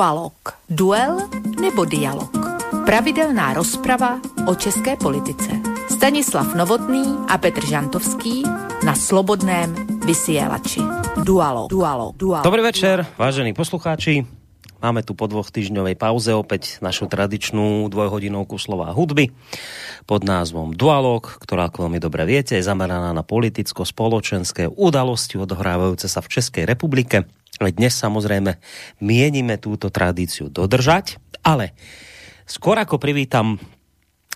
Dualog. Duel nebo dialog. Pravidelná rozprava o české politice. Stanislav Novotný a Petr Žantovský na Slobodném vysielači. Dualog. Dualog. Dualog. Dobrý večer, vážení poslucháči. Máme tu po dvoch týždňovej pauze opäť našu tradičnú dvojhodinovku slova hudby pod názvom Dualog, ktorá, ako veľmi dobre viete, je zameraná na politicko-spoločenské udalosti odohrávajúce sa v Českej republike. Dnes samozrejme mienime túto tradíciu dodržať, ale skôr ako privítam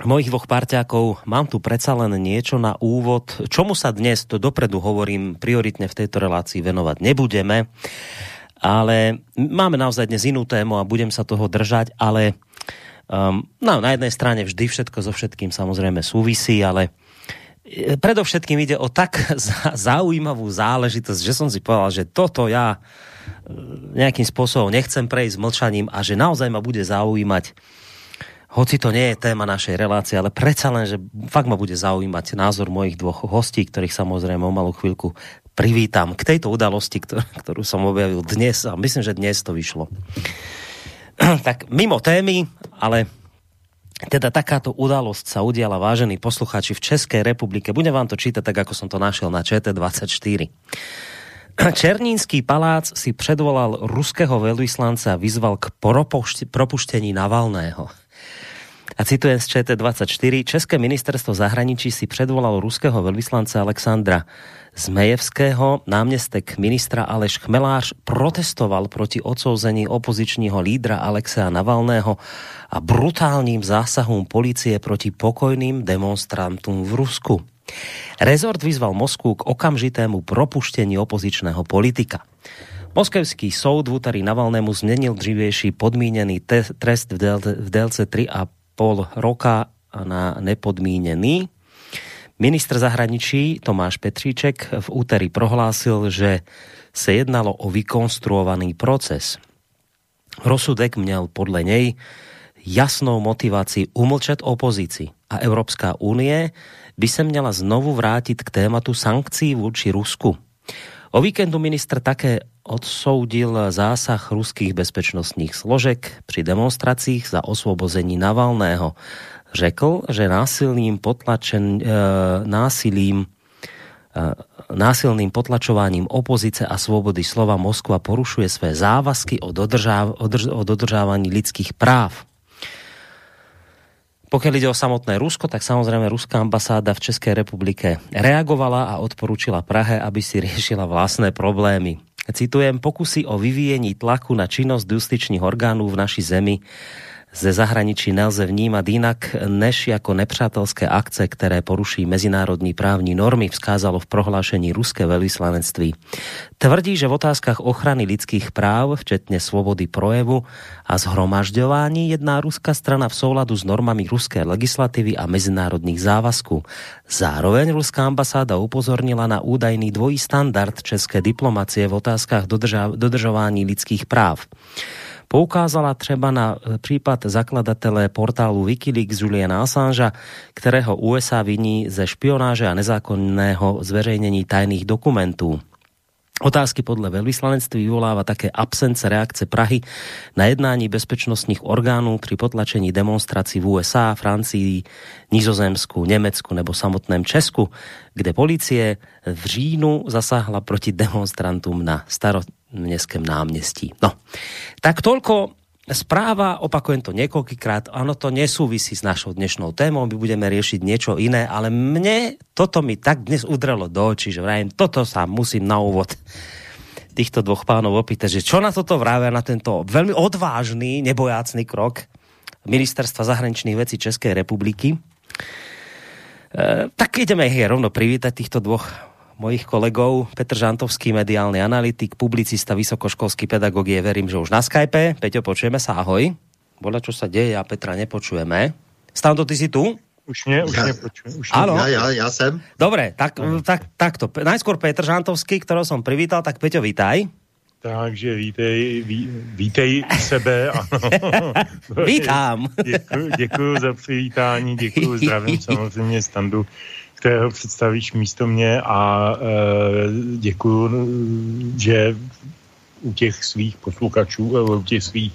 mojich dvoch parťákov, mám tu predsa len niečo na úvod, čomu sa dnes, to dopredu hovorím, prioritne v tejto relácii venovať nebudeme ale máme naozaj dnes inú tému a budem sa toho držať, ale um, no, na jednej strane vždy všetko so všetkým samozrejme súvisí, ale e, predovšetkým ide o tak zaujímavú záležitosť, že som si povedal, že toto ja e, nejakým spôsobom nechcem prejsť mlčaním a že naozaj ma bude zaujímať hoci to nie je téma našej relácie, ale predsa len, že fakt ma bude zaujímať názor mojich dvoch hostí, ktorých samozrejme o malú chvíľku privítam k tejto udalosti, ktorú som objavil dnes a myslím, že dnes to vyšlo. tak mimo témy, ale teda takáto udalosť sa udiala, vážení posluchači, v Českej republike. Budem vám to čítať tak, ako som to našiel na ČT24. Černínsky palác si předvolal ruského veľvyslanca a vyzval k propuštení Navalného. A citujem z ČT24. České ministerstvo zahraničí si předvolalo ruského veľvyslanca Alexandra Zmejevského náměstek ministra Aleš Chmelář protestoval proti odsouzení opozičního lídra Alexea Navalného a brutálním zásahům policie proti pokojným demonstrantům v Rusku. Rezort vyzval Moskvu k okamžitému propuštení opozičného politika. Moskevský soud v úterý Navalnému změnil dřívější podmíněný trest v, v délce 3,5 roka na nepodmínený. Ministr zahraničí Tomáš Petříček v úterý prohlásil, že se jednalo o vykonstruovaný proces. Rozsudek měl podle něj jasnou motivaci umlčet opozici a Evropská unie by se měla znovu vrátit k tématu sankcí vůči Rusku. O víkendu ministr také odsoudil zásah ruských bezpečnostních složek při demonstracích za osvobození Navalného řekl, že násilným potlačen, e, násilím e, násilným potlačováním opozice a svobody slova Moskva porušuje své závazky o, dodržáv, o dodržávaní lidských práv. Pokiaľ ide o samotné Rusko, tak samozrejme Ruská ambasáda v České republike reagovala a odporučila Prahe, aby si riešila vlastné problémy. Citujem, pokusy o vyvíjení tlaku na činnosť justičních orgánů v naší zemi ze zahraničí nelze vnímat jinak než jako nepřátelské akce, které poruší mezinárodní právní normy, vzkázalo v prohlášení ruské veľvyslanectví. Tvrdí, že v otázkách ochrany lidských práv, včetně svobody projevu a zhromažďování, jedná ruská strana v souladu s normami ruské legislativy a mezinárodních závazků. Zároveň ruská ambasáda upozornila na údajný dvojí standard české diplomacie v otázkách dodržování lidských práv. Poukázala třeba na e, případ zakladatele portálu Wikileaks Juliana Assangea, kterého USA viní ze špionáže a nezákonného zveřejnění tajných dokumentů. Otázky podle velvyslanectví vyvolává také absence reakce Prahy na jednání bezpečnostních orgánů při potlačení demonstrací v USA, Francii, Nizozemsku, Německu nebo samotném Česku, kde policie v říjnu zasáhla proti demonstrantům na staroměstském náměstí. No, tak tolko správa, opakujem to niekoľkýkrát, áno, to nesúvisí s našou dnešnou témou, my budeme riešiť niečo iné, ale mne toto mi tak dnes udrelo do očí, že vrajím, toto sa musím na úvod týchto dvoch pánov opýtať, že čo na toto vravia, na tento veľmi odvážný, nebojácný krok Ministerstva zahraničných vecí Českej republiky. E, tak ideme hier rovno privítať týchto dvoch mojich kolegov. Petr Žantovský, mediálny analytik, publicista, vysokoškolský pedagog je, verím, že už na Skype. Peťo, počujeme sa, ahoj. Bola, čo sa deje a Petra nepočujeme. Stando, ty si tu? Už mě, už mě počujem. Už Áno. Já, já, já jsem. Dobre, tak, tak, takto. Najskôr Petr Žantovský, ktorého som privítal, tak Peťo, vítaj. Takže vítej, ví, vítej sebe. Ano. Vítám. Děkuji, děkuji za přivítání, děkuji, zdravím samozřejmě Standu kterého představíš místo mě a e, děkuju, že u těch svých posluchačů, u těch svých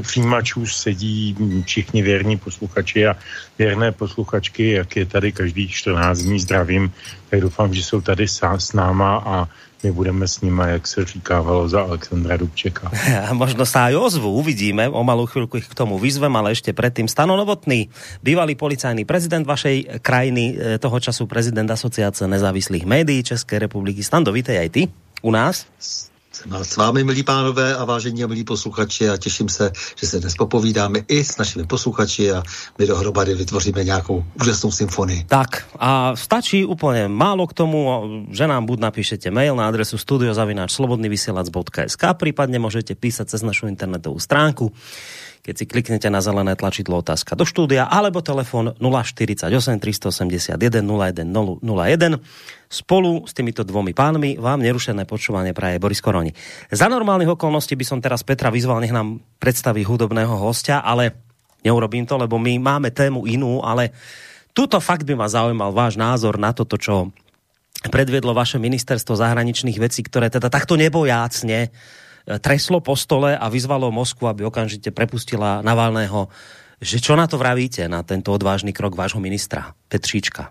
přijímačů sedí všichni věrní posluchači a věrné posluchačky, jak je tady každý 14 dní zdravím, tak doufám, že jsou tady s náma a my budeme s nimi, jak se říkávalo za Alexandra Dubčeka. Možno sa aj ozvu, uvidíme. O malú chvíľku ich k tomu vyzvem, ale ešte predtým Stano Novotný, bývalý policajný prezident vašej krajiny, e, toho času prezident Asociace nezávislých médií České republiky. Stando, vítej aj ty u nás. S vámi, milí pánové a vážení a milí posluchači a těším se, že se dnes popovídáme i s našimi posluchači a my dohromady vytvoříme nějakou úžasnou symfonii. Tak a stačí úplně málo k tomu, že nám buď napíšete mail na adresu studiozavináčslobodnyvysielac.sk prípadne môžete písať cez našu internetovú stránku keď si kliknete na zelené tlačidlo otázka do štúdia, alebo telefon 048 381 0101. Spolu s týmito dvomi pánmi vám nerušené počúvanie praje Boris Koroni. Za normálnych okolností by som teraz Petra vyzval, nech nám predstaví hudobného hostia, ale neurobím to, lebo my máme tému inú, ale tuto fakt by ma zaujímal váš názor na toto, čo predviedlo vaše ministerstvo zahraničných vecí, ktoré teda takto nebojácne treslo po stole a vyzvalo Moskvu, aby okamžite prepustila Navalného. Že čo na to vravíte, na tento odvážný krok vášho ministra Petříčka?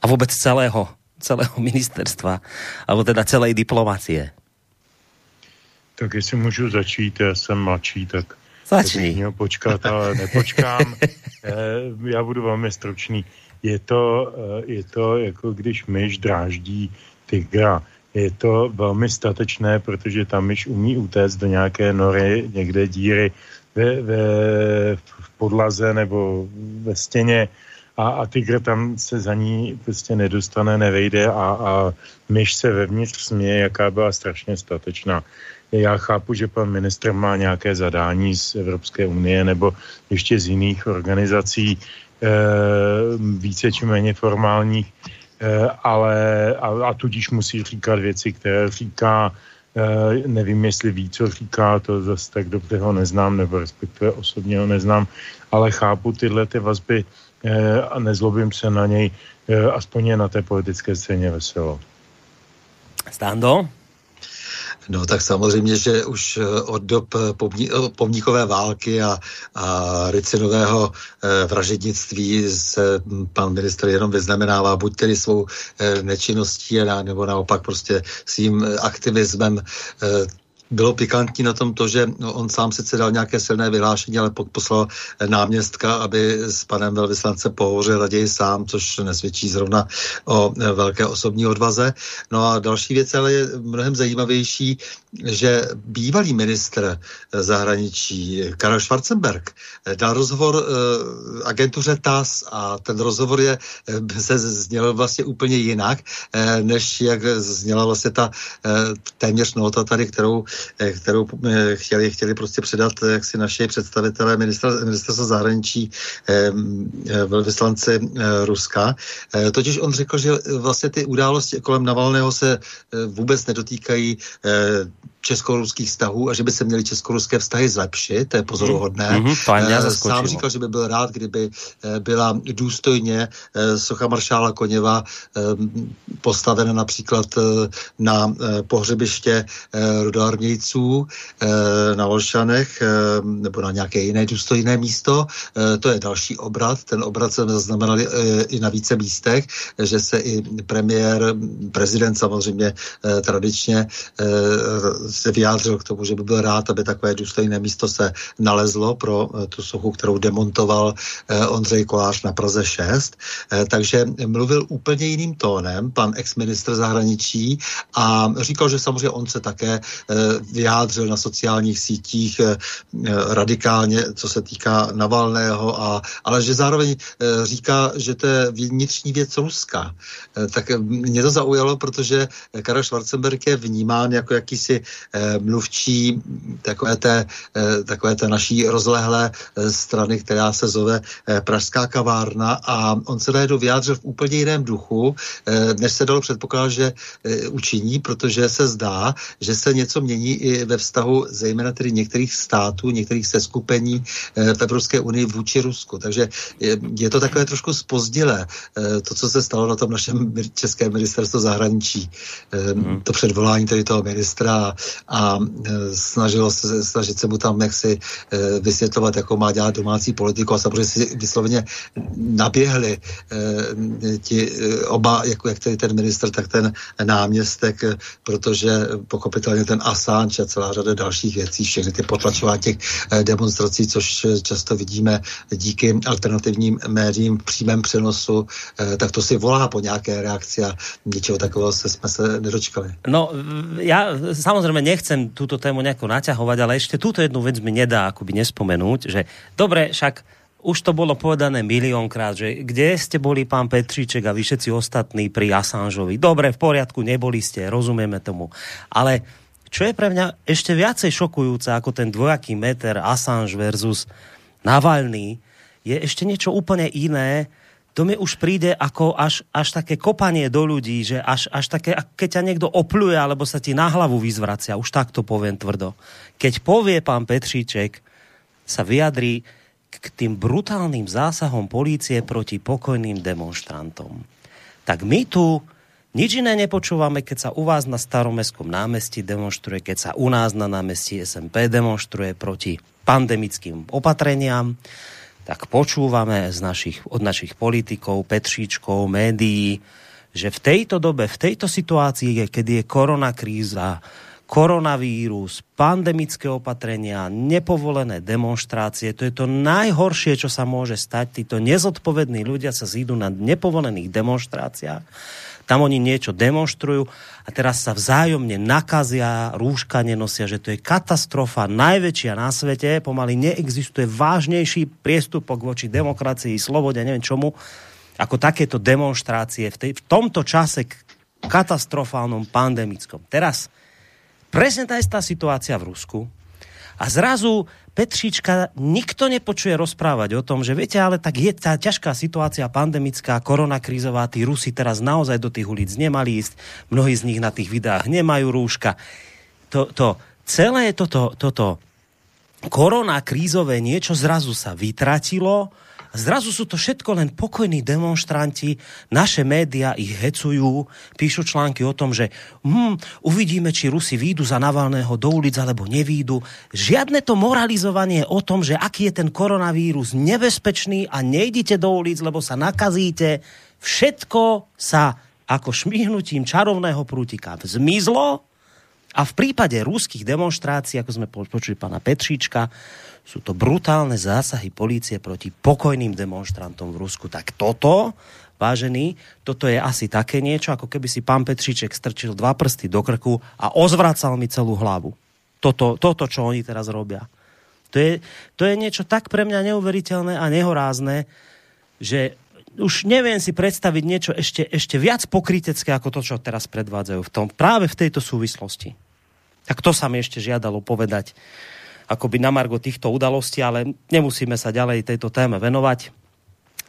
A vůbec celého, celého ministerstva, alebo teda celej diplomacie? Tak jestli můžu začít, já jsem mladší, tak Začni. Měl počkat, ale nepočkám. Eh, já budu velmi stručný. Je to, eh, je to jako když myš dráždí tygra je to velmi statečné, protože tam myš umí utéct do nějaké nory, někde díry ve, ve, v podlaze nebo ve stěně a, a tygr tam se za ní prostě nedostane, nevejde a, a myš se vevnitř směje, jaká byla strašně statečná. Já chápu, že pan ministr má nějaké zadání z Evropské unie nebo ještě z jiných organizací, e, více či méně formálních, Eh, ale a, a tudíž musí říkat věci, které říká, eh, nevím, jestli ví, co říká, to zase tak dobře ho neznám, nebo respektive osobně ho neznám, ale chápu tyhle ty vazby a nezlobím se na něj, aspoň je na té politické scéně veselo. Stando? No tak samozřejmě, že už eh, od dob eh, pomní, eh, pomníkové války a, a Ricinového eh, vražednictví se hm, pan ministr jenom vyznamenává buď tedy svou eh, nečinností, nebo naopak prostě svým aktivismem eh, bylo pikantní na tom to, že on sám sice dal nějaké silné vyhlášení, ale poslal náměstka, aby s panem velvyslance pohovořil raději sám, což nesvědčí zrovna o velké osobní odvaze. No a další věc ale je mnohem zajímavější, že bývalý ministr zahraničí Karel Schwarzenberg dal rozhovor agentuře TAS a ten rozhovor je, eh, se zněl vlastně úplně jinak, než jak zněla vlastně ta téměř nota tady, kterou Eh, kterou eh, chtěli, chtěli prostě předat eh, jak si naši představitelé ministerstva zahraničí velvyslanci Ruska. Totiž on řekl, že vlastně ty události kolem Navalného se vůbec nedotýkají česko-ruských vztahů a že by se měly česko-ruské vztahy zlepšit, to je pozoruhodné. Mm-hmm, Sám říkal, že by byl rád, kdyby byla důstojně socha maršála Koněva postavena například na pohřebiště rudoarmějců na Olšanech nebo na nějaké jiné důstojné místo. To je další obrat. Ten obrat jsme zaznamenali i na více místech, že se i premiér, prezident samozřejmě tradičně se vyjádřil k tomu, že by byl rád, aby takové důstojné místo se nalezlo pro eh, tu sochu, kterou demontoval eh, Ondřej Kolář na Praze 6. Eh, takže mluvil úplně jiným tónem pan ex-ministr zahraničí a říkal, že samozřejmě on se také vyjádřil na sociálních sítích radikálně, co se týká Navalného, a, ale že zároveň říká, že to je vnitřní věc Ruska. Tak mě to zaujalo, protože Karel Schwarzenberg je vnímán jako jakýsi mluvčí takové té, eh, takové té naší rozlehlé eh, strany, která se zove Pražská kavárna a on se najednou vyjádřil v úplně jiném duchu, než se dalo předpokládat, že učiní, protože se zdá, že se něco mění i ve vztahu zejména tedy některých států, některých seskupení v Evropské unii vůči Rusku. Takže je to takové trošku spozdilé, to, co se stalo na tom našem českém ministerstvu zahraničí, hmm. to předvolání tedy toho ministra a snažil se, snažit se mu tam jaksi vysvětlovat, jako má dělat domácí politiku a samozřejmě si vysloveně naběhli ti oba, jako jak tedy ten minister, tak ten náměstek, protože pochopitelně ten Assange a celá řada dalších věcí, všechny ty potlačování těch demonstrací, což často vidíme díky alternativním médiím v přímém přenosu, tak to si volá po nějaké reakci a něčeho takového se jsme se nedočkali. No, ja samozrejme nechcem túto tému nejako naťahovať, ale ešte túto jednu vec mi nedá akoby nespomenúť, že dobre, však už to bolo povedané miliónkrát, že kde ste boli pán Petříček a vy všetci ostatní pri Assangeovi. Dobre, v poriadku, neboli ste, rozumieme tomu. Ale čo je pre mňa ešte viacej šokujúce ako ten dvojaký meter Assange versus Navalny, je ešte niečo úplne iné, to mi už príde ako až, až také kopanie do ľudí, že až, až také, keď ťa niekto opluje, alebo sa ti na hlavu vyzvracia, už tak to poviem tvrdo. Keď povie pán Petříček, sa vyjadrí k tým brutálnym zásahom polície proti pokojným demonstrantom. Tak my tu nič iné nepočúvame, keď sa u vás na staromestskom námestí demonstruje, keď sa u nás na námestí SMP demonstruje proti pandemickým opatreniam tak počúvame z našich, od našich politikov, Petříčkov, médií, že v tejto dobe, v tejto situácii, keď je koronakríza, koronavírus, pandemické opatrenia, nepovolené demonstrácie, to je to najhoršie, čo sa môže stať. Títo nezodpovední ľudia sa zídu na nepovolených demonstráciách tam oni niečo demonstrujú a teraz sa vzájomne nakazia, rúška nenosia, že to je katastrofa najväčšia na svete, pomaly neexistuje vážnejší priestupok voči demokracii, slobode, neviem čomu, ako takéto demonstrácie v, tej, v tomto čase katastrofálnom pandemickom. Teraz presne tá istá situácia v Rusku a zrazu Petříčka nikto nepočuje rozprávať o tom, že viete, ale tak je tá ťažká situácia pandemická, koronakrízová, tí Rusi teraz naozaj do tých ulic nemali ísť, mnohí z nich na tých videách nemajú rúška. To, to celé toto, toto koronakrízové niečo zrazu sa vytratilo, Zrazu sú to všetko len pokojní demonstranti, naše média ich hecujú, píšu články o tom, že hm, uvidíme, či Rusi výjdu za Navalného do ulic alebo nevídu. Žiadne to moralizovanie o tom, že aký je ten koronavírus nebezpečný a nejdite do ulic, lebo sa nakazíte. Všetko sa ako šmihnutím čarovného prútika zmizlo a v prípade ruských demonstrácií, ako sme počuli pána Petříčka, sú to brutálne zásahy policie proti pokojným demonstrantom v Rusku. Tak toto, vážený, toto je asi také niečo, ako keby si pán Petříček strčil dva prsty do krku a ozvracal mi celú hlavu. Toto, toto čo oni teraz robia. To je, to je niečo tak pre mňa neuveriteľné a nehorázne, že už neviem si predstaviť niečo ešte, ešte viac pokrytecké ako to, čo teraz predvádzajú v tom, práve v tejto súvislosti. Tak to sa mi ešte žiadalo povedať akoby na margo týchto udalostí, ale nemusíme sa ďalej tejto téme venovať.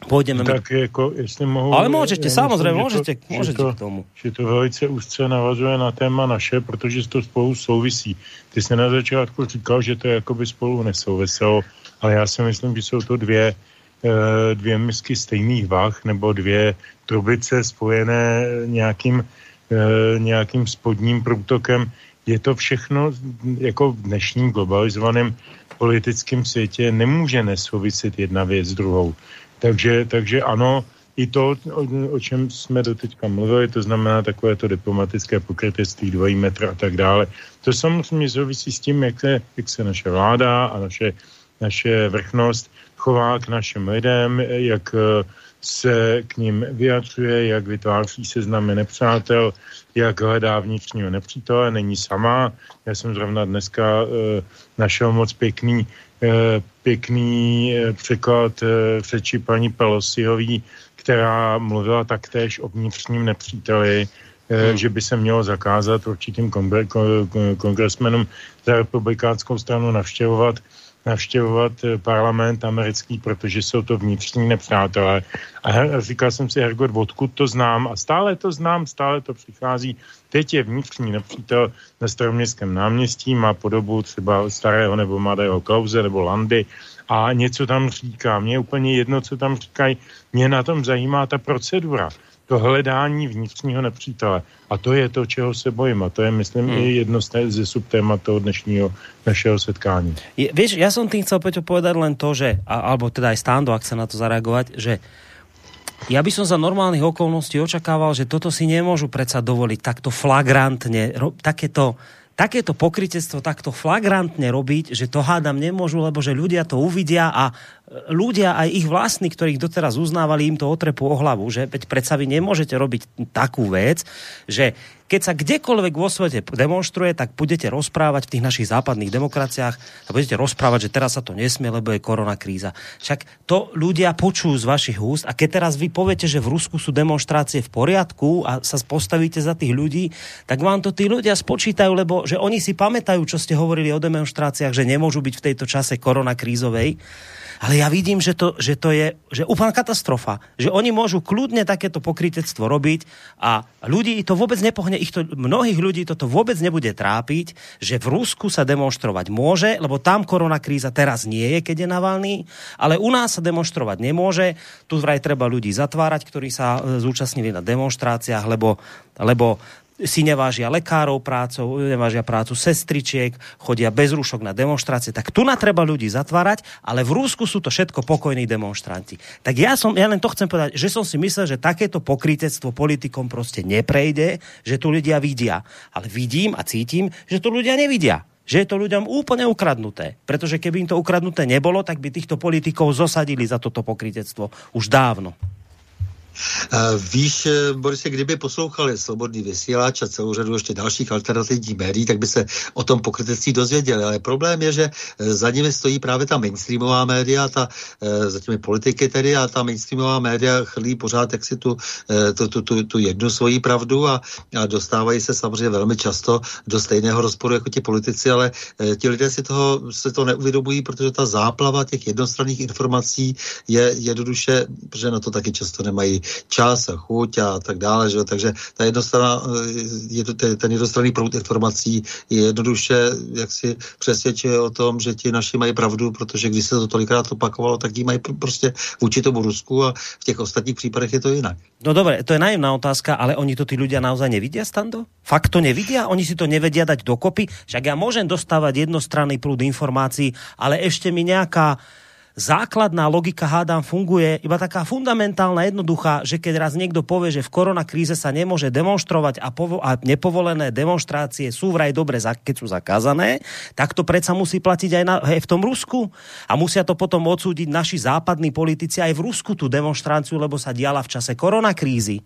Půjdeme. Tak jako, jestli mohu... Ale můžete, samozřejmě, můžete, to, můžete to, k tomu. Že to velice úzce navazuje na téma naše, protože to spolu souvisí. Ty jsi na začátku říkal, že to jakoby spolu nesouviselo, ale já si myslím, že jsou to dvě, eh, dvě misky stejných vah, nebo dvě trubice spojené nějakým, eh, nějakým spodním průtokem je to všechno jako v dnešním globalizovaném politickém světě nemůže nesouviset jedna věc s druhou. Takže, takže ano, i to, o, čem jsme doteďka mluvili, to znamená takové to diplomatické pokrytectví, dvojí metr a tak dále. To samozřejmě souvisí s tím, jak se, jak se naše vláda a naše, naše vrchnost chová k našim lidem, jak se k ním vyjadřuje, jak vytváří seznamy nepřátel, jak hledá vnitřního nepřítele, není sama. Já jsem zrovna dneska e, našel moc pěkný, e, pěkný e, překlad e, řeči paní Pelosiový, která mluvila taktéž o vnitřním nepříteli, hmm. že by se mělo zakázat určitým kongresmenům za republikánskou stranu navštěvovat navštěvovat eh, parlament americký, protože jsou to vnitřní nepřátelé. A říkal jsem si, Hergot, odkud to znám? A stále to znám, stále to přichází. Teď je vnitřní nepřítel na staroměstském náměstí, má podobu třeba starého nebo mladého Klauze nebo Landy a něco tam říká. Mně je úplně jedno, co tam říkají. Mě na tom zajímá ta procedura to hledání vnitřního nepřítele. A to je to, čeho se bojím. A to je, myslím, hmm. i jedno ze subtémat toho dnešního našeho setkání. Je, vieš, ja som tým chcel Peťo povedať len to, že, a, alebo teda aj Stando, ak sa na to zareagovať, že ja by som za normálnych okolností očakával, že toto si nemôžu predsa dovoliť takto flagrantne, ro, takéto takéto pokrytectvo takto flagrantne robiť, že to hádam nemôžu, lebo že ľudia to uvidia a ľudia aj ich vlastní, ktorých doteraz uznávali, im to otrepú o hlavu, že veď predsa vy nemôžete robiť takú vec, že keď sa kdekoľvek vo svete demonstruje, tak budete rozprávať v tých našich západných demokraciách a budete rozprávať, že teraz sa to nesmie, lebo je korona kríza. Však to ľudia počujú z vašich úst a keď teraz vy poviete, že v Rusku sú demonstrácie v poriadku a sa postavíte za tých ľudí, tak vám to tí ľudia spočítajú, lebo že oni si pamätajú, čo ste hovorili o demonstráciách, že nemôžu byť v tejto čase korona krízovej ale ja vidím, že to, že to je že úplná katastrofa. Že oni môžu kľudne takéto pokrytectvo robiť a ľudí to vôbec nepohne, ich to, mnohých ľudí toto vôbec nebude trápiť, že v Rusku sa demonstrovať môže, lebo tam korona kríza teraz nie je, keď je Navalný, ale u nás sa demonstrovať nemôže. Tu vraj treba ľudí zatvárať, ktorí sa e, zúčastnili na demonstráciách, lebo, lebo si nevážia lekárov prácou, nevážia prácu sestričiek, chodia bez rúšok na demonstrácie, tak tu na treba ľudí zatvárať, ale v Rúsku sú to všetko pokojní demonstranti. Tak ja, som, ja len to chcem povedať, že som si myslel, že takéto pokrytectvo politikom proste neprejde, že tu ľudia vidia. Ale vidím a cítim, že to ľudia nevidia že je to ľuďom úplne ukradnuté. Pretože keby im to ukradnuté nebolo, tak by týchto politikov zosadili za toto pokrytectvo už dávno. Víš, eh, Boris, kdyby poslouchali Slobodný vysílač a celou řadu ještě dalších alternativních médií, tak by se o tom pokrytectví dozvěděli. Ale problém je, že eh, za nimi stojí právě ta mainstreamová média, ta, eh, za těmi politiky tedy, a ta mainstreamová média chlí pořád jak si tu, tu, tu, tu, tu jednu svoji pravdu a, a dostávají se samozřejmě velmi často do stejného rozporu jako ti politici, ale ti lidé si toho, se to neuvědomují, protože ta záplava těch jednostranných informací je jednoduše, protože na to taky často nemají čas a chuť a tak dále. Že? Takže ta jednostrana, eh, ten jednostranný proud informací je jednoduše, jak si přesvědčuje o tom, že ti naši mají pravdu, protože když se to tolikrát opakovalo, tak ji mají prostě vůči tomu Rusku a v těch ostatních případech je to jinak. No dobré, to je naivná otázka, ale oni to ty ľudia naozaj nevidia, Stando? Fakt to nevidia? Oni si to nevedia dať dokopy? Však ja môžem dostávať jednostranný prúd informácií, ale ešte mi nejaká základná logika hádam funguje iba taká fundamentálna, jednoduchá, že keď raz niekto povie, že v koronakríze sa nemôže demonstrovať a, povo- a nepovolené demonstrácie sú vraj dobre, keď sú zakázané, tak to predsa musí platiť aj, na, aj v tom Rusku. A musia to potom odsúdiť naši západní politici aj v Rusku tú demonstráciu, lebo sa diala v čase koronakrízy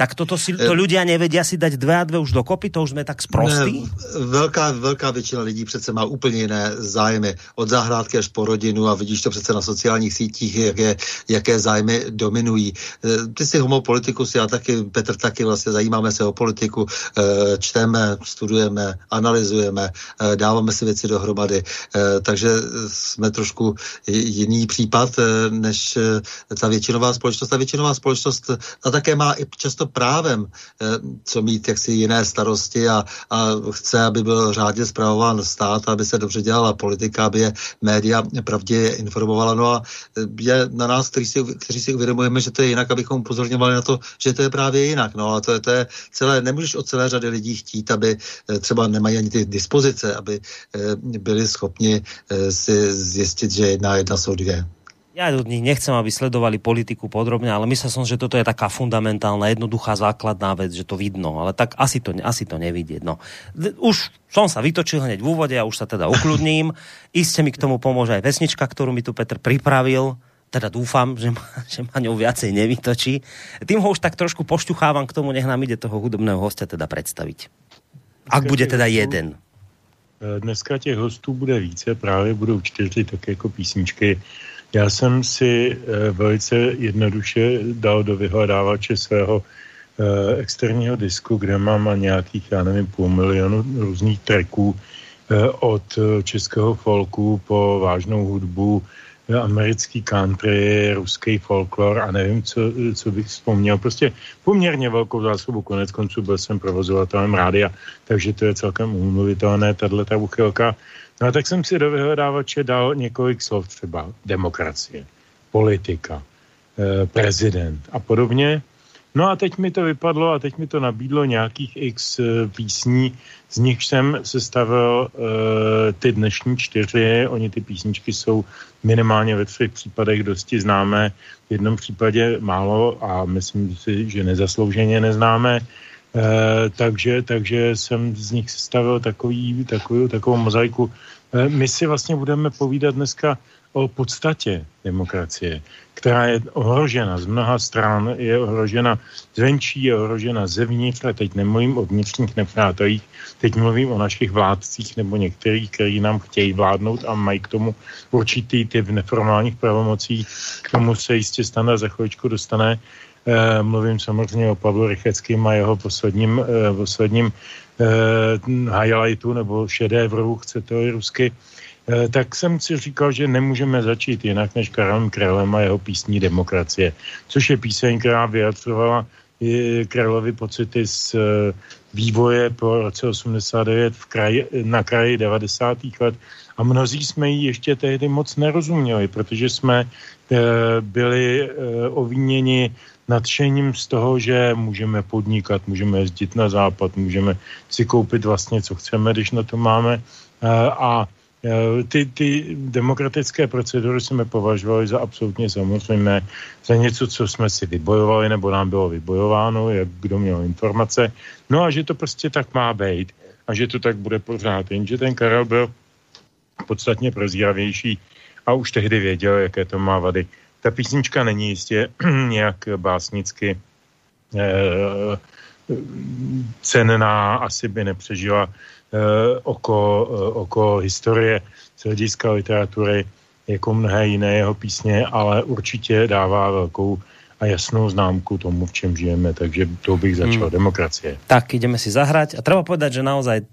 tak toto si, to ľudia nevedia si dať dve a dve už dokopy, to už jsme tak sprostí? velká, velká většina lidí přece má úplně jiné zájmy. Od zahrádky až po rodinu a vidíš to přece na sociálních sítích, jaké, jaké zájmy dominují. E, ty si homopolitikus, já taky, Petr taky vlastně zajímáme se o politiku, e, čteme, studujeme, analyzujeme, dáváme si věci dohromady. Takže jsme trošku jiný případ než ta většinová společnost. Ta většinová společnost a také má i často právem, eh, co mít jaksi jiné starosti a, a chce, aby byl řádně zpravován stát, aby se dobře dělala politika, aby je média pravdě informovala. No a eh, je na nás, kteří si, kteří si uvědomujeme, že to je jinak, abychom upozorňovali na to, že to je právě jinak. No a to je, to je celé, nemůžeš od celé řady lidí chtít, aby eh, třeba nemají ani ty dispozice, aby byli schopni si zjistit, že jedna jedna jsou dvě ja od nich nechcem, aby sledovali politiku podrobne, ale myslel som, že toto je taká fundamentálna, jednoduchá, základná vec, že to vidno, ale tak asi to, asi to nevidieť. No. Už som sa vytočil hneď v úvode a už sa teda ukludním. Iste mi k tomu pomôže aj vesnička, ktorú mi tu Petr pripravil teda dúfam, že ma, že ma ňou viacej nevytočí. Tým ho už tak trošku pošťuchávam k tomu, nech nám ide toho hudobného hostia teda predstaviť. Ak bude teda jeden. Eh, dneska těch hostů bude více, právě budou čtyři také jako písničky já jsem si eh, velice jednoduše dal do vyhledávače svého eh, externího disku, kde mám nějakých, já nevím, půl milionu různých tracků eh, od českého folku po vážnou hudbu, americký country, ruský folklor a nevím, co, co bych vzpomněl. Prostě poměrně velkou zásobu, konec konců byl jsem provozovatelem rádia, takže to je celkem umluvitelné, tato uchylka. No tak jsem si do vyhledávače dal několik slov, třeba demokracie, politika, eh, prezident a podobně. No a teď mi to vypadlo a teď mi to nabídlo nějakých x eh, písní, z nich jsem sestavil uh, ty dnešní čtyři. Oni ty písničky jsou minimálně ve třech případech dosti známé, v jednom případě málo a myslím si, že nezaslouženě neznámé. Uh, takže, takže jsem z nich sestavil takový, takovou, takovou mozaiku. Uh, my si vlastně budeme povídat dneska o podstatě demokracie, která je ohrožena z mnoha stran, je ohrožena zvenčí, je ohrožena zevnitř, a teď nemluvím o vnitřních nepřátelích, teď mluvím o našich vládcích nebo některých, kteří nám chtějí vládnout a mají k tomu určitý typ neformálních pravomocí, k tomu se jistě stane za chvíličku dostane. E, mluvím samozřejmě o Pavlu Rycheckým a jeho posledním, e, posledním e, highlightu nebo šedévru, chcete rusky, Eh, tak jsem si říkal, že nemůžeme začít jinak než Karlem Králem a jeho písní Demokracie, což je píseň, která vyjadřovala Královi pocity z eh, vývoje po roce 89 v kraji, na kraji 90. let a mnozí jsme ji ještě tehdy moc nerozuměli, protože jsme eh, byli ovíněni nadšením z toho, že můžeme podnikat, můžeme jezdit na západ, můžeme si koupit vlastně, co chceme, když na to máme a Eh, ty, ty demokratické procedury jsme považovali za absolutně samozřejmé, za něco, co jsme si vybojovali, nebo nám bylo vybojováno, jak kdo měl informace. No a že to prostě tak má být a že to tak bude pořád. Jenže ten Karel byl podstatně prozíravější a už tehdy věděl, jaké to má vady. Ta písnička není jistě nějak básnicky eh, cenná, asi by nepřežila Eh, oko, eh, oko historie z hlediska literatury jako mnohé jiné jeho písně, ale určitě dává velkou a jasnou známku tomu, v čem žijeme, takže to bych začal. Hmm. Demokracie. Tak, ideme si zahrať a treba povedať, že naozaj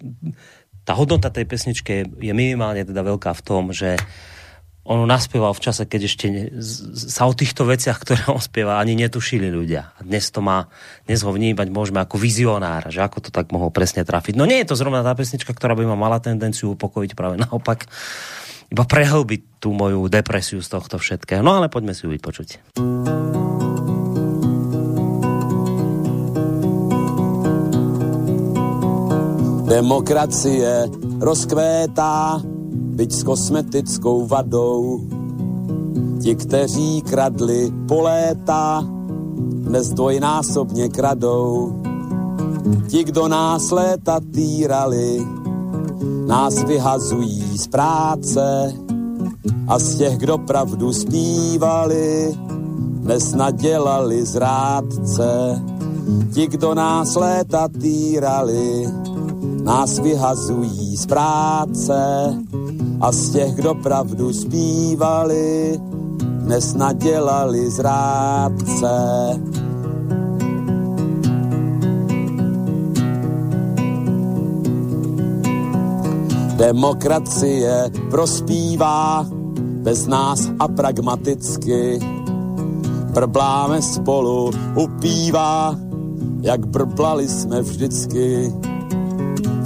ta hodnota tej pesničky je minimálně teda velká v tom, že on naspieval v čase, keď ešte sa o týchto veciach, ktoré on spieva, ani netušili ľudia. A dnes to má, dnes ho vnímať môžeme ako vizionár, že ako to tak mohol presne trafiť. No nie je to zrovna tá pesnička, ktorá by ma mala tendenciu upokojiť, práve naopak iba prehlbiť tú moju depresiu z tohto všetkého. No ale poďme si ju vypočuť. Demokracie rozkvétá byť s kosmetickou vadou. Ti, kteří kradli po léta, dnes dvojnásobně kradou. Ti, kdo nás léta týrali, nás vyhazují z práce a z těch, kdo pravdu zpívali, dnes nadělali zrádce. Ti, kdo nás léta týrali, nás vyhazují z práce a z těch, kdo pravdu zpívali, dnes nadělali zrádce. Demokracie prospívá bez nás a pragmaticky. Brbláme spolu, upívá, jak brblali jsme vždycky.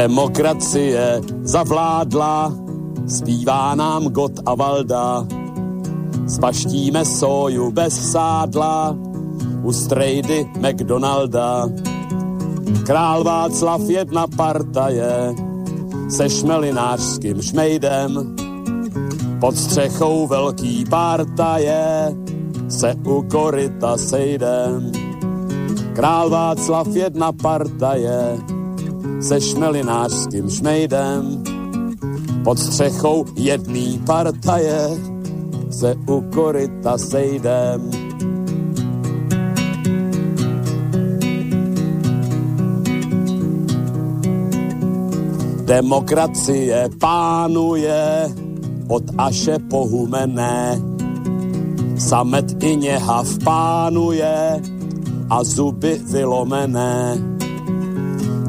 Demokracie zavládla, zpívá nám Got a Valda. Spaštíme soju bez sádla, u strejdy McDonalda. Král Václav jedna partaje, se šmelinářským šmejdem. Pod střechou velký partaje, se u koryta sejdem. Král Václav jedna partaje, se šmelinářským šmejdem. Pod střechou jedný partaje se u koryta sejdem. Demokracie pánuje od Aše pohumené. samet i něhav pánuje a zuby vylomené.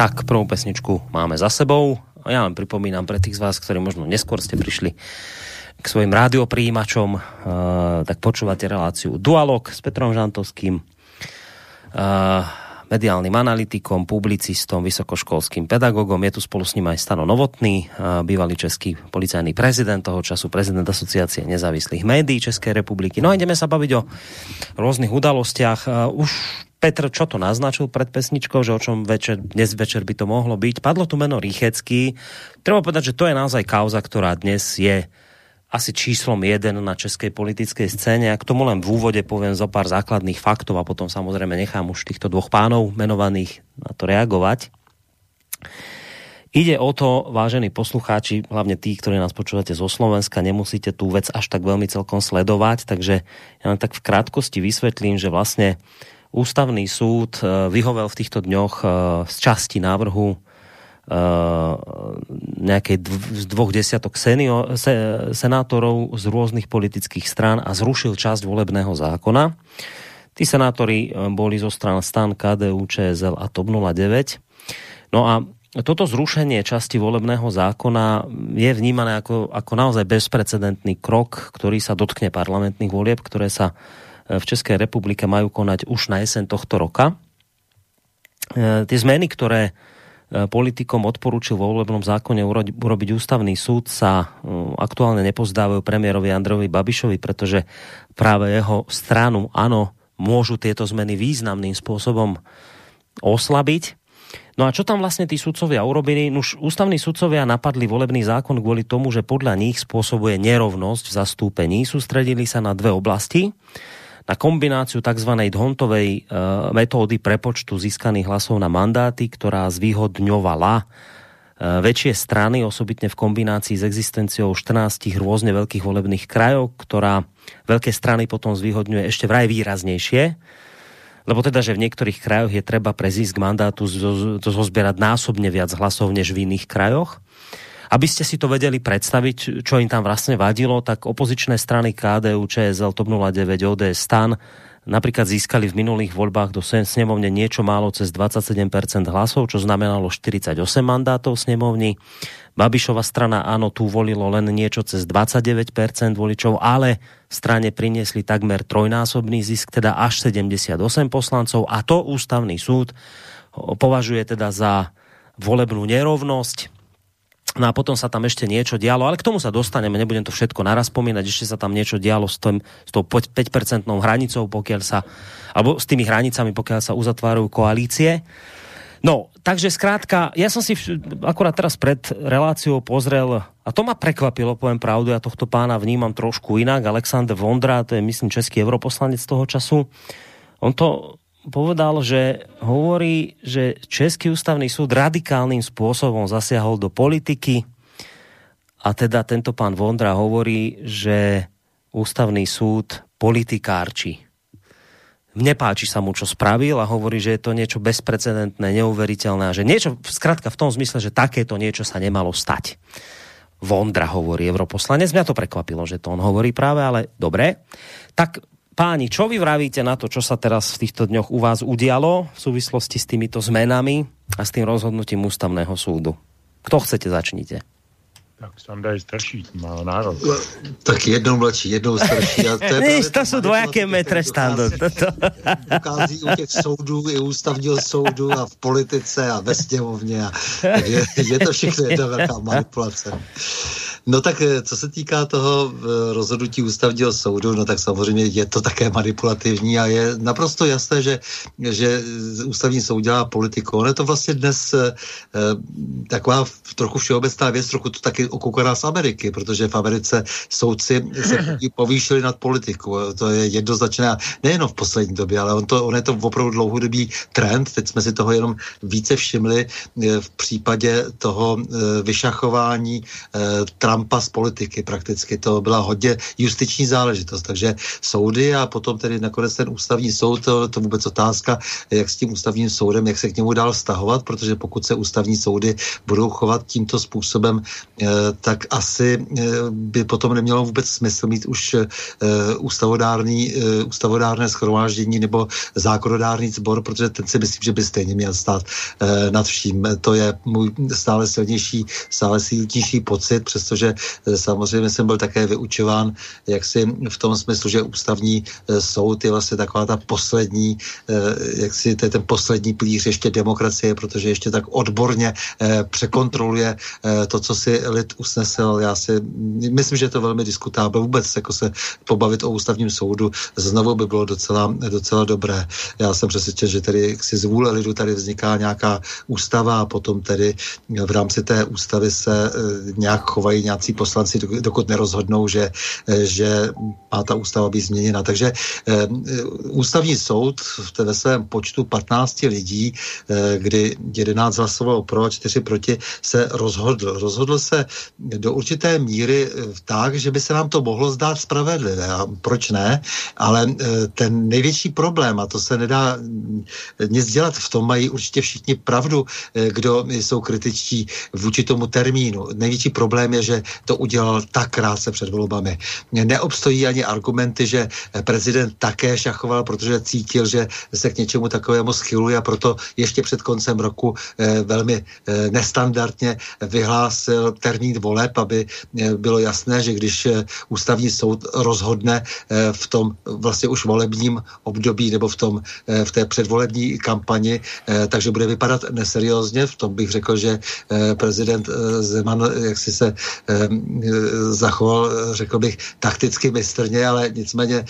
Tak, prvú pesničku máme za sebou. A ja len pripomínam pre tých z vás, ktorí možno neskôr ste prišli k svojim rádiopríjimačom, uh, tak počúvate reláciu Dualog s Petrom Žantovským, uh, mediálnym analytikom, publicistom, vysokoškolským pedagogom. Je tu spolu s ním aj Stano Novotný, uh, bývalý český policajný prezident, toho času prezident Asociácie nezávislých médií Českej republiky. No a ideme sa baviť o rôznych udalostiach. Uh, už Petr, čo to naznačil pred pesničkou, že o čom večer, dnes večer by to mohlo byť. Padlo tu meno Rýchecký. Treba povedať, že to je naozaj kauza, ktorá dnes je asi číslom jeden na českej politickej scéne. A k tomu len v úvode poviem zo pár základných faktov a potom samozrejme nechám už týchto dvoch pánov menovaných na to reagovať. Ide o to, vážení poslucháči, hlavne tí, ktorí nás počúvate zo Slovenska, nemusíte tú vec až tak veľmi celkom sledovať, takže ja len tak v krátkosti vysvetlím, že vlastne Ústavný súd eh, vyhovel v týchto dňoch eh, z časti návrhu eh, nejakej z dvoch desiatok senior, se, senátorov z rôznych politických strán a zrušil časť volebného zákona. Tí senátori boli zo stran stan KDU, ČSL a TOP 09. No a toto zrušenie časti volebného zákona je vnímané ako, ako naozaj bezprecedentný krok, ktorý sa dotkne parlamentných volieb, ktoré sa v Českej republike majú konať už na jesen tohto roka. E, tie zmeny, ktoré e, politikom odporúčil vo volebnom zákone urobiť ústavný súd sa e, aktuálne nepozdávajú premiérovi Andrejovi Babišovi, pretože práve jeho stranu, ano, môžu tieto zmeny významným spôsobom oslabiť. No a čo tam vlastne tí sudcovia urobili? Už ústavní sudcovia napadli volebný zákon kvôli tomu, že podľa nich spôsobuje nerovnosť v zastúpení. Sústredili sa na dve oblasti na kombináciu tzv. Dhontovej e, metódy prepočtu získaných hlasov na mandáty, ktorá zvýhodňovala e, väčšie strany, osobitne v kombinácii s existenciou 14 rôzne veľkých volebných krajov, ktorá veľké strany potom zvýhodňuje ešte vraj výraznejšie, lebo teda, že v niektorých krajoch je treba pre zisk mandátu zozbierať násobne viac hlasov než v iných krajoch. Aby ste si to vedeli predstaviť, čo im tam vlastne vadilo, tak opozičné strany KDU, ČSL, TOP 09, ODS, STAN napríklad získali v minulých voľbách do snemovne niečo málo cez 27% hlasov, čo znamenalo 48 mandátov snemovni. Babišova strana áno, tu volilo len niečo cez 29% voličov, ale strane priniesli takmer trojnásobný zisk, teda až 78 poslancov a to ústavný súd považuje teda za volebnú nerovnosť No a potom sa tam ešte niečo dialo, ale k tomu sa dostaneme, nebudem to všetko naraz spomínať, ešte sa tam niečo dialo s, tým, s tou 5% hranicou, pokiaľ sa, alebo s tými hranicami, pokiaľ sa uzatvárajú koalície. No, takže skrátka, ja som si akurát teraz pred reláciou pozrel, a to ma prekvapilo, poviem pravdu, ja tohto pána vnímam trošku inak, Alexander Vondra, to je myslím český europoslanec toho času, on to povedal, že hovorí, že Český ústavný súd radikálnym spôsobom zasiahol do politiky a teda tento pán Vondra hovorí, že ústavný súd politikárči. Nepáči sa mu, čo spravil a hovorí, že je to niečo bezprecedentné, neuveriteľné a že niečo, zkrátka v tom zmysle, že takéto niečo sa nemalo stať. Vondra hovorí europoslanec. Mňa to prekvapilo, že to on hovorí práve, ale dobre. Tak Páni, čo vy vravíte na to, čo sa teraz v týchto dňoch u vás udialo v súvislosti s týmito zmenami a s tým rozhodnutím ústavného súdu? Kto chcete, začnite. Tak Sanda je starší, má nárok. Tak jednou mladší, jednou starší. A to, je Víš, to jsou dvojaké metre, Stando. Ukází u těch soudů, i ústavního soudu a v politice a ve sněmovně. A, je, je to všechno jedna velká manipulace. No tak eh, co se týká toho eh, rozhodnutí ústavního soudu, no tak samozřejmě je to také manipulativní a je naprosto jasné, že, že ústavní soud dělá politiku. On je to vlastně dnes eh, taková trochu všeobecná věc, trochu to taky okoukaná z Ameriky, protože v Americe soudci se povýšili nad politiku. To je jednoznačné, nejenom v poslední době, ale on, to, on je to opravdu dlouhodobý trend. Teď jsme si toho jenom více všimli v případě toho vyšachování Trumpa z politiky prakticky. To byla hodně justiční záležitost, takže soudy a potom tedy nakonec ten ústavní soud, to, to vůbec otázka, jak s tím ústavním soudem, jak se k němu dál stahovat, protože pokud se ústavní soudy budou chovat tímto způsobem, eh, tak asi eh, by potom nemělo vůbec smysl mít už eh, ústavodárný, ústavodárné schromáždění nebo zákonodárný sbor, protože ten si myslím, že by stejně měl stát nad vším. To je můj stále silnější, stále silnější pocit, přestože protože eh, samozřejmě jsem byl také vyučován jaksi v tom smyslu, že ústavní eh, soud je vlastně taková ta poslední, eh, jak si to je ten poslední plíř ještě demokracie, protože ještě tak odborně překontroluje to, co si lid usnesl. Já si myslím, že je to velmi diskutábel vůbec jako se pobavit o ústavním soudu. Znovu by bylo docela, docela dobré. Já jsem přesvědčen, že tedy si z vůle lidu tady vzniká nějaká ústava a potom tedy v rámci té ústavy se nějak chovají nějací poslanci, dokud nerozhodnou, že, eh, že má ta ústava být změněna. Takže eh, ústavní soud ve svém počtu 15 lidí, eh, kdy 11 hlasovalo pro a 4 proti, se rozhodl. Rozhodl se do určité míry tak, že by se nám to mohlo zdát spravedlivé. A proč ne? Ale ten největší problém, a to se nedá mm, nic dělat, v tom mají určitě všichni pravdu, kdo jsou kritičtí vůči tomu termínu. Největší problém je, že to udělal tak krátce před volbami. Neobstojí ani argumenty, že prezident také šachoval, protože cítil, že se k něčemu takovému schyluje a proto ještě před koncem roku eh, velmi eh, nestandardně vyhlásil termín voleb, aby eh, bylo jasné, že když ústavní soud rozhodne v tom vlastně už volebním období nebo v, tom, v té předvolební kampani, takže bude vypadat neseriózně. V tom bych řekl, že prezident Zeman jak si se zachoval, řekl bych, takticky mistrně, ale nicméně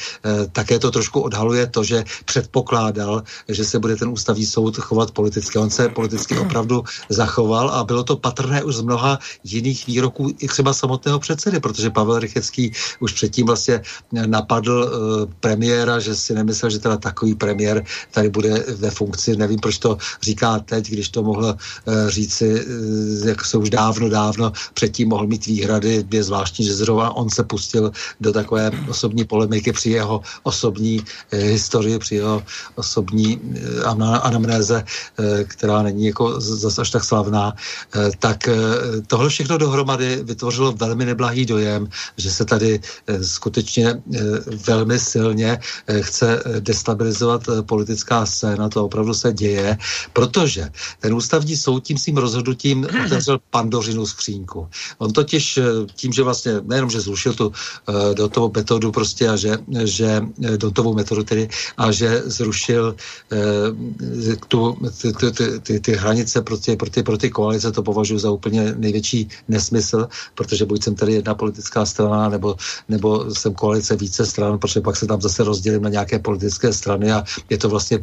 také to trošku odhaluje to, že předpokládal, že se bude ten ústavní soud chovat politicky. On se politicky opravdu zachoval a bylo to patrné už z mnoha jiných výroků i třeba samotného předsedy, protože Pavel Rychecký už předtím vlastně napadl uh, premiéra, že si nemyslel, že teda takový premiér tady bude ve funkci. Nevím, proč to říká teď, když to mohl říci, jak se už dávno, dávno předtím mohl mít výhrady. Je zvláštní, že zrovna on se pustil do takové osobní polemiky při jeho osobní uh, historii, při jeho osobní uh, anamnéze, uh, která není jako zase až tak slavná, uh, tak uh, tohle všechno dohromady vytvořilo velmi neblahý dojem, že se tady uh, skutečně uh, velmi silně uh, chce destabilizovat uh, politická scéna, to opravdu se děje, protože ten ústavní soud tím svým rozhodnutím otevřel pandořinu skřínku. On totiž tím, že vlastně nejenom, že zrušil tu uh, dotovou metodu prostě a že, že dotovou metodu tedy a že zrušil uh, tu, ty, ty, ty, ty, hranice pro ty, pro, ty, pro ty koalice, to považuji za úplně největší nesmysl, protože buď jsem tady jedna politická strana, nebo, nebo jsem koalice více stran, protože pak se tam zase rozdělím na nějaké politické strany a je to vlastně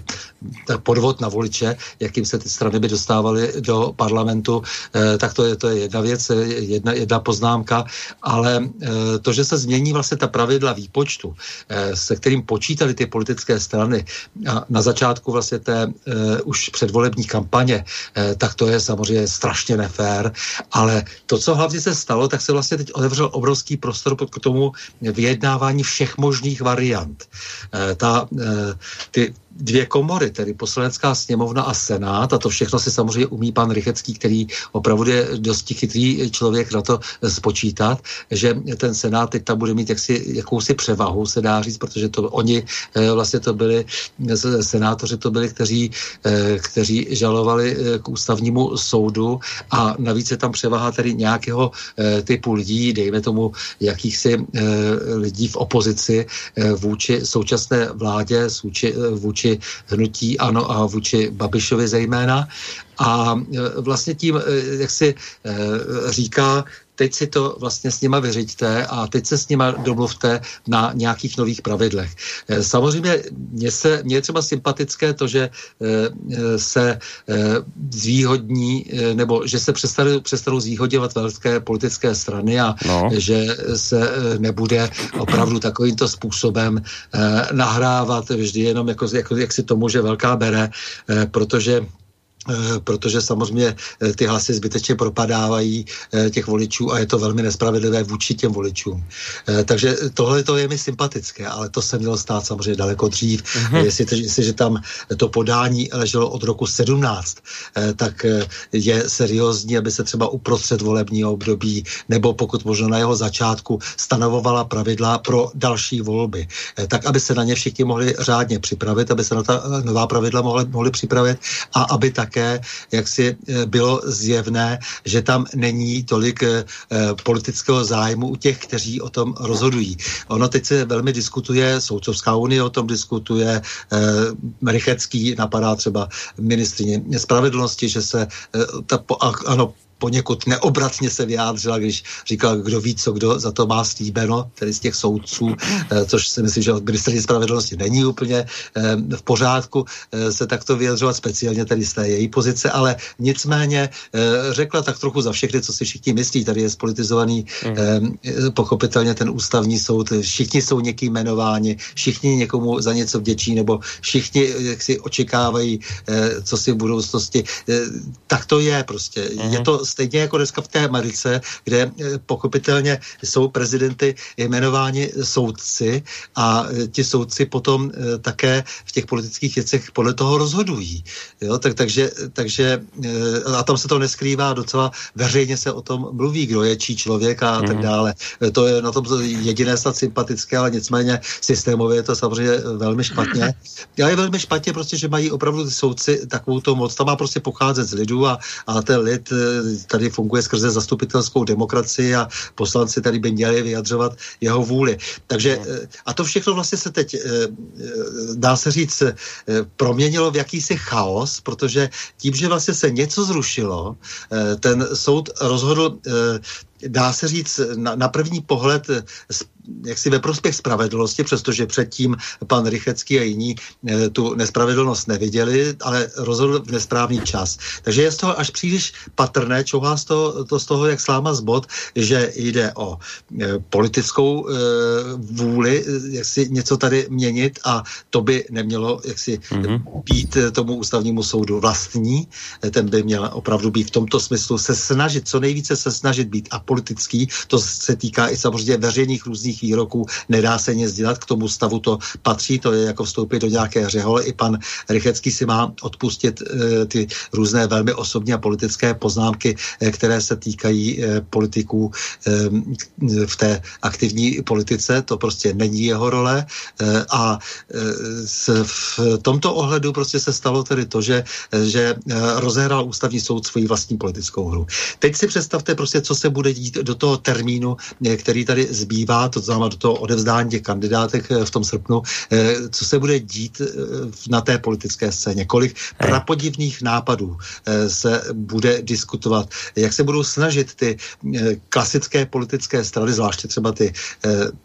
podvod na voliče, jakým se ty strany by dostávaly do parlamentu, eh, tak to je, to je jedna věc, jedna, jedna poznámka, ale eh, to, že se změní vlastně ta pravidla výpočtu, eh, se kterým počítali ty politické strany na začátku vlastně té eh, už předvolební kampaně, tak to je samozřejmě strašně nefér, ale to, co hlavně se stalo, tak se vlastně teď otevřel obrovský prostor k tomu vyjednávání všech možných variant. Ta, ty dvě komory, tedy poslanecká sněmovna a senát, a to všechno si samozřejmě umí pan Rychecký, který opravdu je dosti chytrý člověk na to spočítat, že ten senát teď tam bude mít jaksi, jakousi převahu, se dá říct, protože to oni vlastně to byli, senátoři to byli, kteří, kteří žalovali k ústavnímu soudu a navíc je tam převaha tedy nějakého typu lidí, dejme tomu jakýchsi lidí v opozici vůči současné vládě, vůči, vůči hnutí ANO a vůči Babišovi zejména. A vlastně tím, jak si říká, teď si to vlastně s nima vyřiďte a teď se s nima domluvte na nějakých nových pravidlech. Eh, samozřejmě mně, se, mně je třeba sympatické to, že eh, se eh, zvýhodní, nebo že se přestanou, přestanou zvýhodňovat velké politické strany a no. že se nebude opravdu takovýmto způsobem nahrávat vždy jenom jako, jako jak si tomu, že velká bere, protože protože samozřejmě eh, ty hlasy zbytečně propadávají eh, těch voličů a je to velmi nespravedlivé vůči těm voličům. Takže tohle to je mi sympatické, ale to se mělo stát samozřejmě daleko dřív. Mm-hmm. Jestli, jestliže tam to podání leželo od roku 17, tak je seriózní, aby se třeba uprostřed volebního období nebo pokud možno na jeho začátku stanovovala pravidla pro další volby, tak aby se na ně všichni mohli řádně připravit, aby se na ta nová pravidla mohli, mohli připravit a aby také také jak si eh, bylo zjevné, že tam není tolik eh, politického zájmu u těch, kteří o tom rozhodují. Ono teď se velmi diskutuje, Soucovská unie o tom diskutuje, eh, Rychecký napadá třeba ministrině spravedlnosti, že se ta, ano, poněkud neobratně se vyjádřila, když říkal, kdo ví, co kdo za to má slíbeno, tedy z těch soudců, eh, což si myslím, že od ministerní spravedlnosti není úplně eh, v pořádku eh, se takto vyjadřovat, speciálně tedy z té její pozice, ale nicméně řekla tak trochu za všechny, co si všichni myslí. Tady je spolitizovaný mm. pochopitelně ten ústavní soud, všichni jsou někým jmenováni, všichni někomu za něco vděčí, nebo všichni jak si očekávají, co si v budoucnosti. Tak to je prostě. Mm. Je to stejně jako dneska v té Americe, kde eh, pochopitelně jsou prezidenty jmenováni soudci a eh, ti soudci potom eh, také v těch politických věcech podle toho rozhodují. Jo? Tak, takže, takže a tam se to neskrývá, docela veřejně se o tom mluví, kdo je čí člověk a tak mhm. dále. To je na tom jediné snad sympatické, ale nicméně systémově je to samozřejmě velmi špatně. Ale je velmi špatně prostě, že mají opravdu ty soudci takovou to moc. Tam má prostě pocházet z lidu a, a ten lid tady funguje skrze zastupitelskou demokracii a poslanci tady by měli vyjadřovat jeho vůli. Takže eh, a to všechno vlastně se teď, eh, eh, dá se říct, proměnilo v jakýsi chaos, protože tím, že vlastně se něco zrušilo, ten soud rozhodl dá se říct na, na první pohled jaksi ve prospěch spravedlnosti, přestože předtím pan Rychecký a jiní eh, tu nespravedlnost neviděli, ale rozhodl v nesprávný čas. Takže je z toho až příliš patrné, čouhá z toho, to z toho, jak sláma z bod, že jde o e, politickou e, vůli, jak si něco tady měnit a to by nemělo jaksi mm-hmm. být tomu ústavnímu soudu vlastní. Ten by měl opravdu být v tomto smyslu se snažit, co nejvíce se snažit být apolitický. To se týká i samozřejmě veřejných různých nějakých výroků, nedá se nic dělat, k tomu stavu to patří, to je jako vstoupit do nějaké řehole. I pan Rychecký si má odpustit e, ty různé velmi osobní a politické poznámky, e, které se týkají e, politiků e, v té aktivní politice, to prostě není jeho role e, a e, v tomto ohledu prostě se stalo tedy to, že, že rozehrál ústavní soud svoji vlastní politickou hru. Teď si představte prostě, co se bude dít do toho termínu, který tady zbývá, to znamená do toho odevzdání těch kandidátek eh, v tom srpnu, eh, co se bude dít eh, na té politické scéně, kolik prapodivných nápadů se bude diskutovat, jak se budou snažit ty klasické politické strany, zvláště třeba ty,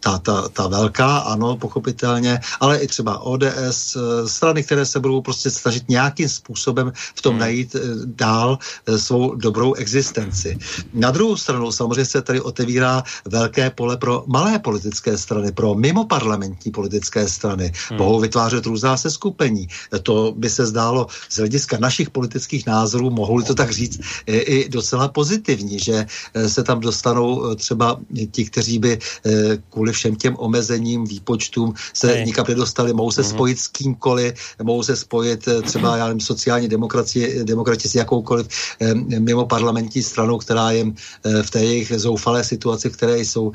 ta, ta, ta velká, ano, pochopitelně, ale i třeba ODS, strany, které se budou prostě snažit nějakým způsobem v tom hmm. najít dál svou dobrou existenci. Na druhou stranu samozřejmě se tady otevírá velké pole pro malé politické strany, pro mimoparlamentní politické strany. Hmm. Mohou vytvářet různá seskupení. To by se zdálo z hlediska našich politických názorů, mohou to tak říct, i docela pozitivní, že se tam dostanou třeba ti, kteří by kvůli všem těm omezením, výpočtům se hey. nikam nedostali, mohou se hmm. spojit s kýmkoliv, mohou se spojit třeba, já nevím, sociální demokracie, demokrati s jakoukoliv mimo parlamentní stranou, která jim v té jejich zoufalé situaci, v které jsou,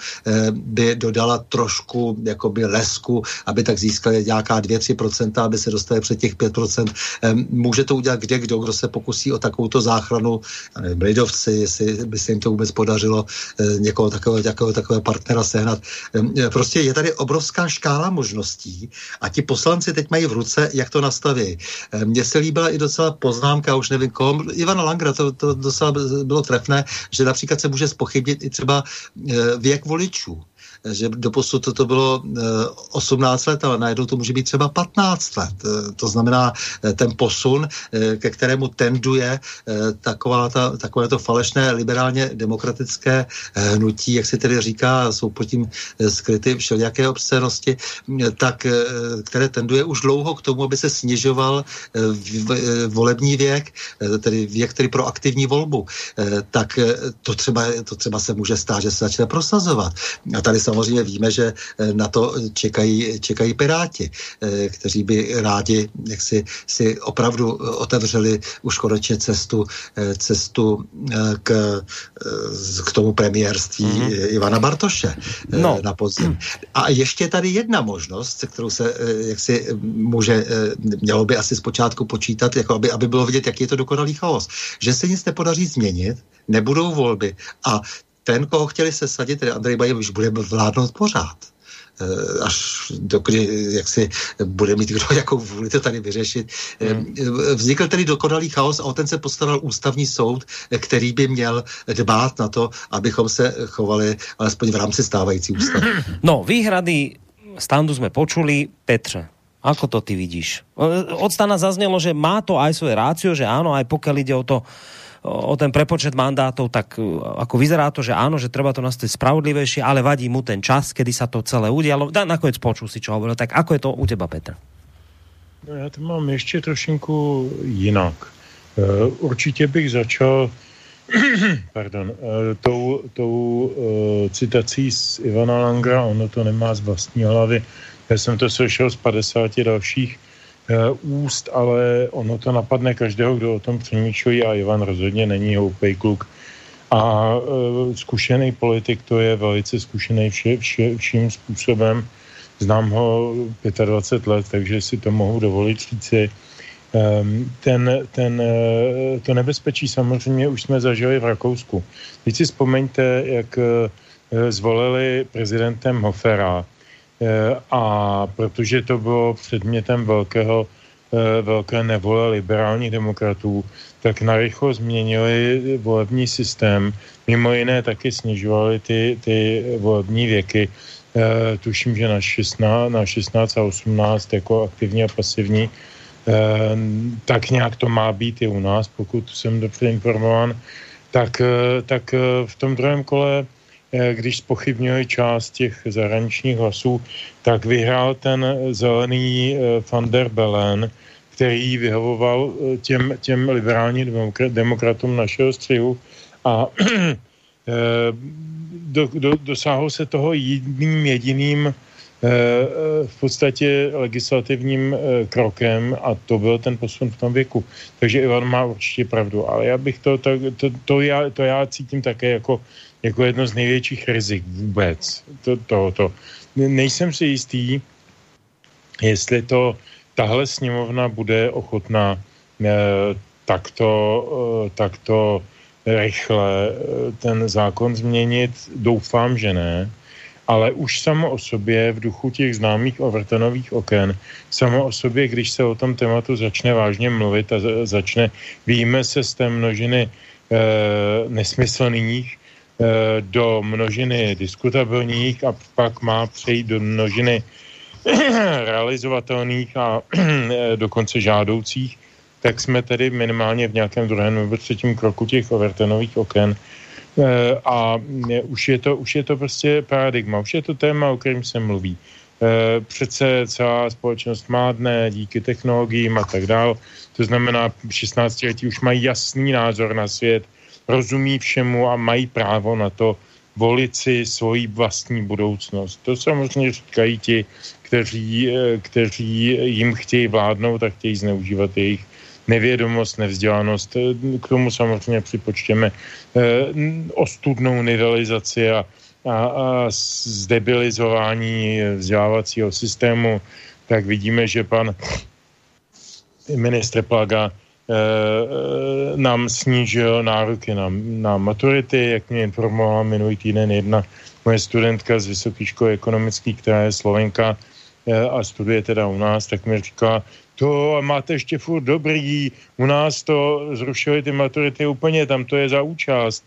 by dodala trošku jakoby lesku, aby tak získali nějaká 2-3%, aby se dostali před těch 5%. Může to udělat kde kdo, kdo se pokusí o takovouto záchranu, nevím, lidovci, jestli by se jim to vůbec podařilo někoho takového, takového, takového partnera sehnat. Prostě je tady obrovská škála možností a ti poslanci teď mají v ruce, jak to nastaví. Mně se líbila i docela poznámka, už nevím koho, Ivana Langra, to, to docela bylo trefné, že například se může spochybnit i třeba věk voličů že doposud to, bylo 18 eh, let, ale najednou to může být třeba 15 let. Eh, to znamená eh, ten posun, ke kterému tenduje taková ta, takové to falešné liberálně demokratické hnutí, jak se tedy říká, jsou pod tím skryty všelijaké obscenosti, tak které tenduje už dlouho k tomu, aby se snižoval volební věk, tedy věk, který pro aktivní volbu, tak to třeba, to třeba se může stát, že se začne prosazovat. A tady samozřejmě víme, že eh, na to čekají, čekají piráti, eh, kteří by rádi jak si, si opravdu otevřeli už konečně cestu, eh, cestu k, k tomu premiérství mm-hmm. Ivana Bartoše no. na podzim. A ještě tady jedna možnost, kterou se jak si může, mělo by asi zpočátku počítat, jako aby, aby bylo vidět, jaký je to dokonalý chaos. Že se nic nepodaří změnit, nebudou volby a ten, koho chtěli sesadit, tedy Andrej Babiš, bude vládnout pořád eh, až dokdy, jak si bude mít kdo jakou vůli to tady vyřešit. Eh, hmm. Vznikl tedy dokonalý chaos a o ten se postaral ústavní soud, který by měl dbát na to, abychom se chovali alespoň v rámci stávající ústavy. No, výhrady standu jsme počuli. Petře, ako to ty vidíš? Od stana zaznělo, že má to aj svoje rácio, že áno, aj pokiaľ ide o to o ten prepočet mandátov, tak e, ako vyzerá to, že áno, že treba to nastaviť spravodlivejšie, ale vadí mu ten čas, kedy sa to celé udialo. Da, nakoniec počul si, čo hovoril. Tak ako je to u teba, Petr? No já to mám ještě trošinku jinak. Uh, určitě bych začal pardon, uh, tou, tou citací z Ivana Langra, ono to nemá z vlastní hlavy. Já jsem to slyšel z 50 dalších úst, ale ono to napadne každého, kdo o tom přemýšlí a Ivan rozhodně není hloupej kluk. A e, zkušený politik to je velice zkušený vše, vše, vším způsobem. Znám ho 25 let, takže si to mohu dovolit říci. Um, ten, ten, to nebezpečí samozřejmě už jsme zažili v Rakousku. Teď si vzpomeňte, jak zvolili prezidentem Hofera, Eh, a protože to bylo předmětem velkého, eh, velké nevole liberálních demokratů, tak narychlo změnili volební systém. Mimo jiné taky snižovali ty, ty volební věky. E, tuším, že na 16, na 16 a 18 jako aktivní a pasivní. Tak nějak to má být i u nás, pokud jsem dobře informován. Tak, tak v tom druhém kole Eh, když spochybňuje část těch zahraničních hlasů, tak vyhrál ten zelený eh, van der Bellen, který vyhovoval eh, těm, těm liberálním demokratům našeho střihu a do, do, dosáhlo se toho jedním jediným v podstatě legislativním krokem a to byl ten posun v tom věku. Takže Ivan má určitě pravdu, ale já bych to, to, to, to, já, to já cítím také jako jako jedno z největších rizik vůbec to, tohoto. Nejsem si jistý, jestli to tahle sněmovna bude ochotná eh, takto, eh, takto rychle eh, ten zákon změnit. Doufám, že ne. Ale už samo o sobě v duchu těch známých overtonových oken, samo o sobě, když se o tom tématu začne vážně mluvit a začne, víme se z té množiny e, nesmyslných do množiny diskutabilních a pak má přejít do množiny realizovatelných a eh, dokonce žádoucích, tak jsme tedy minimálně v nějakém druhém nebo třetím kroku těch overtonových oken. Eh, a už je, to, už je to prostě paradigma, už je to téma, o kterém se mluví. Eh, přece celá společnost mádne díky technologiím a tak dál. To znamená, 16 letí už mají jasný názor na svět, rozumí všemu a mají právo na to volit si svoji vlastní budoucnost. To samozřejmě říkají ti, kteří, eh, kteří jim chtějí vládnout a chtějí zneužívat jejich nevědomost, nevzdělanost. K tomu samozřejmě připočtěme ostudnou nivelizaci a a, a zdebilizování vzdělávacího systému, tak vidíme, že pan ministr Plaga nám snížil nároky na, na maturity, jak mě informovala minulý týden jedna moje studentka z Vysoké školy ekonomické, která je Slovenka e, a studuje teda u nás, tak mi říká, to máte ještě furt dobrý, u nás to zrušili ty maturity úplně, tam to je za účast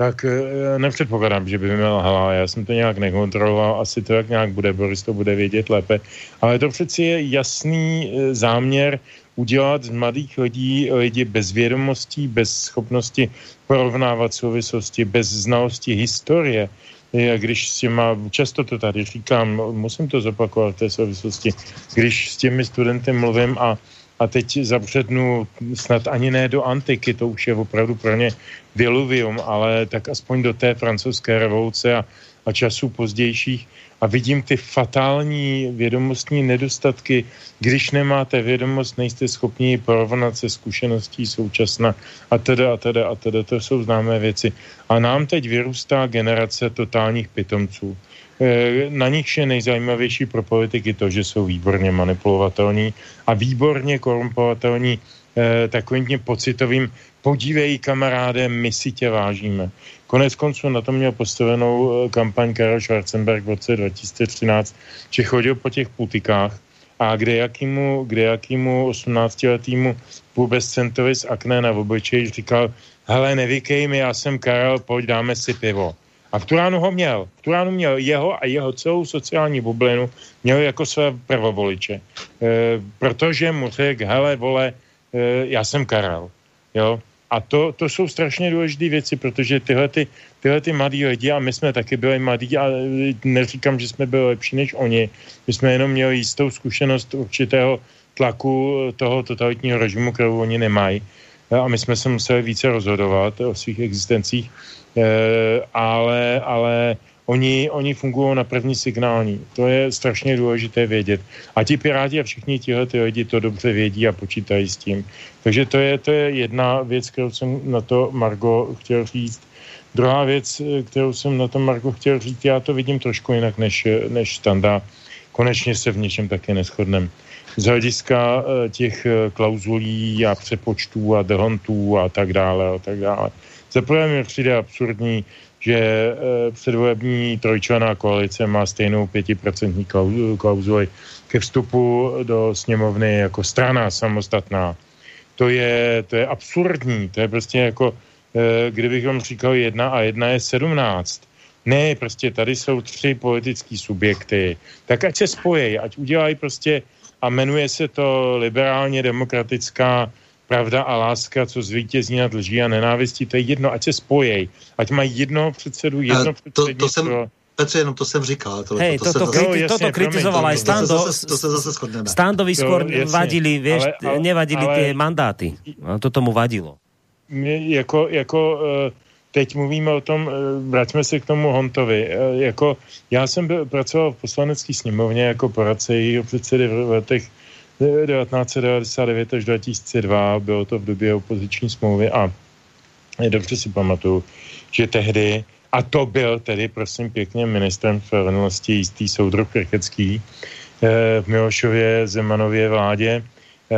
tak eh, nepředpokládám, že by mi lhala. Já jsem to nějak nekontroloval, asi to jak nějak bude, Boris to bude vědět lépe. Ale to přeci je jasný eh, záměr udělat z mladých lidí lidi bez vědomostí, bez schopnosti porovnávat souvislosti, bez znalosti historie. A když s těma, často to tady říkám, musím to zopakovat v té souvislosti, když s těmi studenty mluvím a a teď zabřednu snad ani ne do antiky, to už je opravdu pro ně diluvium, ale tak aspoň do té francouzské revoluce a, a časů pozdějších a vidím ty fatální vědomostní nedostatky. Když nemáte vědomost, nejste schopni porovnat se zkušeností současna a teda a teda a teda. To jsou známé věci. A nám teď vyrůstá generace totálních pitomců. Eh, na nich je nejzajímavější pro politiky to, že jsou výborně manipulovatelní a výborně korumpovatelní eh, takovým pocitovým podívej kamaráde, my si tě vážíme. Konec konců na to měl postavenou eh, kampaň Karel Schwarzenberg v roce 2013, že chodil po těch putikách a kde jakýmu, kde jakýmu 18-letýmu půlbezcentovi z akné na obličeji říkal, hele, nevykej mi, já jsem Karel, pojď dáme si pivo. A v Turánu ho měl. V Turánu měl jeho a jeho celou sociální bublinu měl jako své prvovoliče. E, protože mu řekl, hele, vole, e, já jsem Karel. Jo? A to, to jsou strašně důležité věci, protože tyhle, ty, tyhle ty mladí lidi, a my jsme taky byli mladí, a neříkám, že jsme byli lepší než oni, my jsme jenom měli jistou zkušenost určitého tlaku toho totalitního režimu, kterou oni nemají. A my jsme se museli více rozhodovat o svých existencích ale, ale oni, oni fungují na první signální. To je strašně důležité vědět. A ti piráti a všichni tihle ty lidi to dobře vědí a počítají s tím. Takže to je, to je jedna věc, kterou jsem na to Margo chtěl říct. Druhá věc, kterou jsem na to Margo chtěl říct, já to vidím trošku jinak než, než standa. Konečně se v něčem také neschodneme. Z hlediska eh, těch eh, klauzulí a přepočtů a dehontů a tak dále a tak dále za prvé mi přijde absurdní, že e, předvolební trojčlená koalice má stejnou pětiprocentní klauzuli ke vstupu do sněmovny jako strana samostatná. To je, to je absurdní, to je prostě jako, e, kdybychom říkali jedna a jedna je sedmnáct. Ne, prostě tady jsou tři politické subjekty. Tak ať se spojí, ať udělají prostě a jmenuje se to liberálně demokratická pravda a láska, co zvítězí nad lží a nenávistí, to je jedno, ať se spojej, ať mají jedno předsedu, jedno to, to jsem, Petře, jenom to jsem říkal. To, Hej, to, to, to, kriti, toto kritizoval aj Stando. To, to, to se zase shodneme. Standovi skôr vadili, vieš, ale, ale, nevadili ale, tie mandáty. A to tomu vadilo. Jako, jako uh, teď mluvíme o tom, uh, vraťme se k tomu Hontovi. Uh, jako, já jsem byl, pracoval v poslanecké sněmovně jako poradce jejího předsedy v letech 1999 až 2002, bylo to v době opoziční smlouvy a dobře si pamatuju, že tehdy, a to byl tedy, prosím pěkně, ministrem spravedlnosti jistý soudruh Krchecký eh, v Milošově Zemanově vládě, eh,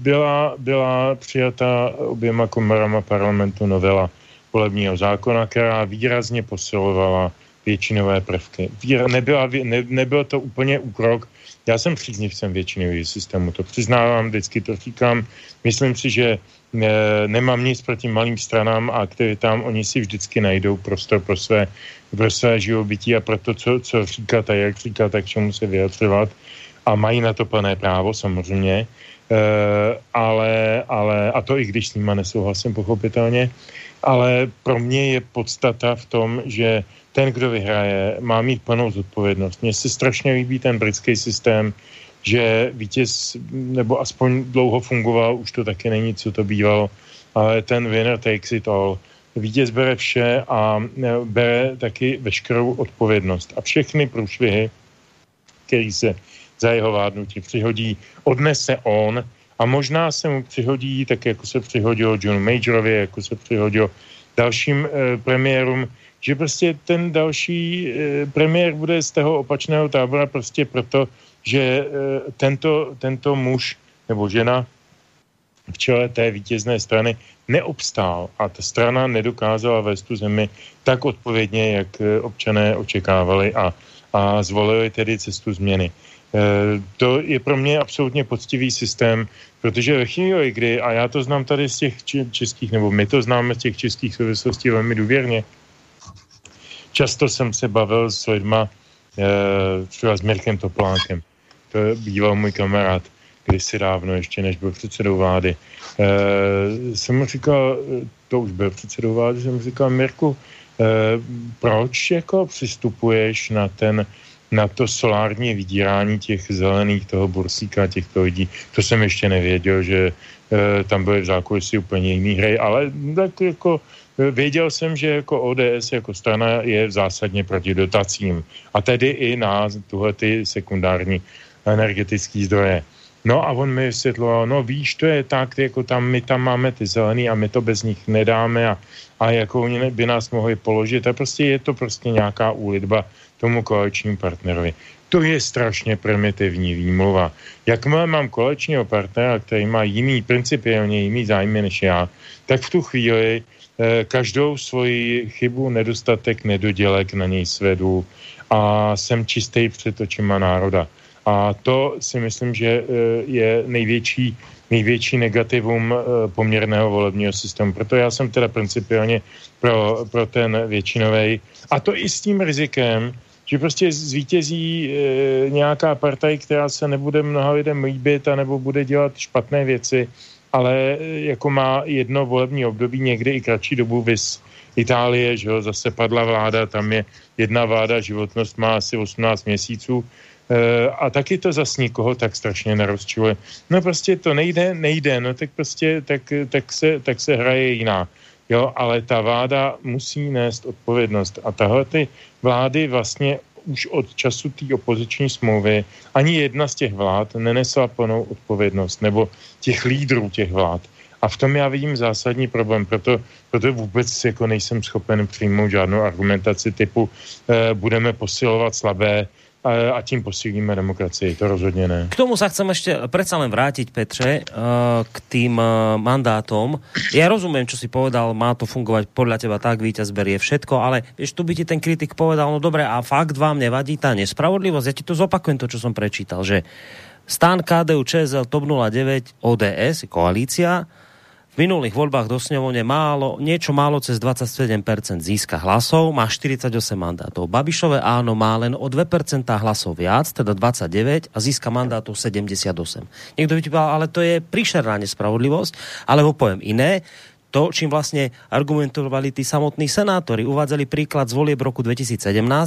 byla, byla přijata oběma komorama parlamentu novela volebního zákona, která výrazně posilovala většinové prvky. Nebyla, ne, nebyl to úplně úkrok já jsem příznivcem většinového systému, to přiznávám, vždycky to říkám. Myslím si, že ne, nemám nic proti malým stranám a tam oni si vždycky najdou prostor pro své, pro své živobytí a pro to, co, co říkat a jak říkat a k čemu se vyjadřovat. a mají na to plné právo samozřejmě, ale, ale, a to i když s nima nesouhlasím pochopitelně, ale pro mě je podstata v tom, že ten, kdo vyhraje, má mít plnou zodpovědnost. Mně se strašně líbí ten britský systém, že vítěz, nebo aspoň dlouho fungoval, už to taky není, co to bývalo, ale ten winner takes it all. Vítěz bere vše a e, bere taky veškerou odpovědnost. A všechny průšvihy, který se za jeho vládnutí přihodí, odnese on a možná se mu přihodí, tak jako se přihodilo John Majorovi, jako se přihodilo dalším e, premiérům, že prostě ten další e, premiér bude z toho opačného tábora prostě proto, že e, tento, tento muž nebo žena v čele té vítězné strany neobstál a ta strana nedokázala vést tu zemi tak odpovědně, jak e, občané očekávali a, a zvolili tedy cestu změny. E, to je pro mě absolutně poctivý systém, protože ve chvíli, kdy, a já to znám tady z těch českých, nebo my to známe z těch českých souvislostí velmi důvěrně, často jsem se bavil s lidma, e, třeba s Mirkem Toplákem, to býval můj kamarád, kdysi dávno, ještě než byl předsedou vlády. E, jsem mu říkal, to už byl předsedou vlády, jsem mu říkal, Mirku, e, proč jako přistupuješ na ten na to solární vydírání těch zelených, toho bursíka, těchto lidí. To jsem ještě nevěděl, že e, tam byly v zákulisí úplně jiný hry, ale tak jako věděl jsem, že jako ODS jako strana je zásadně proti dotacím a tedy i na tuhle ty sekundární energetické zdroje. No a on mi vysvětloval, no víš, to je tak, jako tam, my tam máme ty zelený a my to bez nich nedáme a, a jako oni by nás mohli položit a prostě je to prostě nějaká úlitba tomu koaličnímu partnerovi. To je strašně primitivní výmluva. Jakmile mám koaličního partnera, který má jiný, principiálně jiný zájmy než já, tak v tu chvíli každou svoji chybu, nedostatek, nedodělek na něj svedu a jsem čistý před očima národa. A to si myslím, že eh, je největší, největší negativum eh, poměrného volebního systému. Proto já jsem teda principiálně pro, pro ten většinový. A to i s tím rizikem, že prostě zvítězí nějaká partaj, která se nebude mnoha lidem líbit a nebo bude dělat špatné věci, ale jako má jedno volební období, někdy i kratší dobu, vys Itálie, že jo, zase padla vláda, tam je jedna vláda, životnost má asi 18 měsíců, Eh, a taky to zas nikoho tak strašně nerozčiluje. No prostě to nejde, nejde, no tak prostě tak, tak, se, tak se hraje jiná. Jo, ale ta vláda musí nést odpovědnost. A tahle ty vlády vlastně už od času té opoziční smlouvy ani jedna z těch vlád nenesla plnou odpovědnost, nebo těch lídrů těch vlád. A v tom já vidím zásadní problém, proto, proto vůbec jako nejsem schopen přijmout žádnou argumentaci typu eh, budeme posilovat slabé, a tím posílíme demokracii, to rozhodně ne. K tomu sa chcem ešte predsa len vrátiť, Petře, eh, k tým eh, mandátom. Ja rozumiem, čo si povedal, má to fungovať podľa teba tak, víťaz berie všetko, ale vieš, tu by ti ten kritik povedal, no dobre, a fakt vám nevadí tá nespravodlivosť? Ja ti to zopakujem, to, čo som prečítal, že Stan KDU, ČSL, TOP 09, ODS, koalícia, minulých voľbách do snemovne málo, niečo málo cez 27% získa hlasov, má 48 mandátov. Babišové áno má len o 2% hlasov viac, teda 29 a získa mandátov 78. Niekto by ti ale to je príšerná nespravodlivosť, alebo poviem iné, to, čím vlastne argumentovali tí samotní senátori. Uvádzali príklad z volieb roku 2017,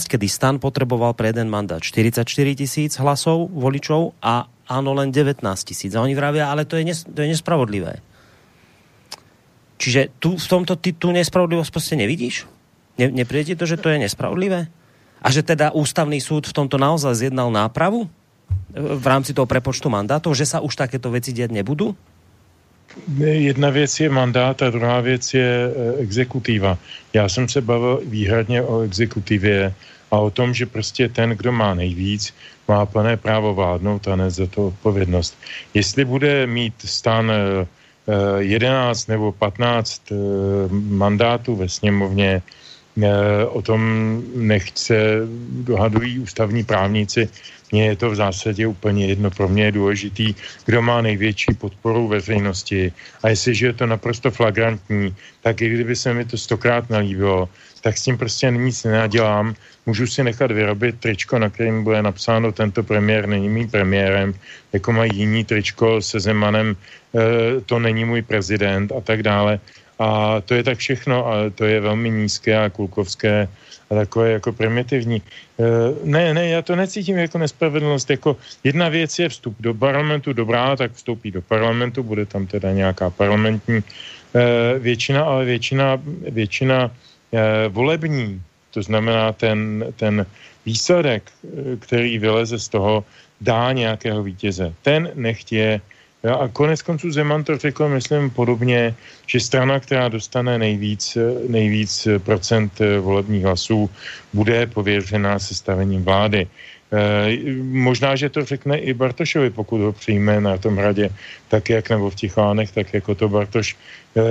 kedy Stan potreboval pre jeden mandát 44 tisíc hlasov voličov a áno len 19 tisíc. A oni vravia, ale to je, nes, to je nespravodlivé. Čiže tu v tomto ty tu nespravodlivosť prostě nevidíš? Ne, nepríde to, že to je nespravodlivé? A že teda ústavný súd v tomto naozaj zjednal nápravu v rámci toho prepočtu mandátov, že sa už takéto veci dět nebudú? Jedna věc je mandát a druhá věc je e, exekutiva. Já jsem se bavil výhradně o exekutivě a o tom, že prostě ten, kdo má nejvíc, má plné právo vládnout a ne za to odpovědnost. Jestli bude mít stan 11 eh, nebo 15 eh, mandátů ve sněmovně, eh, o tom nechce, dohadují ústavní právníci, mně je to v zásadě úplně jedno. Pro mě je důležitý, kdo má největší podporu veřejnosti. A jestliže je to naprosto flagrantní, tak i kdyby se mi to stokrát nelíbilo, tak s tím prostě nic nenadělám. Můžu si nechat vyrobit tričko, na kterém bude napsáno tento premiér není mým premiérem, jako mají jiný tričko se Zemanem, e, to není můj prezident a tak dále. A to je tak všechno a to je velmi nízké a kulkovské takové jako primitivní. E, ne, ne, já to necítím jako nespravedlnost. Jako jedna věc je vstup do parlamentu, dobrá, tak vstoupí do parlamentu, bude tam teda nějaká parlamentní e, většina, ale většina, většina e, volební, to znamená ten, ten výsledek, který vyleze z toho, dá nějakého vítěze. Ten nechtě Jo, a konec konců Zeman to řekl, myslím, podobně, že strana, která dostane nejvíc, nejvíc procent volebních hlasů, bude pověřená sestavením vlády. E, možná, že to řekne i Bartošovi, pokud ho přijme na tom hradě, tak jak nebo v Tichánech, tak jako to Bartoš e,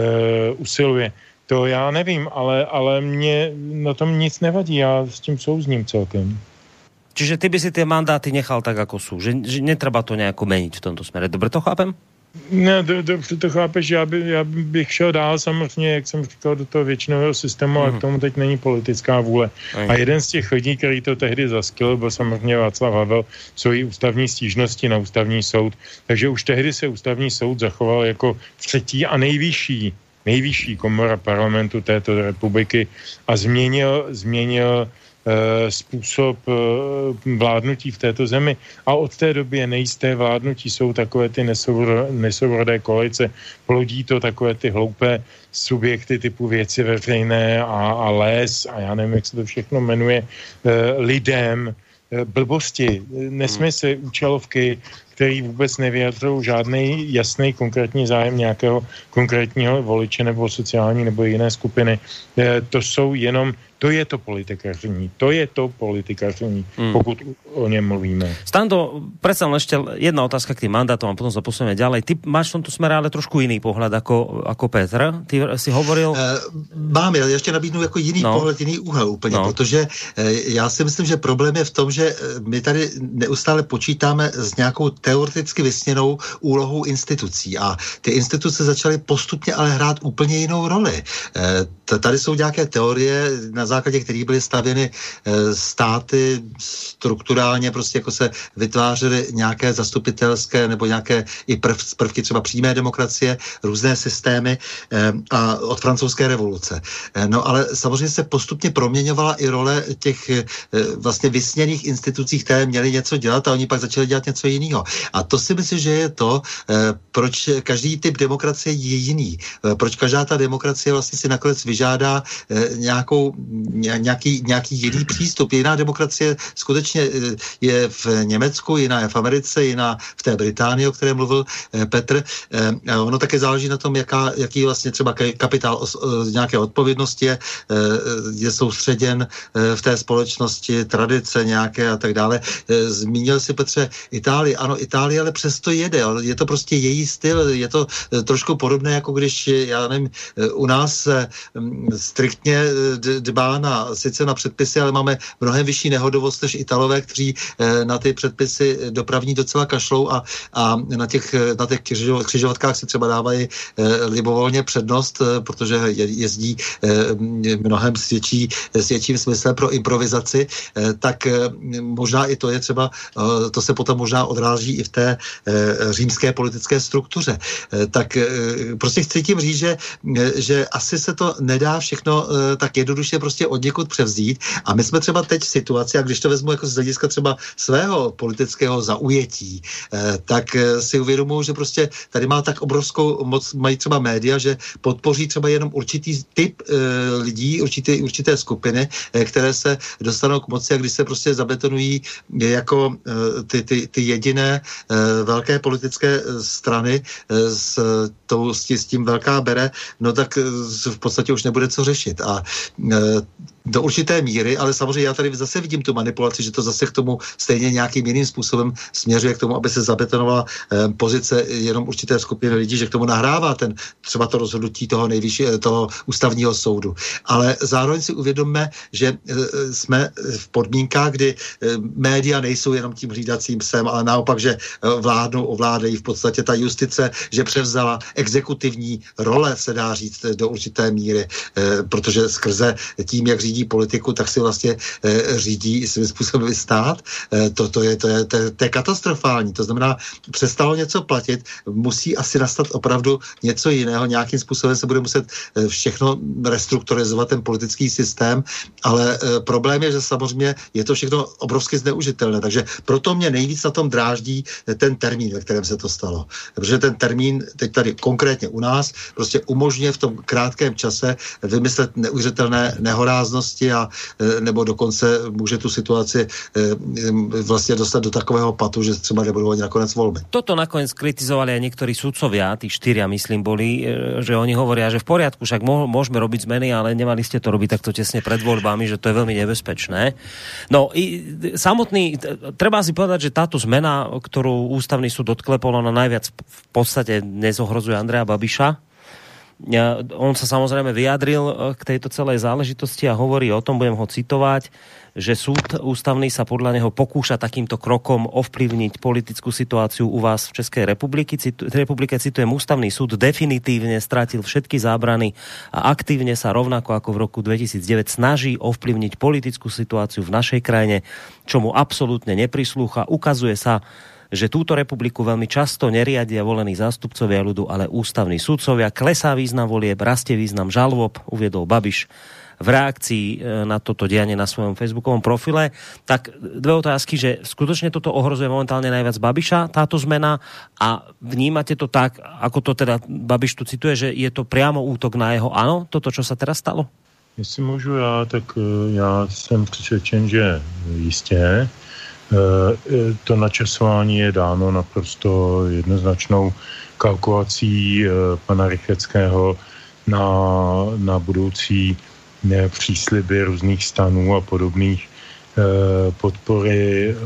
usiluje. To já nevím, ale, ale mě na tom nic nevadí, já s tím souzním celkem. Čiže ty by si ty mandáty nechal tak, jako jsou, že, že netreba to nějak meniť v tomto směru. Dobře to chápem? Ne, do, dobře to chápeš, já, by, já bych šel dál samozřejmě, jak jsem říkal, do toho většinového systému, mm. a k mhm. tomu teď není politická vůle. Mm. A jeden z těch lidí, který to tehdy zaskil, byl samozřejmě Václav Havel, svojí ústavní stížnosti na ústavní soud. Takže už tehdy se ústavní soud zachoval jako třetí a nejvyšší, nejvyšší komora parlamentu této republiky a změnil, změnil Eh, způsob eh, vládnutí v této zemi. A od té doby je nejisté vládnutí, jsou takové ty nesourodé koalice, plodí to takové ty hloupé subjekty typu věci veřejné a, a les a já nevím, jak se to všechno jmenuje, eh, lidem, blbosti, nesmysly, účelovky, který vůbec nevyjadřují žádný jasný konkrétní zájem nějakého konkrétního voliče nebo sociální nebo jiné skupiny. To jsou jenom to je to politikaření. To je to politikaření, mm. pokud o něm mluvíme. Stando, predsa ještě jedna otázka k tým mandátom a potom sa posuneme ďalej. Ty máš v tomto smere ale trošku jiný pohled jako, jako Petr. Ty si hovoril... Uh, mám, já ještě nabídnu jako jiný no. pohled, jiný úhel úplně, no. protože uh, já si myslím, že problém je v tom, že my tady neustále počítáme s nějakou teoreticky vysněnou úlohou institucí a ty instituce začaly postupně ale hrát úplně jinou roli. Uh, tady jsou nějaké teorie, na základě kterých byly stavěny eh, státy strukturálně, prostě jako se vytvářely nějaké zastupitelské nebo nějaké i prv, prvky třeba přímé demokracie, různé systémy eh, a od francouzské revoluce. Eh, no ale samozřejmě se postupně proměňovala i role těch vlastně vysněných institucí, které měly něco dělat a oni pak začali dělat něco jiného. A to si myslím, že je to, proč každý typ demokracie je jiný. Proč každá ta demokracie vlastně si nakonec vyžádá nějakou nějaký, nějaký jiný přístup. Jiná demokracie skutečně eh, je v Německu, jiná je v Americe, jiná v té Británii, o které mluvil eh, Petr. Eh, ono také záleží na tom, jaká, jaký vlastně třeba kapitál nějaké odpovědnosti je, je soustředěn v té společnosti, tradice nějaké a tak dále. Zmínil si Petře Itálii. Ano, Itálie ale přesto jede. Je to prostě její styl. Je to trošku podobné, jako když, já nevím, u nás striktně dbá na, sice na předpisy, ale máme mnohem vyšší nehodovost než Italové, kteří eh, na ty předpisy dopravní docela kašlou a, a na těch, na těch křižovatkách si třeba dávají eh, libovolně přednost, eh, protože jezdí mnohem s, větší, s větším smyslem pro improvizaci, tak možná i to je třeba, to se potom možná odráží i v té římské politické struktuře. Tak prostě chci tím říct, že, že asi se to nedá všechno tak jednoduše prostě od někud převzít. A my jsme třeba teď v situaci, a když to vezmu jako z hlediska třeba svého politického zaujetí, eh, tak eh, si uvědomuji, že prostě tady má tak obrovskou moc, mají třeba média, že podpoří třeba jenom určitý typ eh, lidí, určité, určité skupiny, eh, které se dostanou k moci a když se prostě zabetonují jako eh, ty, ty, ty jediné eh, velké politické eh, strany eh, s, tou, s tím velká bere, no tak v podstatě už nebude co řešit. A do určité míry, ale samozřejmě já tady zase vidím tu manipulaci, že to zase k tomu stejně nějakým jiným způsobem směřuje k tomu, aby se zabetonovala eh, pozice jenom určité skupiny lidí, že k tomu nahrává ten třeba to rozhodnutí toho nejvyššího, toho ústavního soudu. Ale zároveň si uvědomme, že jsme v podmínkách, kdy média nejsou jenom tím hlídacím psem, ale naopak, že vládnou, ovládají v podstatě ta justice, že převzala exekutivní role, se dá říct, do určité míry, eh, protože skrze tím, jak řídí politiku, tak si vlastně eh, řídí svým způsobem stát. Eh, to, to, je, to, je, to, je, to je katastrofální. To znamená, přestalo něco platit, musí asi nastat opravdu něco jiného. Nějakým způsobem se bude muset všechno restrukturalizovat, ten politický systém, ale problém je, že samozřejmě je to všechno obrovsky zneužitelné. Takže proto mě nejvíc na tom dráždí ten termín, ve kterém se to stalo. Protože ten termín teď tady konkrétně u nás prostě umožňuje v tom krátkém čase vymyslet neuvěřitelné nehoráznosti a e, nebo dokonce může tu situaci e, vlastně dostat do takového patu, že třeba nebudou ani nakonec volby. Toto nakonec kritizovali aj niektorí sudcovia, tí štyria myslím boli, e, že oni hovoria, že v poriadku, však môžeme robiť zmeny, ale nemali ste to robiť takto tesne pred voľbami, že to je veľmi nebezpečné. No i samotný, treba si povedať, že táto zmena, ktorú ústavný súd odklepol, ona najviac v podstate nezohrozuje Andreja Babiša, on sa samozrejme vyjadril e, k tejto celej záležitosti a hovorí o tom, budem ho citovať, že súd ústavný sa podľa neho pokúša takýmto krokom ovplyvniť politickú situáciu u vás v Českej republike. Citu, republike citujem, ústavný súd definitívne stratil všetky zábrany a aktívne sa rovnako ako v roku 2009 snaží ovplyvniť politickú situáciu v našej krajine, čomu absolútne neprislúcha. Ukazuje sa, že túto republiku veľmi často neriadia volení zástupcovia ľudu, ale ústavní súdcovia. Klesá význam volieb, rastie význam žalob, uviedol Babiš v reakcii e, na toto dianie na svojom facebookovom profile. Tak dve otázky, že skutočne toto ohrozuje momentálne najviac Babiša, táto zmena a vnímate to tak, ako to teda Babiš tu cituje, že je to priamo útok na jeho ano, toto, čo sa teraz stalo? Jestli můžu já, tak e, já jsem přesvědčen, že jistě. Eh, to načasování je dáno naprosto jednoznačnou kalkulací eh, pana Rycheckého na, na budoucí ne, přísliby různých stanů a podobných eh, podpory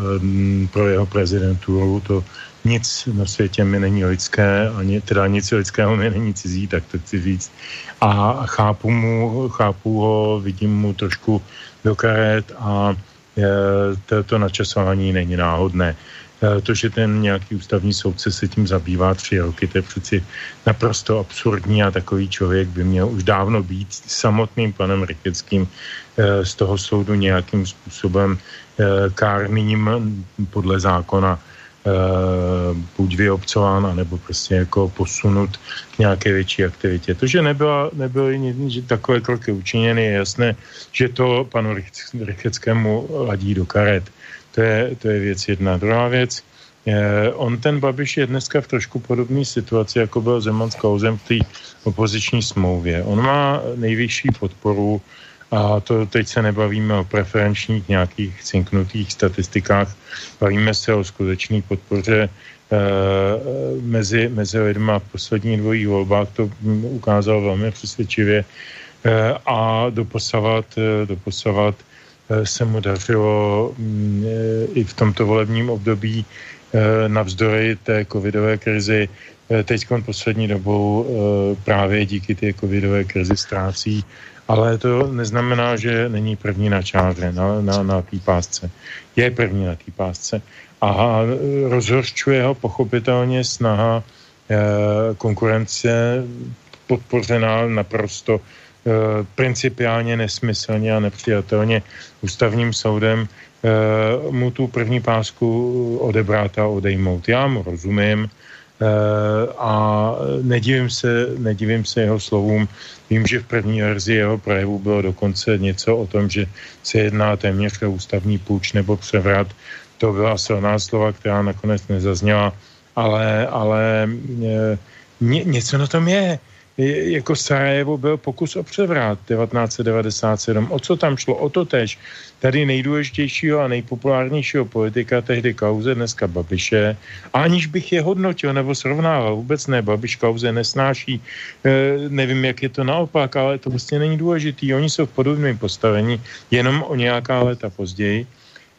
pro jeho prezidenturu. To nic na světě mi není lidské, ani, teda nic lidského mi není cizí, tak to chci říct. A chápu, mu, chápu ho, vidím mu trošku do karet a to, to načasování není náhodné. E, to, že ten nějaký ústavní soudce se tím zabývá tři roky, to je přeci naprosto absurdní a takový člověk by měl už dávno být samotným panem Rycheckým e, z toho soudu nějakým způsobem kárným podle zákona buď vyobcován, nebo prostě jako posunut k nějaké větší aktivitě. To, že nebyla, nebyly že takové kroky učiněny, je jasné, že to panu Rycheckému ladí do karet. To je, to je věc jedna. Druhá věc, je, on ten Babiš je dneska v trošku podobné situaci, jako byl Zeman s Kauzem v té opoziční smlouvě. On má nejvyšší podporu a to teď se nebavíme o preferenčních nějakých cinknutých statistikách, bavíme se o skutečné podpoře e, mezi, mezi lidma v posledních dvojích volbách. To ukázalo velmi přesvědčivě e, a doposavat, e, doposavat se mu dařilo mm, i v tomto volebním období navzdory té covidové krizi teď poslední dobou právě díky té covidové krizi ztrácí ale to neznamená, že není první na čáře, na, na, na té pásce. Je první na té pásce. A rozhořčuje ho pochopitelně snaha e, konkurence podpořená naprosto e, principiálně nesmyslně a nepřijatelně ústavním soudem e, mu tu první pásku odebrat a odejmout. Já mu rozumím, a nedivím se, nedivím se jeho slovům. Vím, že v první verzi jeho projevu bylo dokonce něco o tom, že se jedná téměř o ústavní půjč nebo převrat. To byla silná slova, která nakonec nezazněla, ale, ale ně, eh, něco na tom je. Jako Sarajevo byl pokus o převrát 1997. O co tam šlo? O to tež. Tady nejdůležitějšího a nejpopulárnějšího politika tehdy kauze, dneska Babiše. A aniž bych je hodnotil nebo srovnával, vůbec ne, Babiš kauze nesnáší. E, nevím, jak je to naopak, ale to prostě není důležitý. Oni jsou v podobném postavení, jenom o nějaká léta později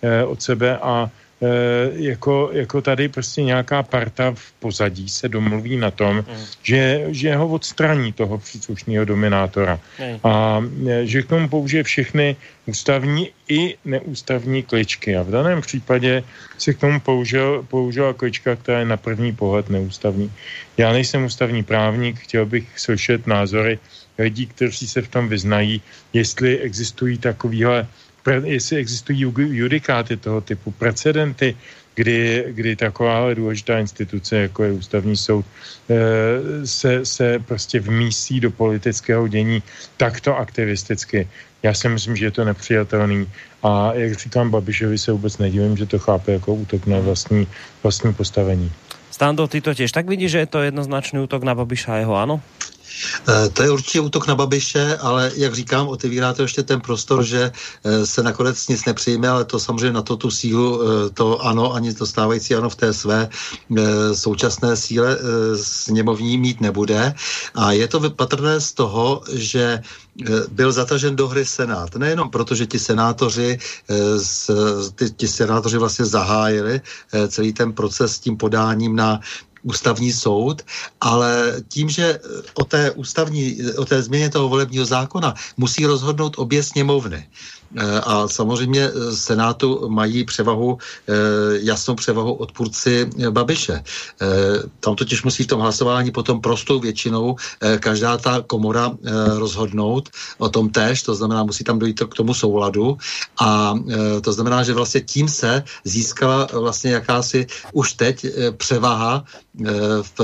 e, od sebe a jako, jako tady prostě nějaká parta v pozadí se domluví na tom, mm. že, že ho odstraní toho příslušného dominátora mm. a eh, že k tomu použije všechny ústavní i neústavní kličky. A v daném případě se k tomu použil, použila klička, která je na první pohled neústavní. Já nejsem ústavní právník, chtěl bych slyšet názory lidí, kteří se v tom vyznají, jestli existují takovýhle jestli existují judikáty toho typu, precedenty, kdy, kdy taková důležitá instituce, jako je ústavní soud, eh, se, se prostě vmísí do politického dění takto aktivisticky. Já si myslím, že je to nepřijatelný. A jak říkám Babišovi, se vůbec nedivím, že to chápe jako útok na vlastní, vlastní postavení. Stando, ty to těž tak vidíš, že je to jednoznačný útok na Babiša a jeho, ano? Eh, to je určitě útok na Babiše, ale jak říkám, otevírá to ještě ten prostor, že eh, se nakonec nic nepřijme, ale to samozřejmě na to tu sílu, eh, to ano, ani to stávající ano v té své současné síle sněmovní mít nebude. A je to patrné z toho, že byl zatažen do hry Senát. Nejenom proto, že ti senátoři, ti senátoři vlastně zahájili celý ten proces s tím podáním na ústavní soud, ale tím, že o té, ústavní, o té změně toho volebního zákona musí rozhodnout obě sněmovny. Eh, a samozřejmě eh, Senátu mají převahu, eh, jasnou převahu odpůrci Babiše. Tam totiž musí v tom hlasování potom prostou většinou každá ta komora rozhodnout o tom též, to znamená, musí tam dojít k tomu souladu a to znamená, že vlastně tím se získala vlastně jakási už teď převaha v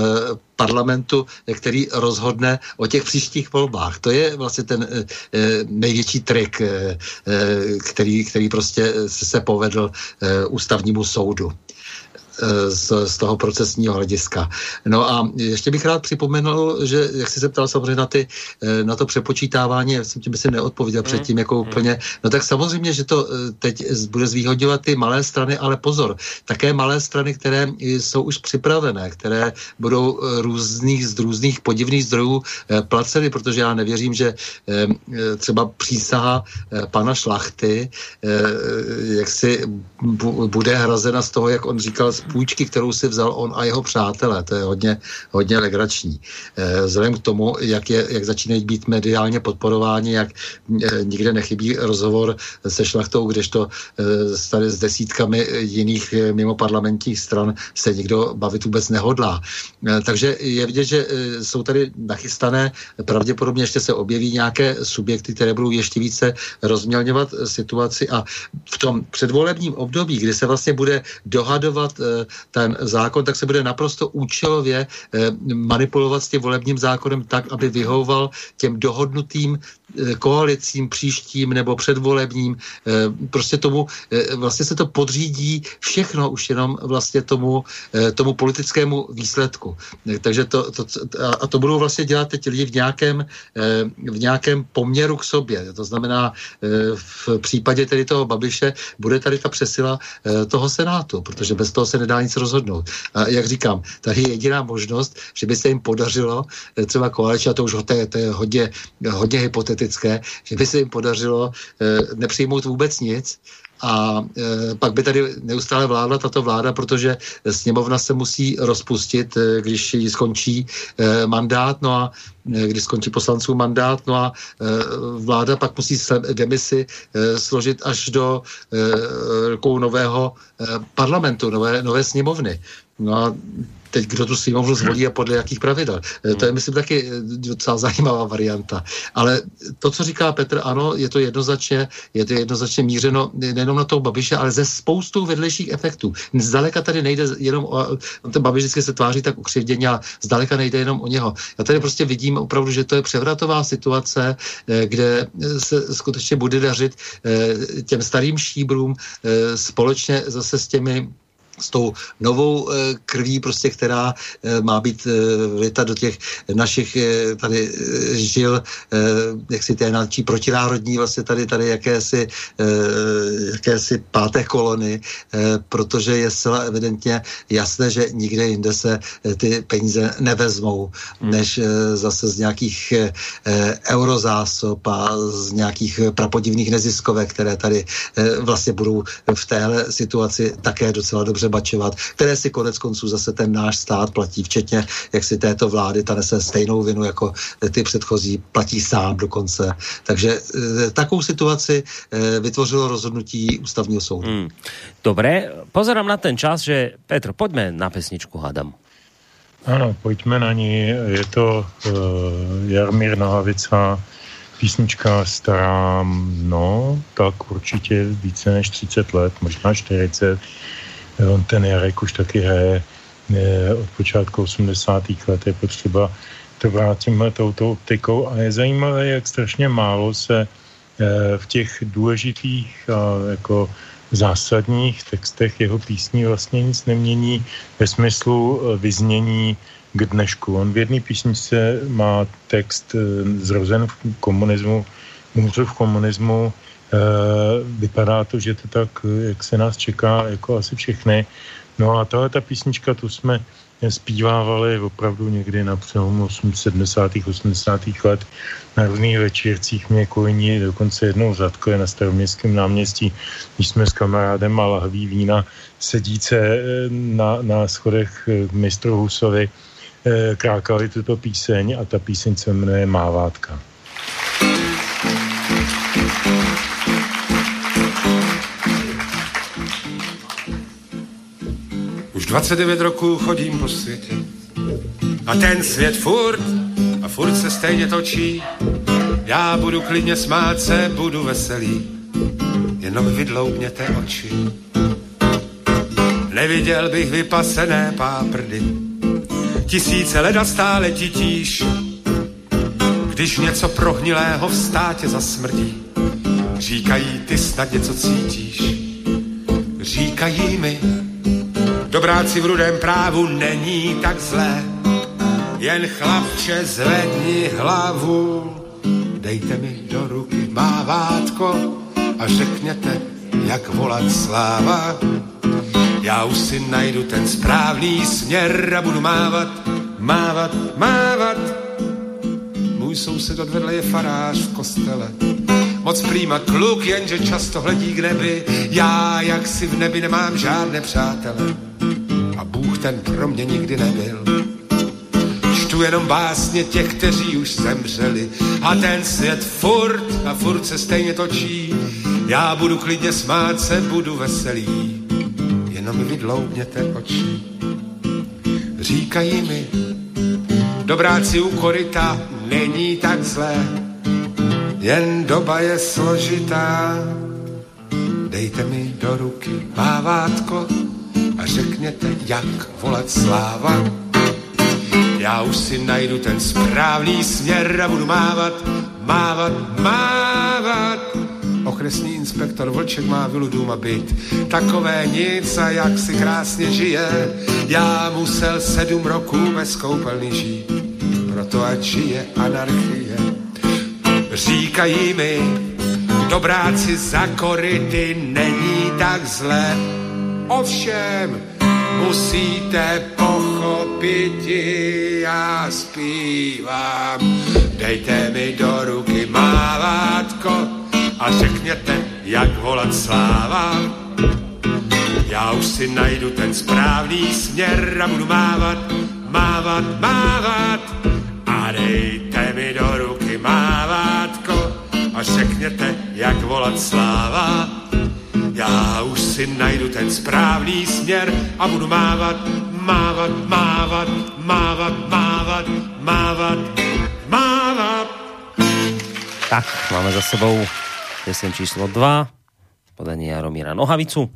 parlamentu, který rozhodne o těch příštích volbách. To je vlastně ten e, největší trik, e, který, který prostě se povedl ústavnímu soudu z, z toho procesního hlediska. No a ještě bych rád připomenul, že jak jsi se ptal samozřejmě na, ty, eh, na to přepočítávání, já jsem ti si neodpověděl mm. předtím jako mm. úplně, no tak samozřejmě, že to eh, teď bude zvýhodňovat ty malé strany, ale pozor, také malé strany, které jsou už připravené, které budou eh, různých, z různých podivných zdrojů placeny, protože já nevěřím, že třeba přísaha pana Šlachty jak si bude hrazena z toho, jak on říkal, z půjčky, kterou si vzal on a jeho přátelé. To je hodně, hodně legrační. Eh, vzhledem k tomu, jak, je, jak začínají být mediálně podporováni, jak eh, nikde nechybí rozhovor se šlachtou, kdežto eh, tady s desítkami jiných mimo parlamentních stran se nikdo bavit vůbec nehodlá. Takže je vidět, že jsou tady nachystané, pravděpodobně ještě se objeví nějaké subjekty, které budou ještě více rozmělňovat situaci a v tom předvolebním období, kdy se vlastně bude dohadovat ten zákon, tak se bude naprosto účelově eh, manipulovat s tím volebním zákonem tak, aby vyhovoval těm dohodnutým Eh, koalicím příštím nebo předvolebním, eh, prostě tomu, eh, vlastně se to podřídí všechno už jenom vlastně tomu, tomu politickému výsledku. Takže to, to, a to budou vlastně dělat teď lidi v nějakém, v nějakém poměru k sobě. To znamená, v případě tedy toho Babiše bude tady ta přesila toho Senátu, protože bez toho se nedá nic rozhodnout. A jak říkám, tady je jediná možnost, že by se jim podařilo třeba koalice, a to už to je, to je hodně, hodně hypotetické, hypotetické, že by se jim podařilo eh, nepřijmout vůbec nic a e, pak by tady neustále vládla tato vláda, protože sněmovna se musí rozpustit, e, když jí skončí e, mandát, no a e, když skončí poslanců mandát, no a e, vláda pak musí se demisi e, složit až do e, rukou nového e, parlamentu, nové, nové sněmovny. No a teď kdo tu sněmovnu zvolí a podle jakých pravidel. Hmm. To je, myslím, taky eh, docela zajímavá varianta. Ale to, co říká Petr, ano, je to jednoznačně, je to jednoznačně mířeno nejenom na toho Babiše, ale ze spoustou vedlejších efektů. Zdaleka tady nejde jenom o, ten Babiš vždycky se tváří tak ukřivděně a zdaleka nejde jenom o něho. Já tady prostě vidím opravdu, že to je převratová situace, eh, kde se skutečně bude dařit těm starým šíbrům společně zase s těmi s tou novou eh, krví, prostě, která eh, má být věta do těch našich tady žil, jak si té nadčí protinárodní vlastně tady, tady jakési, jakési páté kolony, protože je zcela evidentně jasné, že nikde jinde se ty peníze nevezmou, hmm. než zase z nějakých eurozásob a z nějakých prapodivných neziskovek, které tady vlastně budou v téhle situaci také docela dobře bačovat, které si konec konců zase ten náš stát platí, včetně jak si této vlády, ta nese stejnou vinu jako ty předchozí, platí sám dokonce. Takže e, takovou situaci e, vytvořilo rozhodnutí ústavního soudu. Hmm. Dobré, pozerám na ten čas, že Petr, pojďme na pesničku, hádám. Ano, pojďme na ní. Je to uh, Jarmír Nohavica, písnička stará, no, tak určitě více než 30 let, možná 40. On ten Jarek už taky hraje od počátku 80. let, je potřeba to brát tímhle touto optikou a je zajímavé, jak strašně málo se eh, v těch důležitých a jako zásadních textech jeho písní vlastně nic nemění ve smyslu eh, vyznění k dnešku. On v jedné písničce má text eh, zrozen v komunismu, umřel v komunismu, eh, vypadá to, že to tak, eh, jak se nás čeká, jako asi všechny. No a tahle ta písnička, tu jsme zpívávali opravdu někdy na přelomu 70. 80. let na různých večírcích mě kojní, dokonce jednou je na staroměstském náměstí, když jsme s kamarádem a lahví vína sedíce na, na schodech mistru Husovi Eh, krákali tuto píseň a ta píseň se jmenuje Mávátka. 29 roků chodím po světě a ten svět furt a furt se stejně točí. Já budu klidně smát se, budu veselý, jenom vydloubněte oči. Neviděl bych vypasené páprdy, tisíce leda stále titíš. Když něco prohnilého v státě zasmrdí, říkají, ty snad něco cítíš. Říkají mi, dobráci v rudém právu není tak zlé, jen chlapče zvedni hlavu, dejte mi do ruky mávátko a řekněte, jak volat sláva já už si najdu ten správný směr a budu mávat, mávat, mávat. Můj soused odvedle je farář v kostele. Moc prýma kluk, jenže často hledí k nebi. Já, jak si v nebi, nemám žádné přátele. Ten pro mě nikdy nebyl. Čtu jenom básně těch, kteří už zemřeli. A ten svět furt a furt se stejně točí. Já budu klidně smát se, budu veselý jenom vydloubněte oči. Říkají mi, dobráci u koryta není tak zlé, jen doba je složitá. Dejte mi do ruky mávátko a řekněte, jak volat sláva. Já už si najdu ten správný směr a budu mávat, mávat, mávat Okresní inspektor Vlček má vilu dům a byt. Takové nic a jak si krásně žije. Já musel sedm roků bez koupelny žít. Proto ať žije anarchie. Říkají mi, dobráci za koryty není tak zle. Ovšem, musíte pochopit, já zpívám. Dejte mi do ruky mávátko, a řekněte, jak volat sláva. Já už si najdu ten správný směr a budu mávat, mávat, mávat a dejte mi do ruky mávátko a řekněte, jak volat sláva. Já už si najdu ten správný směr a budu mávat, mávat, mávat, mávat, mávat, mávat, mávat. Tak, máme za sebou Pesen číslo 2, podanie Jaromíra Nohavicu.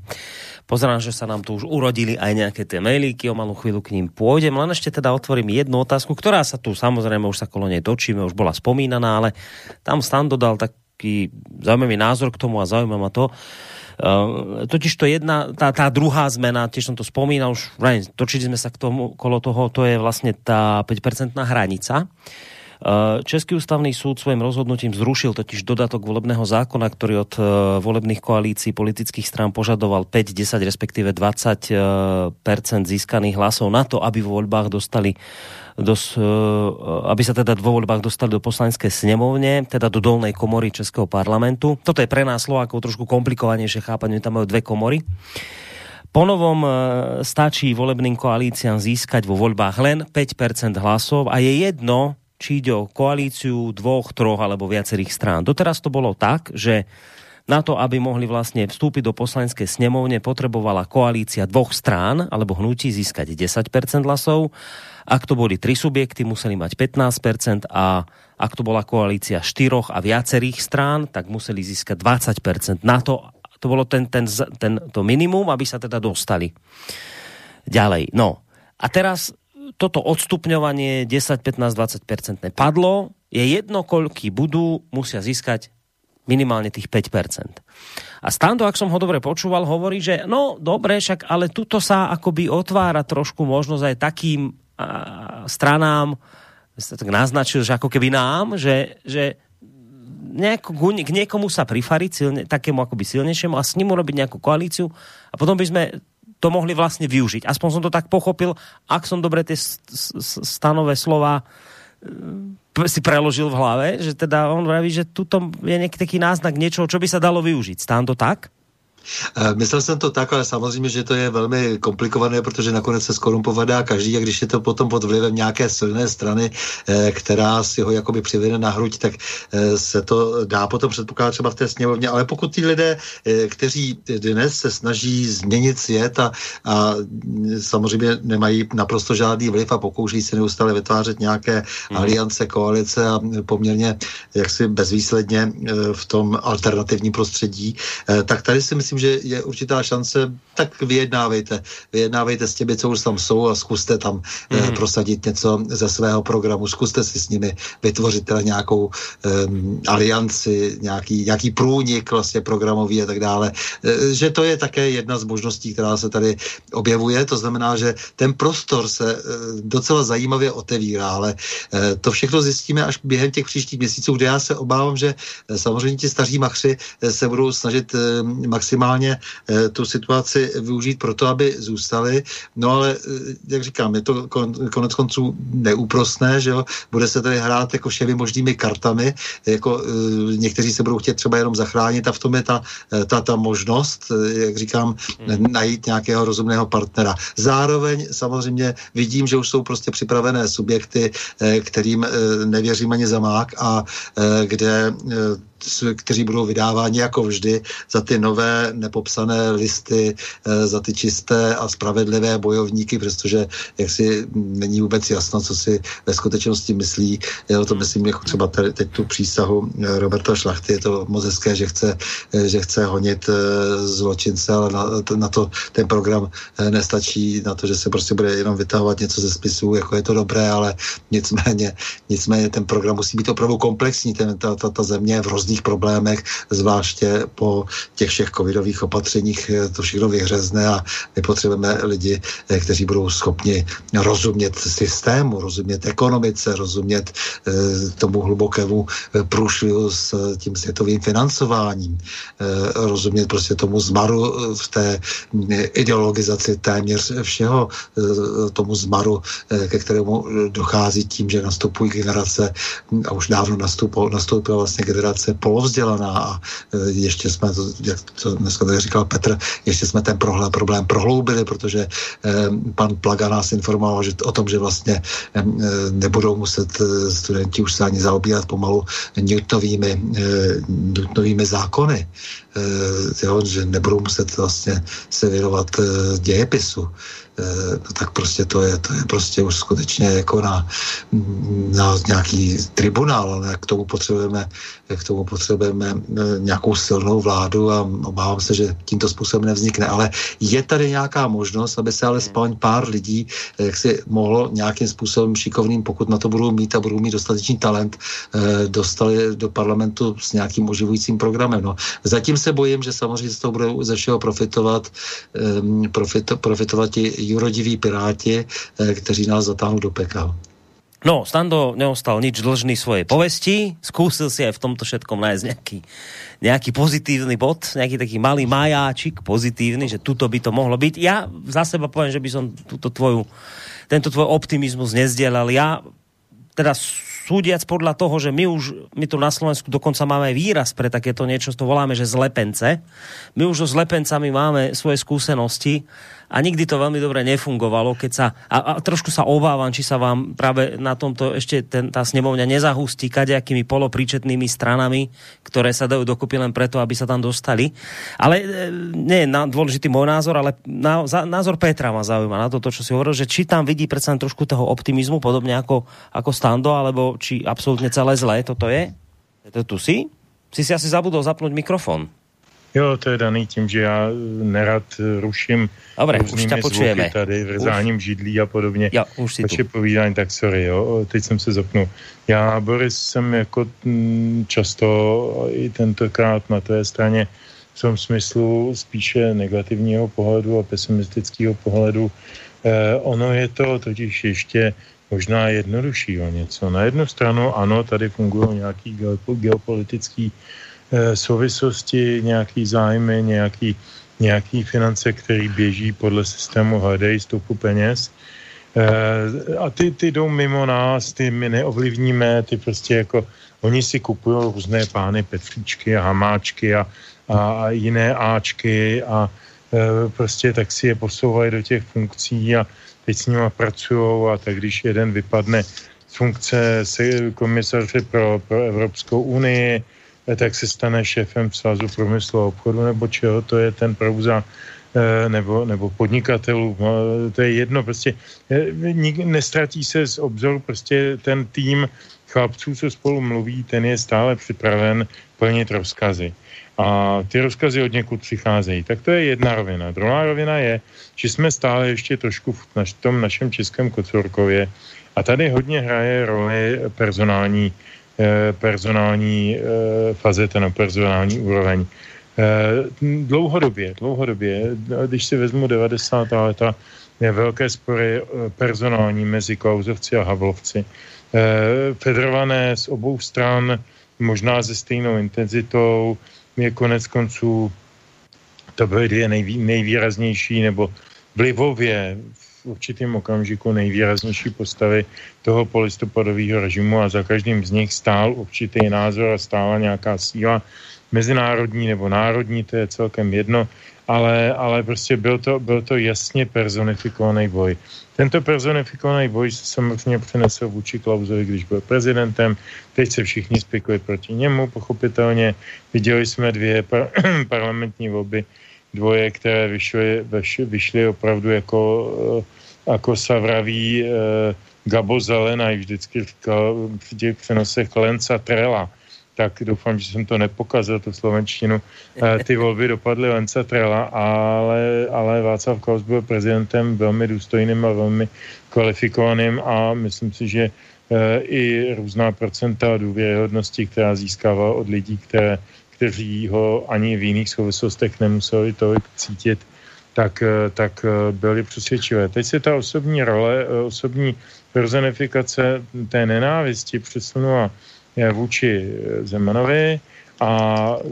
Pozerám, že sa nám tu už urodili aj nejaké tie mailíky, o malú chvíľu k ním pôjdem, len ešte teda otvorím jednu otázku, ktorá sa tu samozrejme už sa kolo nej točíme, už bola spomínaná, ale tam Stan dodal taký zaujímavý názor k tomu a zaujíma ma to, totiž to jedna, tá, tá druhá zmena, tiež som to spomínal, už točili sme sa k tomu, kolo toho, to je vlastne tá 5% hranica. Eh, Český ústavný súd svojím rozhodnutím zrušil totiž dodatok volebného zákona, ktorý od eh, volebných koalícií politických strán požadoval 5, 10, respektíve 20 eh, získaných hlasov na to, aby vo voľbách dostali dos, aby sa teda vo voľbách dostali do poslanecké snemovne, teda do dolnej komory Českého parlamentu. Toto je pre nás Slovákov trošku komplikovanejšie chápanie, tam majú dve komory. Ponovom stačí volebným koalíciám získať vo voľbách len 5% hlasov a je jedno, či ide o koalíciu dvoch, troch alebo viacerých strán. Doteraz to bolo tak, že na to, aby mohli vlastne vstúpiť do poslaneckej snemovne, potrebovala koalícia dvoch strán alebo hnutí získať 10% hlasov. Ak to boli tri subjekty, museli mať 15% a ak to bola koalícia štyroch a viacerých strán, tak museli získať 20%. Na to, to bolo ten, ten, ten, to minimum, aby sa teda dostali. Ďalej. No. A teraz toto odstupňovanie 10, 15, 20 padlo, je jedno, koľky budú, musia získať minimálne tých 5%. A Stando, ak som ho dobre počúval, hovorí, že no dobre, však ale tuto sa akoby otvára trošku možnosť aj takým stranám, tak naznačil, že ako keby nám, že, že nejako, k niekomu sa prifariť, silne, takému akoby silnejšiemu a s ním urobiť nejakú koalíciu a potom by sme to mohli vlastne využiť. Aspoň som to tak pochopil, ak som dobre tie stanové slova e, si preložil v hlave, že teda on vraví, že tuto je nejaký taký náznak niečoho, čo by sa dalo využiť. Stán to tak? Eh, myslel jsem to tak, ale samozřejmě, že to je velmi komplikované, protože nakonec se skorumpovadá každý a když je to potom pod vlivem nějaké silné strany, eh, která si ho jakoby přivede na hruď, tak eh, se to dá potom předpokládat třeba v té sněmovně. Ale pokud ty lidé, kteří dnes se snaží změnit svět a, a samozřejmě nemají naprosto žádný vliv a pokouší se neustále vytvářet nějaké mm. aliance, koalice a poměrně jaksi bezvýsledně v tom alternativním prostředí, tak tady si myslím, myslím, že je určitá šance, tak vyjednávejte. Vyjednávejte s těmi, co už tam jsou a zkuste tam mm. eh, prosadit něco ze svého programu. Zkuste si s nimi vytvořit teda nějakou um, alianci, nějaký, nějaký průnik vlastně programový a tak dále. Eh, že to je také jedna z možností, která se tady objevuje. To znamená, že ten prostor se eh, docela zajímavě otevírá, ale eh, to všechno zjistíme až během těch příštích měsíců, kde já se obávám, že eh, samozřejmě ti staří machři eh, se budou snažit eh, maximálně maximálně eh, tu situaci využít pro to, aby zůstali. No ale, eh, jak říkám, je to konec konců neúprostné, že jo? Bude se tady hrát jako všemi možnými kartami, jako eh, někteří se budou chtět třeba jenom zachránit a v tom je ta, ta, ta možnost, jak říkám, hmm. najít nějakého rozumného partnera. Zároveň samozřejmě vidím, že už jsou prostě připravené subjekty, kterým nevěřím ani zamák a kde kteří budou vydáváni jako vždy za ty nové nepopsané listy, eh, za ty čisté a spravedlivé bojovníky, protože jak si není vůbec jasno, co si ve skutečnosti myslí. Já to myslím jako třeba tady, teď tu přísahu eh, Roberta Šlachty, je to moc hezké, že chce, eh, že chce honit zločince, ale na, na to ten program nestačí, na to, že se prostě bude jenom vytahovat něco ze spisů, jako je to dobré, ale nicméně, nicméně ten program musí být opravdu komplexní, ten, ta, ta, ta země je v různých problémech, zvláště po těch všech covidových opatřeních eh, to všechno vyhřezne a my potřebujeme lidi, eh, kteří budou schopni rozumět systému, rozumět ekonomice, rozumět eh, tomu hlubokému průšvihu s tím světovým financováním, rozumět prostě tomu zmaru v té ideologizaci téměř všeho, tomu zmaru, ke kterému dochází tím, že nastupují generace, a už dávno nastoupila vlastně generace polovzdělaná a ještě jsme, jak to dneska tady říkal Petr, ještě jsme ten prohlé, problém prohloubili, protože eh, pan Plaga nás informoval že, o tom, že vlastně eh, nebudou muset studenti už se ani zaobírat pomalu Newtonovými, Newtonovými zákony, jo, že nebudou muset vlastně se věnovat dějepisu. No tak prostě to je, to je prostě už skutečně jako na, na nějaký tribunál, ale k tomu potřebujeme, k tomu potřebujeme eh, nějakou silnou vládu a obávám se, že tímto způsobem nevznikne. Ale je tady nějaká možnost, aby se alespoň pár lidí eh, jak si mohlo nějakým způsobem šikovným, pokud na to budou mít a budou mít dostatečný talent, eh, dostali do parlamentu s nějakým oživujícím programem. No. Zatím se bojím, že samozřejmě z toho budou ze všeho profitovat, profito, profitovat ti jurodiví piráti, kteří nás zatáhnou do pekla. No, Stando neostal nič dlžný svojej povesti, skúsil si aj v tomto všetkom nájsť nejaký, nejaký pozitívny bod, nejaký taký malý majáčik pozitívny, že tuto by to mohlo byť. Ja za seba poviem, že by som túto tvoju, tento tvoj optimizmus nezdielal. Ja teda súdiac podľa toho, že my už, my tu na Slovensku dokonca máme výraz pre takéto niečo, to voláme, že zlepence. My už so zlepencami máme svoje skúsenosti a nikdy to veľmi dobre nefungovalo, keď sa, a, a trošku sa obávam, či sa vám práve na tomto ešte ten, tá snemovňa nezahustí kadejakými polopríčetnými stranami, ktoré sa dajú dokupy len preto, aby sa tam dostali. Ale e, nie je dôležitý môj názor, ale na, za, názor Petra ma zaujíma na to, to, čo si hovoril, že či tam vidí predsa trošku toho optimizmu, podobne ako, ako Stando, alebo či absolútne celé zlé toto je? To tu si? Si si asi zabudol zapnúť mikrofon. Jo, to je daný tím, že já nerad ruším Dobre, už ťa počujeme. tady, vrzáním už. židlí a podobně. Ja, už si Vaše povídání, tak sorry, jo, teď jsem se zapnul. Já, Boris, jsem jako mm, často i tentokrát na té straně v tom smyslu spíše negativního pohledu a pesimistického pohledu. Eh, ono je to totiž ještě možná jednodušší o něco. Na jednu stranu, ano, tady fungují nějaký geopolitický Eh, souvislosti, nějaký zájmy, nějaký, nějaký finance, který běží podle systému hledají stopu peněz. Eh, a ty, ty jdou mimo nás, ty my neovlivníme, ty prostě jako, oni si kupují různé pány Petříčky a Hamáčky a, a, jiné Ačky a e, prostě tak si je posouvají do těch funkcí a teď s nimi pracují a tak když jeden vypadne z funkce komisaře pro, pro Evropskou unii, Eh, tak se stane šéfem svazu průmyslu a obchodu, nebo čeho to je ten prouza, eh, nebo, nebo podnikatelů, no, to je jedno, prostě eh, nestratí se z obzoru prostě ten tým chlapců, co spolu mluví, ten je stále připraven plnit rozkazy. A ty rozkazy od někud přicházejí. Tak to je jedna rovina. Druhá rovina je, že jsme stále ještě trošku v tom našem českém kocorkově a tady hodně hraje roli personální Eh, personální eh, fazeta na personální úroveň. Eh, dlouhodobě, dlouhodobě, když si vezmu 90. leta, je velké spory personální mezi Klauzovci a Havlovci. Federované z obou stran, možná se stejnou intenzitou, je konec konců to byly dvě nejvý, nejvýraznější nebo vlivově v určitém okamžiku nejvýraznější postavy toho polistopadového režimu a za každým z nich stál určitý názor a stála nějaká síla mezinárodní nebo národní, to je celkem jedno, ale, ale prostě byl to, byl to jasně personifikovaný boj. Tento personifikovaný boj se samozřejmě přenesl vůči Klausovi, když byl prezidentem. Teď se všichni spikují proti němu, pochopitelně. Viděli jsme dvě par- parlamentní volby dvoje, které vyšly, vyšly opravdu jako, eh, jako sa vraví eh, Gabo Zelena, i vždycky říkal v těch přenosech Lenca Trela. Tak doufám, že jsem to nepokazil, tu slovenštinu. Eh, ty volby dopadly Lenca Trela, ale, ale Václav Klaus byl prezidentem velmi důstojným a velmi kvalifikovaným a myslím si, že i různá procenta důvěryhodnosti, která získával od lidí, které kteří ho ani v jiných souvislostech nemuseli tolik cítit, tak, eh, tak eh, byli přesvědčivé. Teď se ta osobní role, eh, osobní personifikace té nenávisti přesunula vůči Zemanovi a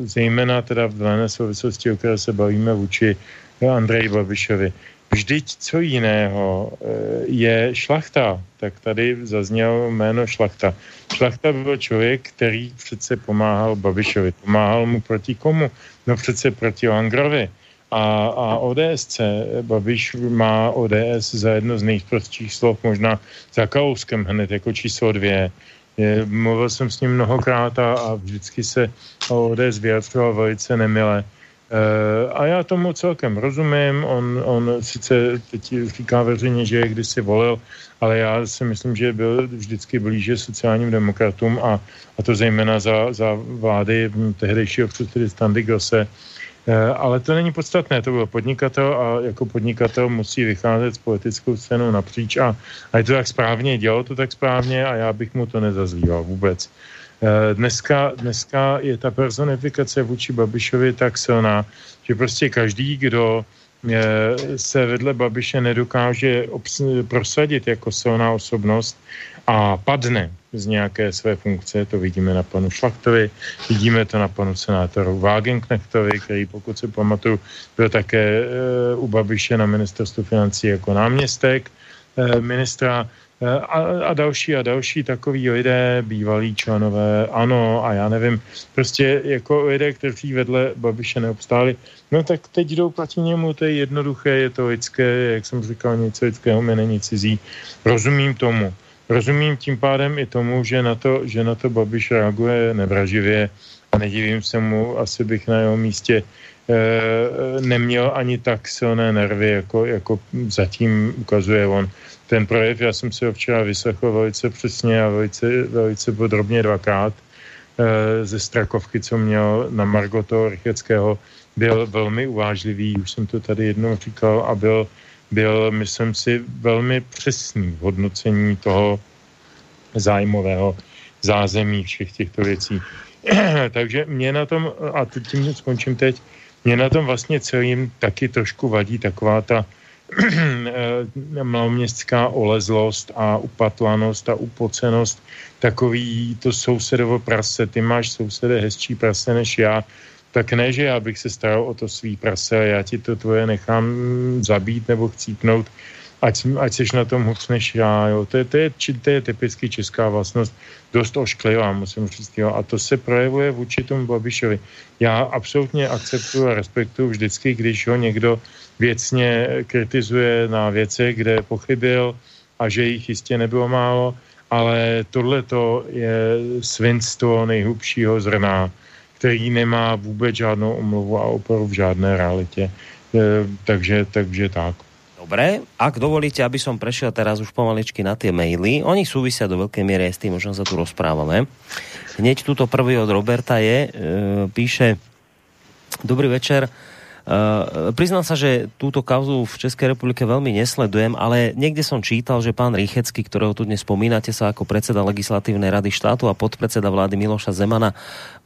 zejména teda v dané souvislosti, o které se bavíme, vůči Andreji Babišovi. Vždyť co jiného je šlachta, tak tady zazněl jméno šlachta. Šlachta byl člověk, který přece pomáhal Babišovi. Pomáhal mu proti komu? No přece proti Langrovi. A, a ODSC, Babiš má ODS za jedno z nejprostších slov, možná za Kalouskem hned jako číslo dvě. Je, mluvil jsem s ním mnohokrát a, a vždycky se ODS vyjadřoval velice nemile. A já tomu celkem rozumím, on, on sice teď říká veřejně, že je kdysi volil, ale já si myslím, že byl vždycky blíže sociálním demokratům a, a to zejména za, za vlády tehdejšího předsedy Standy Grosse, Eh, ale to není podstatné, to byl podnikatel a jako podnikatel musí vycházet s politickou scénou napříč a, a je to tak správně, dělal to tak správně a já bych mu to nezazlíval vůbec. Eh, dneska, dneska je ta personifikace vůči Babišovi tak silná, že prostě každý, kdo eh, se vedle Babiše nedokáže prosadit jako silná osobnost a padne z nějaké své funkce, to vidíme na panu Šlachtovi, vidíme to na panu senátoru Wagenknechtovi, který pokud se pamatuju, byl také e, u Babiše na ministerstvu financí jako náměstek e, ministra a, a další a další takový lidé, bývalí členové, ano a já nevím, prostě jako lidé, kteří vedle Babiše neobstáli, no tak teď jdou proti němu, to je jednoduché, je to lidské, jak jsem říkal, něco lidského mi není cizí, rozumím tomu. Rozumím tím pádem i tomu, že na to, že na to Babiš reaguje nevraživě a nedivím se mu, asi bych na jeho místě e, neměl ani tak silné nervy, jako, jako zatím ukazuje on. Ten projev, já jsem si ho včera vyslechl velice přesně a velice, velice podrobně dvakrát e, ze Strakovky, co měl na Margo toho Rycheckého, byl velmi uvážlivý, už jsem to tady jednou říkal, a byl byl, myslím si, velmi přesný v hodnocení toho zájmového zázemí všech těchto věcí. Takže mě na tom, a tím skončím teď, mě na tom vlastně celým taky trošku vadí taková ta maloměstská olezlost a upatlanost a upocenost, takový to sousedovo prase, ty máš sousede hezčí prase než já, tak ne, že já bych se staral o to svý prase a já ti to tvoje nechám zabít nebo chcípnout, ať, ať jsi na tom hůř než já. Jo. To, je, to, je, to je typicky česká vlastnost, dost ošklivá, musím říct. Jo. A to se projevuje vůči tomu Babišovi. Já absolutně akceptuju a respektuju vždycky, když ho někdo věcně kritizuje na věcech, kde pochybil a že jich jistě nebylo málo, ale tohle je svinstvo nejhlubšího zrna který nemá vůbec žádnou omluvu a oporu v žádné realitě. E, takže, takže tak. Dobre, ak dovolíte, aby som prešiel teraz už pomaličky na tie maily, oni súvisia do veľkej miery s tým, o čom sa tu rozprávame. Hneď túto prvý od Roberta je, e, píše Dobrý večer, Uh, priznám sa, že túto kauzu v Českej republike veľmi nesledujem, ale niekde som čítal, že pán Rychecký, ktorého tu dnes spomínate sa ako predseda Legislatívnej rady štátu a podpredseda vlády Miloša Zemana,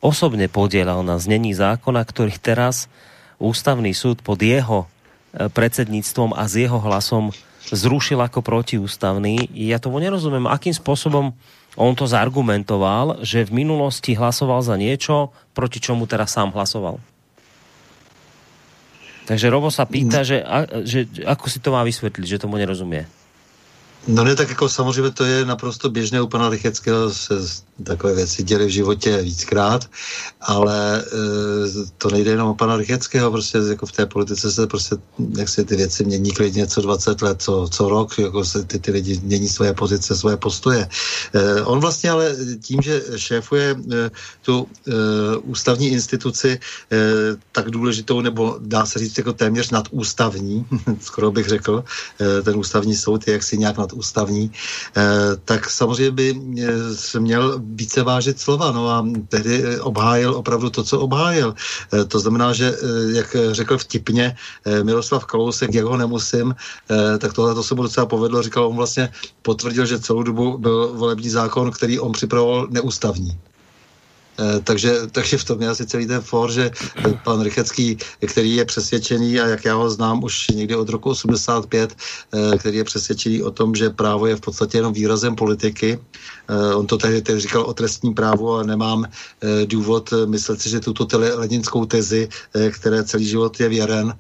osobne podielal na znení zákona, ktorý teraz ústavný súd pod jeho e, predsedníctvom a s jeho hlasom zrušil ako protiústavný. Ja tomu nerozumiem, akým spôsobom on to zargumentoval, že v minulosti hlasoval za niečo, proti čomu teraz sám hlasoval. Takže Robo sa pýta, že, a, že ako si to má vysvetliť, že tomu nerozumie. No ne, tak jako samozřejmě to je naprosto běžné u pana Rycheckého se takové věci děly v životě víckrát, ale e, to nejde jenom o pana Rycheckého, prostě jako v té politice se prostě, jak se ty věci mění klidně co 20 let, co, co rok, jako se ty, ty lidi mění svoje pozice, svoje postoje. E, on vlastně ale tím, že šéfuje e, tu e, ústavní instituci e, tak důležitou, nebo dá se říct jako téměř nadústavní, skoro bych řekl, e, ten ústavní soud je jaksi nějak nadústavní, e, tak samozřejmě by se měl více vážit slova. No a tehdy eh, obhájil opravdu to, co obhájil. Eh, to znamená, že eh, jak řekl vtipně Miroslav Kalousek, jak ho nemusím, tak tohle to se mu docela povedlo. Říkal, on vlastně potvrdil, že celou dobu byl volební zákon, který on připravoval neústavní. Eh, takže, takže v tom je asi celý ten for, že pan Rychecký, který je přesvědčený a jak já ho znám už někdy od roku 85, eh, který je přesvědčený o tom, že právo je v podstatě jenom výrazem politiky. Eh, on to tehdy, tehdy říkal o trestním právu a nemám důvod myslet si, že tuto leninskou tezi, které celý život je věren,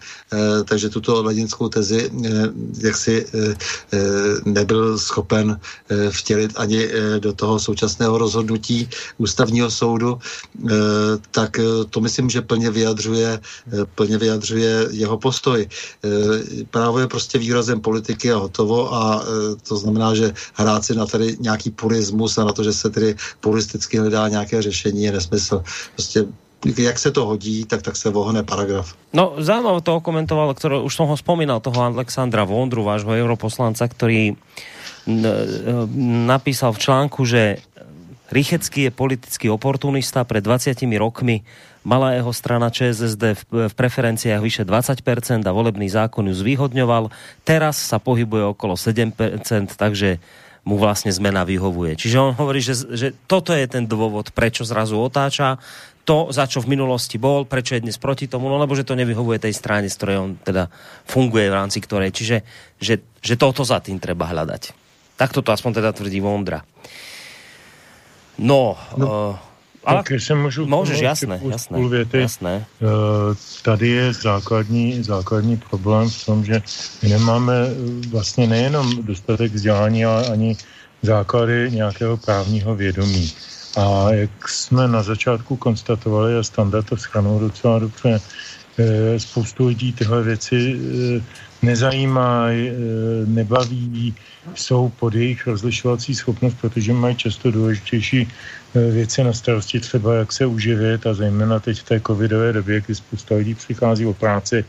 takže tuto leninskou tezi jak si nebyl schopen vtělit ani do toho současného rozhodnutí ústavního soudu soudu, eh, tak eh, to myslím, že plně vyjadřuje, eh, plně vyjadřuje jeho postoj. Právo je prostě výrazem politiky a hotovo a to znamená, že hrát si na tady nějaký purismus a na to, že se tedy puristicky hledá nějaké řešení je nesmysl. Prostě jak se to hodí, tak, tak se vohne paragraf. No, zaujímavé to komentoval, ktoré, už som ho spomínal, toho Alexandra Vondru, vášho europoslanca, ktorý napísal v článku, že Rychecký je politický oportunista. Pred 20 rokmi mala jeho strana ČSSD v, preferenciách vyše 20% a volebný zákon ju zvýhodňoval. Teraz sa pohybuje okolo 7%, takže mu vlastne zmena vyhovuje. Čiže on hovorí, že, že toto je ten dôvod, prečo zrazu otáča to, za čo v minulosti bol, prečo je dnes proti tomu, no lebo že to nevyhovuje tej strane, z ktorej on teda funguje, v rámci ktorej. Čiže že, že toto za tým treba hľadať. Tak to aspoň teda tvrdí Vondra. No, no. Uh, ale tak se můžu můžeš, jasné, jasné, půl věty. jasné. Uh, tady je základní, základní problém v tom, že my nemáme eh, vlastně nejenom dostatek vzdělání, ale ani základy nějakého právního vědomí. A jak jsme na začátku konstatovali, a standard to schrnul docela dobře, spoustu lidí tyhle věci nezajímá, nebaví, jsou pod jejich rozlišovací schopnost, protože mají často důležitější e, věci na starosti, třeba jak se uživit a zejména teď v té covidové době, kdy spousta lidí přichází o práci,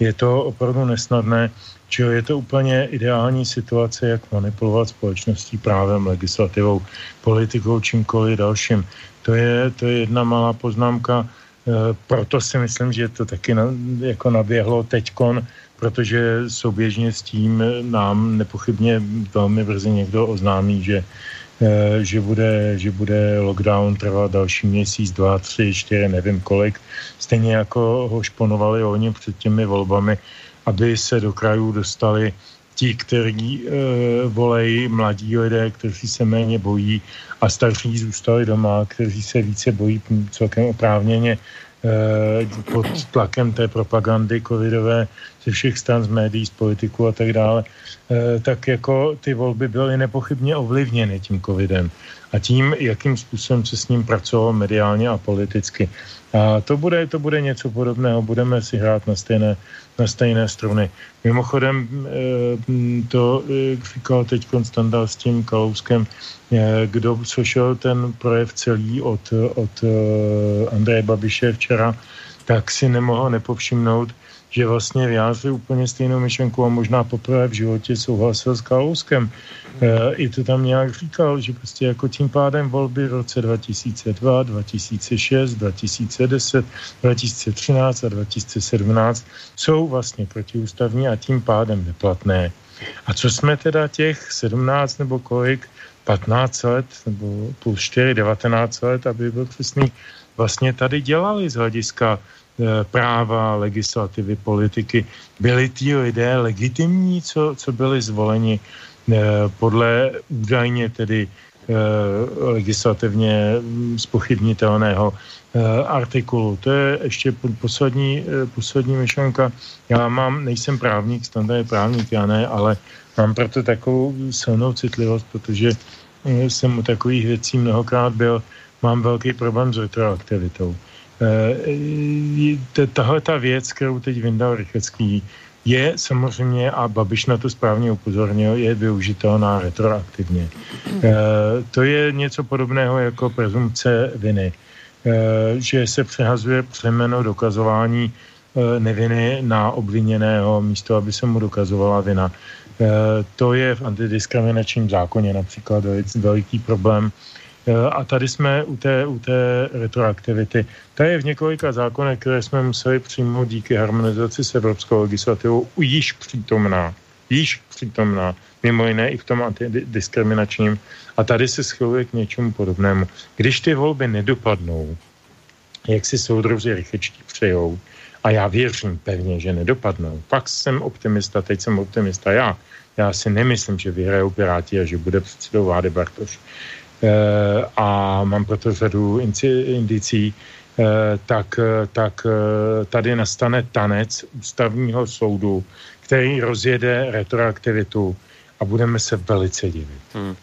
je to opravdu nesnadné, čili je to úplně ideální situace, jak manipulovat společností právem, legislativou, politikou, čímkoliv dalším. To je, to je jedna malá poznámka, e, proto si myslím, že to taky na, jako naběhlo teďkon, protože souběžně s tím nám nepochybně velmi brzy někdo oznámí, že, eh, že, bude, že bude lockdown trvat další měsíc, dva, tři, čtyři, nevím kolik. Stejně jako ho šponovali oni před těmi volbami, aby se do krajů dostali ti, kteří e, volejí mladí lidé, kteří se méně bojí a starší zůstali doma, kteří se více bojí celkem oprávněně Eh, pod tlakem té propagandy covidové ze všech stran, z médií, z politiku a tak dále, eh, tak jako ty volby byly nepochybně ovlivněny tím covidem a tím, jakým způsobem se s ním pracovalo mediálně a politicky. A to bude, to bude něco podobného, budeme si hrát na stejné, na stejné struny. Mimochodem, eh, to říkal teď Konstandal s tím Kalouskem, kdo slyšel ten projev celý od, od Andreje Babiše včera, tak si nemohl nepovšimnout, že vlastně vyjádřil úplně stejnou myšlenku a možná poprvé v životě souhlasil s Kalouskem. E, I to tam nějak říkal, že prostě jako tím pádem volby v roce 2002, 2006, 2010, 2013 a 2017 jsou vlastně protiústavní a tím pádem neplatné. A co jsme teda těch 17 nebo kolik, 15 let nebo plus 4, 19 let, aby byl přesný, vlastně tady dělali z hlediska práva, legislativy, politiky. Byli ti lidé legitimní, co, co byli zvoleni eh, podle údajně tedy eh, legislativně spochybnitelného artikulu. To je ještě poslední, poslední myšlenka. Já mám, nejsem právník, standard je právník, já ne, ale mám proto takovou silnou citlivost, protože jsem u takových věcí mnohokrát byl, mám velký problém s retroaktivitou. Eh, tahle ta věc, kterou teď vyndal Rychecký, je samozřejmě, a Babiš na to správně upozornil, je využitelná retroaktivně. Eh, to je něco podobného jako prezumce viny, eh, že se přehazuje přemeno dokazování neviny na obviněného místo, aby se mu dokazovala vina. To je v antidiskriminačním zákoně například veliký problém, a tady jsme u té, u té retroaktivity. Ta je v několika zákonech, které jsme museli přijmout díky harmonizaci s evropskou legislativou, již přítomná. Již přítomná. Mimo jiné i v tom antidiskriminačním. A tady se schyluje k něčemu podobnému. Když ty volby nedopadnou, jak si soudruzi rychečtí přejou, a já věřím pevně, že nedopadnou. Pak jsem optimista, teď jsem optimista já. Já si nemyslím, že vyhrajou Piráti a že bude předsedou vlády Bartoš. Eh, a mám proto řadu indicí, eh, tak, tak eh, tady nastane tanec ústavního soudu, který rozjede retroaktivitu a budeme se velice divit. Hmm.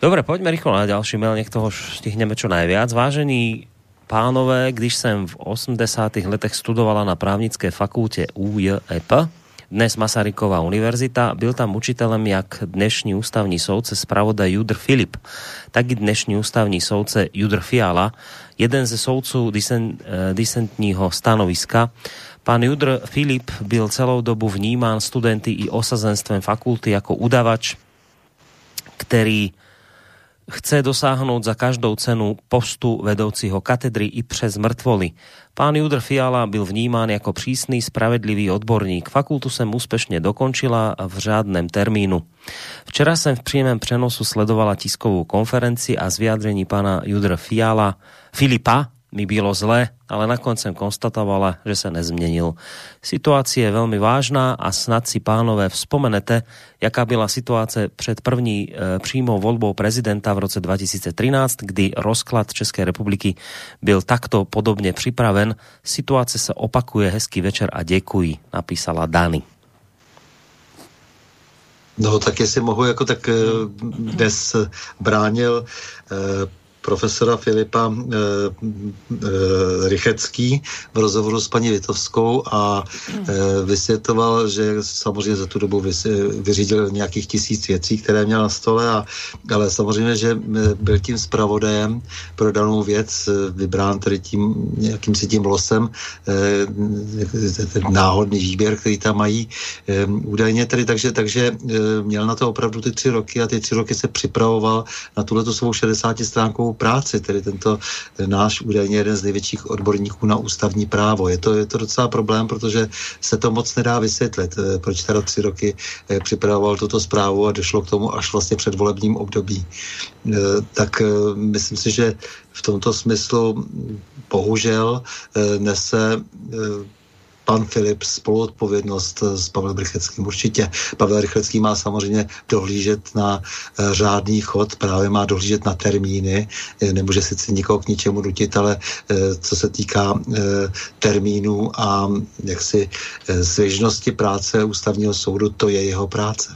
Dobre, poďme rýchlo na ďalší mail, nech toho stihneme čo najviac. Vážení pánové, když jsem v 80. letech studovala na právnické fakultě UJEP, dnes Masaryková univerzita. Byl tam učitelem jak dnešní ústavní soudce spravodaj Judr Filip, tak i dnešní ústavní soudce Judr Fiala, jeden ze soudců disent, eh, disentního stanoviska. Pán Judr Filip byl celou dobu vnímán studenty i osazenstvem fakulty jako udavač, který chce dosáhnout za každou cenu postu vedoucího katedry i přes mrtvoly. Pán Judr Fiala byl vnímán jako přísný, spravedlivý odborník. Fakultu jsem úspěšně dokončila v řádném termínu. Včera jsem v přímém přenosu sledovala tiskovou konferenci a z vyjádření pana Judr Fiala, Filipa, mi bylo zle, ale nakonec jsem konstatovala, že se nezměnil. Situace je velmi vážná a snad si pánové vzpomenete, jaká byla situace před první e, přímou volbou prezidenta v roce 2013, kdy rozklad České republiky byl takto podobně připraven. Situace se opakuje. Hezký večer a děkuji, napísala Dani. No tak jestli mohu, jako tak eh, dnes bránil eh, profesora Filipa e, e, Rychecký v rozhovoru s paní Vitovskou a e, vysvětloval, že samozřejmě za tu dobu vys, vyřídil nějakých tisíc věcí, které měl na stole, a, ale samozřejmě, že byl tím zpravodajem pro danou věc, vybrán tedy tím nějakým si tím losem, e, ten náhodný výběr, který tam mají e, údajně tedy, takže, takže e, měl na to opravdu ty tři roky a ty tři roky se připravoval na tuhle svou 60 stránkovou svou práci, tedy tento náš údajně jeden z největších odborníků na ústavní právo. Je to, je to docela problém, protože se to moc nedá vysvětlit, eh, proč teda tři roky eh, připravoval tuto zprávu a došlo k tomu až vlastně před volebním období. Eh, tak myslím si, že v tomto smyslu bohužel nese pan Filip spoluodpovědnost s Pavlem Rychleským. Určitě Pavel Rychlecký má samozřejmě dohlížet na eh, řádný chod, právě má dohlížet na termíny, eh, nemůže sice nikoho k ničemu nutit, ale eh, co se týká termínů a jaksi svěžnosti práce ústavního soudu, to je jeho práce.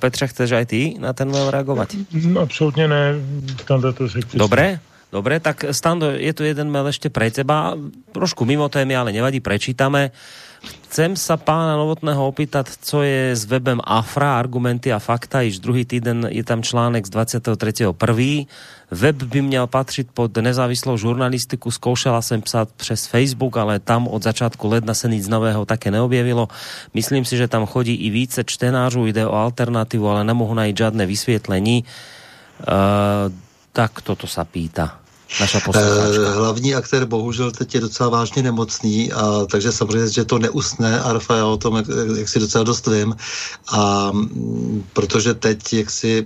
Petře, chceš aj ty na ten mail reagovat? No, absolutně ne. Kandidátu sekci. Dobré, Dobre, tak Stando, je tu jeden mail ešte pre teba, trošku mimo témy, ale nevadí, prečítame. Chcem sa pána Novotného opýtať, co je s webem Afra, argumenty a fakta. Již druhý týden je tam článek z 23.1. Web by měl patřit pod nezávislou žurnalistiku. Zkoušela jsem psát přes Facebook, ale tam od začátku ledna se nic nového také neobjevilo. Myslím si, že tam chodí i více čtenářů, jde o alternativu, ale nemohu najít žádné vysvětlení. Uh, tak toto sa pýta naša eh, Hlavní aktér bohužel teď je docela vážně nemocný, a takže samozřejmě, že to neusne a Rafa, já o tom, jak, jak si docela dost vím. A mm, protože teď, jak si,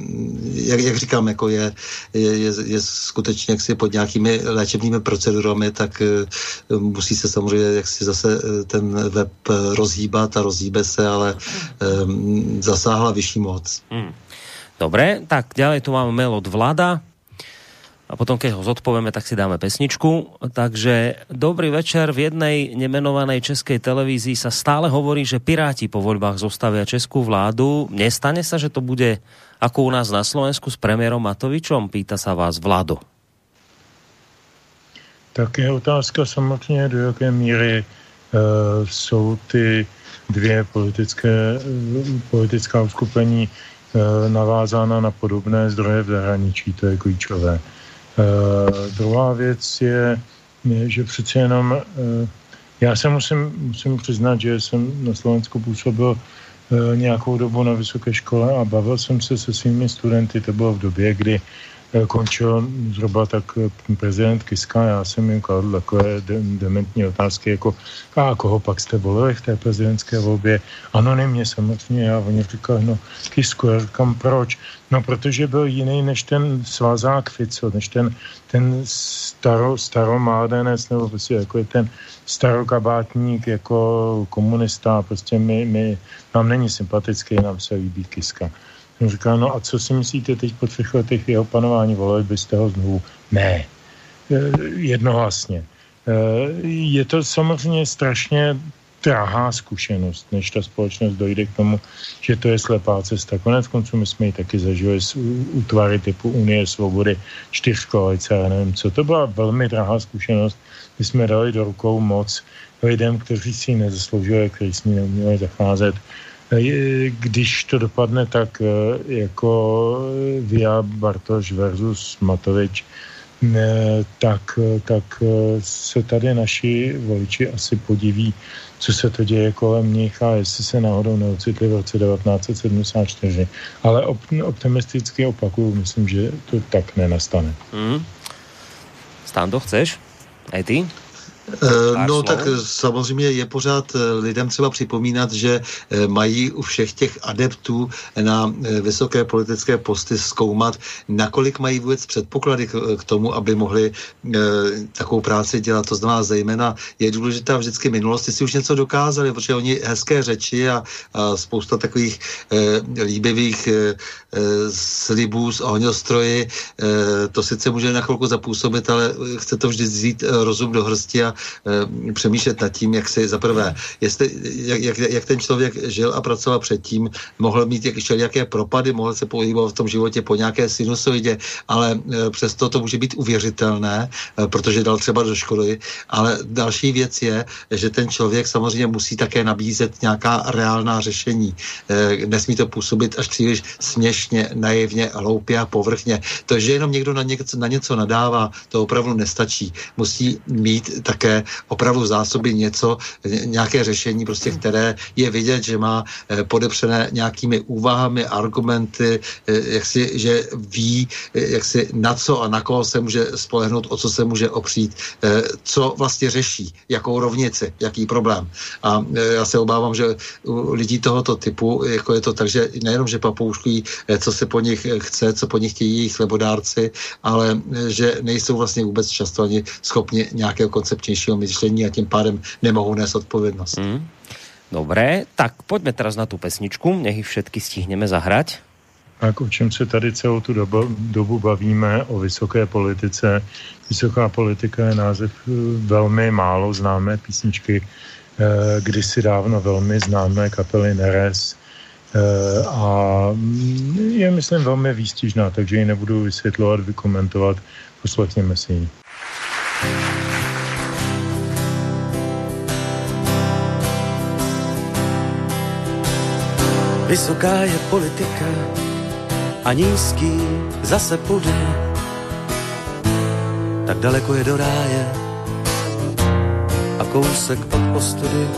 jak, jak říkám, jako je, je, je, je skutečně jak si pod nějakými léčebnými procedurami, tak uh, musí se samozřejmě jak si zase uh, ten web rozhýbat a rozhýbe se, ale um, zasáhla vyšší moc. Hmm. Dobré, tak ďalej tu máme mail od Vlada a potom, keď ho zodpovieme, tak si dáme pesničku. Takže dobrý večer. V jednej nemenovanej českej televízii sa stále hovorí, že Piráti po voľbách zostavia českú vládu. Nestane sa, že to bude ako u nás na Slovensku s premiérom Matovičom? Pýta sa vás Vlado. Tak je otázka samozřejmě, do jaké míry uh, jsou ty dvě politické, politická uskupení uh, navázána na podobné zdroje v zahraničí, to je klíčové. Druhá věc je, že přece jenom uh, já se musím, musím přiznat, že jsem na Slovensku působil uh, nějakou dobu na vysoké škole a bavil jsem se se svými studenty, to bylo v době, kdy Eh, končil zhruba tak eh, prezident Kiska, já jsem jim kladl takové de- dementní otázky, jako a koho pak jste volili v té prezidentské volbě? Anonymně samozřejmě, já oni říkali, no Kisku, já říkám, proč? No, protože byl jiný než ten svazák Fico, než ten, ten staro, staromádenec, nebo prostě jako je ten starokabátník, jako komunista, prostě my, my, nám není sympatický, nám se líbí Kiska. On říká, no a co si myslíte teď po třech letech jeho panování, volili byste ho znovu? Ne, e, jednohlasně. E, je to samozřejmě strašně drahá zkušenost, než ta společnost dojde k tomu, že to je slepá cesta. Konec konců my jsme ji taky zažili z útvary typu Unie svobody, čtyř koalice, já nevím co. To byla velmi drahá zkušenost, my jsme dali do rukou moc lidem, kteří si ji nezasloužili, kteří s ní neuměli zacházet. Když to dopadne tak jako Via Bartoš versus Matovič, tak, tak se tady naši voliči asi podiví, co se to děje kolem nich a jestli se náhodou neocitli v roce 1974. Ale optimisticky opakuju, myslím, že to tak nenastane. Mm. Stando, chceš? Aj ty? Eh, no tak samozřejmě je pořád eh, lidem třeba připomínat, že eh, mají u všech těch adeptů na vysoké politické posty zkoumat, nakolik mají vůbec předpoklady k tomu, aby mohli takovou práci dělat. To znamená zejména je důležitá vždycky minulost, jestli už něco dokázali, protože oni hezké řeči a, a spousta takových líbivých slibů z ohňostroji, to sice může na chvilku zapůsobit, ale chce to vždy vzít rozum do hrsti a e, přemýšlet nad tím, jak se zaprvé, jestli, jak, jak, jak ten člověk žil a pracoval předtím, mohl mít jak, jaké propady, mohl se pohybovat v tom životě po nějaké sinusoidě, ale e, přesto to může být uvěřitelné, e, protože dal třeba do školy, ale další věc je, že ten člověk samozřejmě musí také nabízet nějaká reálná řešení. E, nesmí to působit až příliš směšně, naivně, hloupě a povrchně. To, že jenom někdo na něco, na něco nadává, to opravdu nestačí. Musí mít tak také opravdu zásoby něco, nějaké řešení, prostě, které je vidět, že má eh, podepřené nějakými úvahami, argumenty, eh, jak si, že ví, eh, jak si na co a na koho se může spolehnout, o co se může opřít, co vlastně řeší, jakou rovnici, jaký problém. A já se obávám, že u lidí tohoto typu, jako je to tak, že nejenom, že papouškují, co se po nich chce, co po nich chtějí jejich chlebodárci, ale že nejsou vlastně vůbec často ani schopni nějakého koncepčního kritičtějšího myšlení a tím pádem nemohou nést odpovědnost. Mm. Dobré, tak pojďme teraz na tu pesničku, nech ji všetky stihneme zahrať. Tak o čem se tady celou tu dobu, dobu bavíme, o vysoké politice. Vysoká politika je název eh, velmi málo známé písničky, eh, kdysi dávno velmi známé kapely Neres. Eh, a mm, je, myslím, velmi výstižná, takže ji nebudu vysvětlovat, vykomentovat. Poslechněme si ji. Vysoká je politika a nízký zase půjde. Tak daleko je do ráje a kousek od ostudy.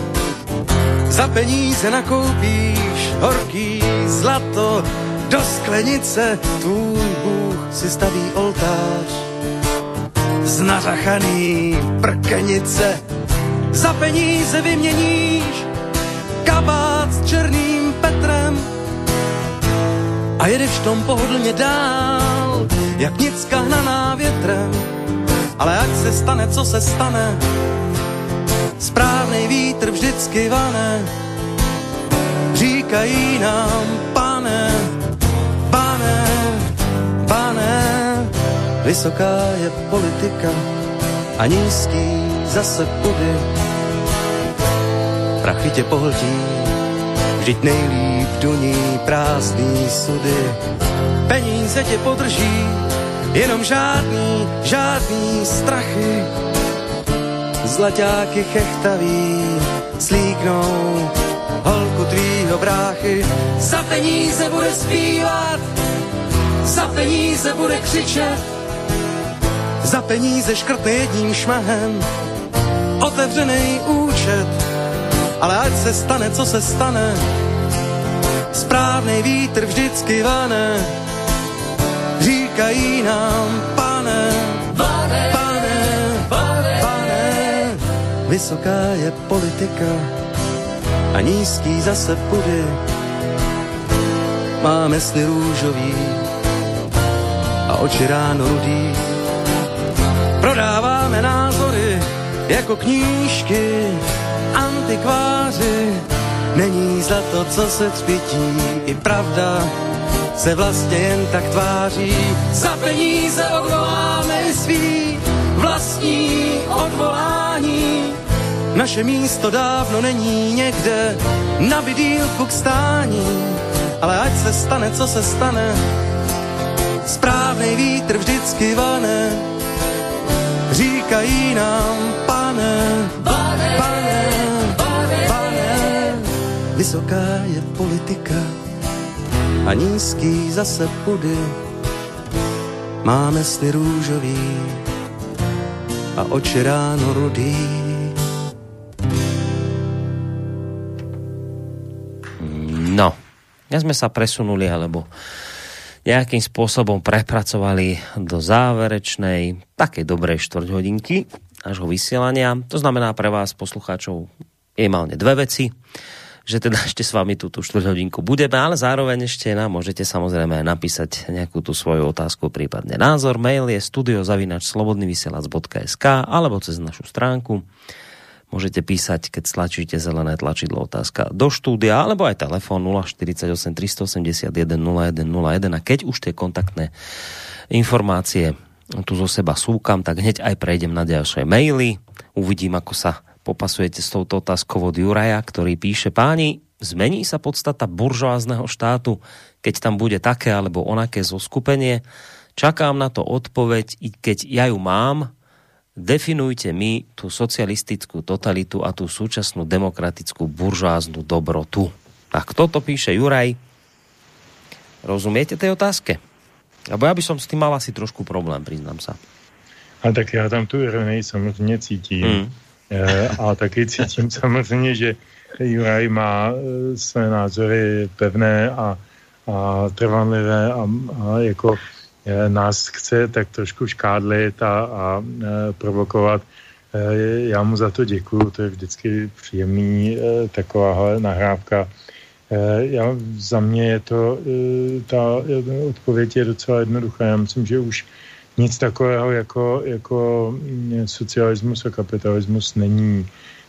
Za peníze nakoupíš horký zlato, do sklenice tvůj Bůh si staví oltář. Z nařachaný prkenice za peníze vyměníš kabát s černým a jedeš v tom pohodlně dál, jak nic kahnaná větrem. Ale ať se stane, co se stane, správný vítr vždycky vane. Říkají nám, pane, pane, pane, vysoká je politika a nízký zase pudy. Prachy tě pohltí Vždyť nejlíp duní prázdný sudy. Peníze tě podrží, jenom žádný, žádný strachy. Zlaťáky chechtaví slíknou holku tvýho bráchy. Za peníze bude zpívat, za peníze bude křičet, za peníze škrtne jedním šmahem otevřený účet ale ať se stane, co se stane, správný vítr vždycky vane, říkají nám, pane, pane, pane, pane, pane, vysoká je politika a nízký zase pudy. Máme sny růžový a oči ráno rudý. Prodáváme názory jako knížky, antikváři, není za to, co se třpití, i pravda se vlastně jen tak tváří. Za peníze odvoláme svý vlastní odvolání. Naše místo dávno není někde na bydýlku k stání, ale ať se stane, co se stane, správný vítr vždycky vane, říkají nám, pane, pane, pane vysoká je politika a nízký zase pudy. Máme sny růžový a oči ráno rudý. No, dnes sme sa presunuli, alebo nejakým spôsobom prepracovali do záverečnej, takej dobrej štvrťhodinky nášho vysielania. To znamená pre vás, poslucháčov, minimálne dve veci že teda ešte s vami tú, tú štvrťhodinku budeme, ale zároveň ešte nám môžete samozrejme napísať nejakú tú svoju otázku, prípadne názor. Mail je studiozavinačslobodnyvysielac.sk alebo cez našu stránku. Môžete písať, keď stlačíte zelené tlačidlo otázka do štúdia, alebo aj telefón 048 381 0101 a keď už tie kontaktné informácie tu zo seba súkam, tak hneď aj prejdem na ďalšie maily. Uvidím, ako sa popasujete s touto otázkou od Juraja, ktorý píše, páni, zmení sa podstata buržoázneho štátu, keď tam bude také alebo onaké zoskupenie? Čakám na to odpoveď, i keď ja ju mám, definujte mi tú socialistickú totalitu a tú súčasnú demokratickú buržoáznu dobrotu. Tak toto píše Juraj. Rozumiete tej otázke? Abo ja by som s tým mal asi trošku problém, priznám sa. A tak já tam tu ironii samozřejmě cítím. Hmm. Eh, a taky cítím samozřejmě, že Juraj má eh, své názory pevné a, a trvanlivé a, a jako eh, nás chce tak trošku škádlit a, a provokovat. Já mu za to děkuju, to je vždycky příjemný taková nahrávka. Já, za mě je to, ta odpověď je docela jednoduchá. Já myslím, že už nic takového jako, jako mm, socialismus a kapitalismus není.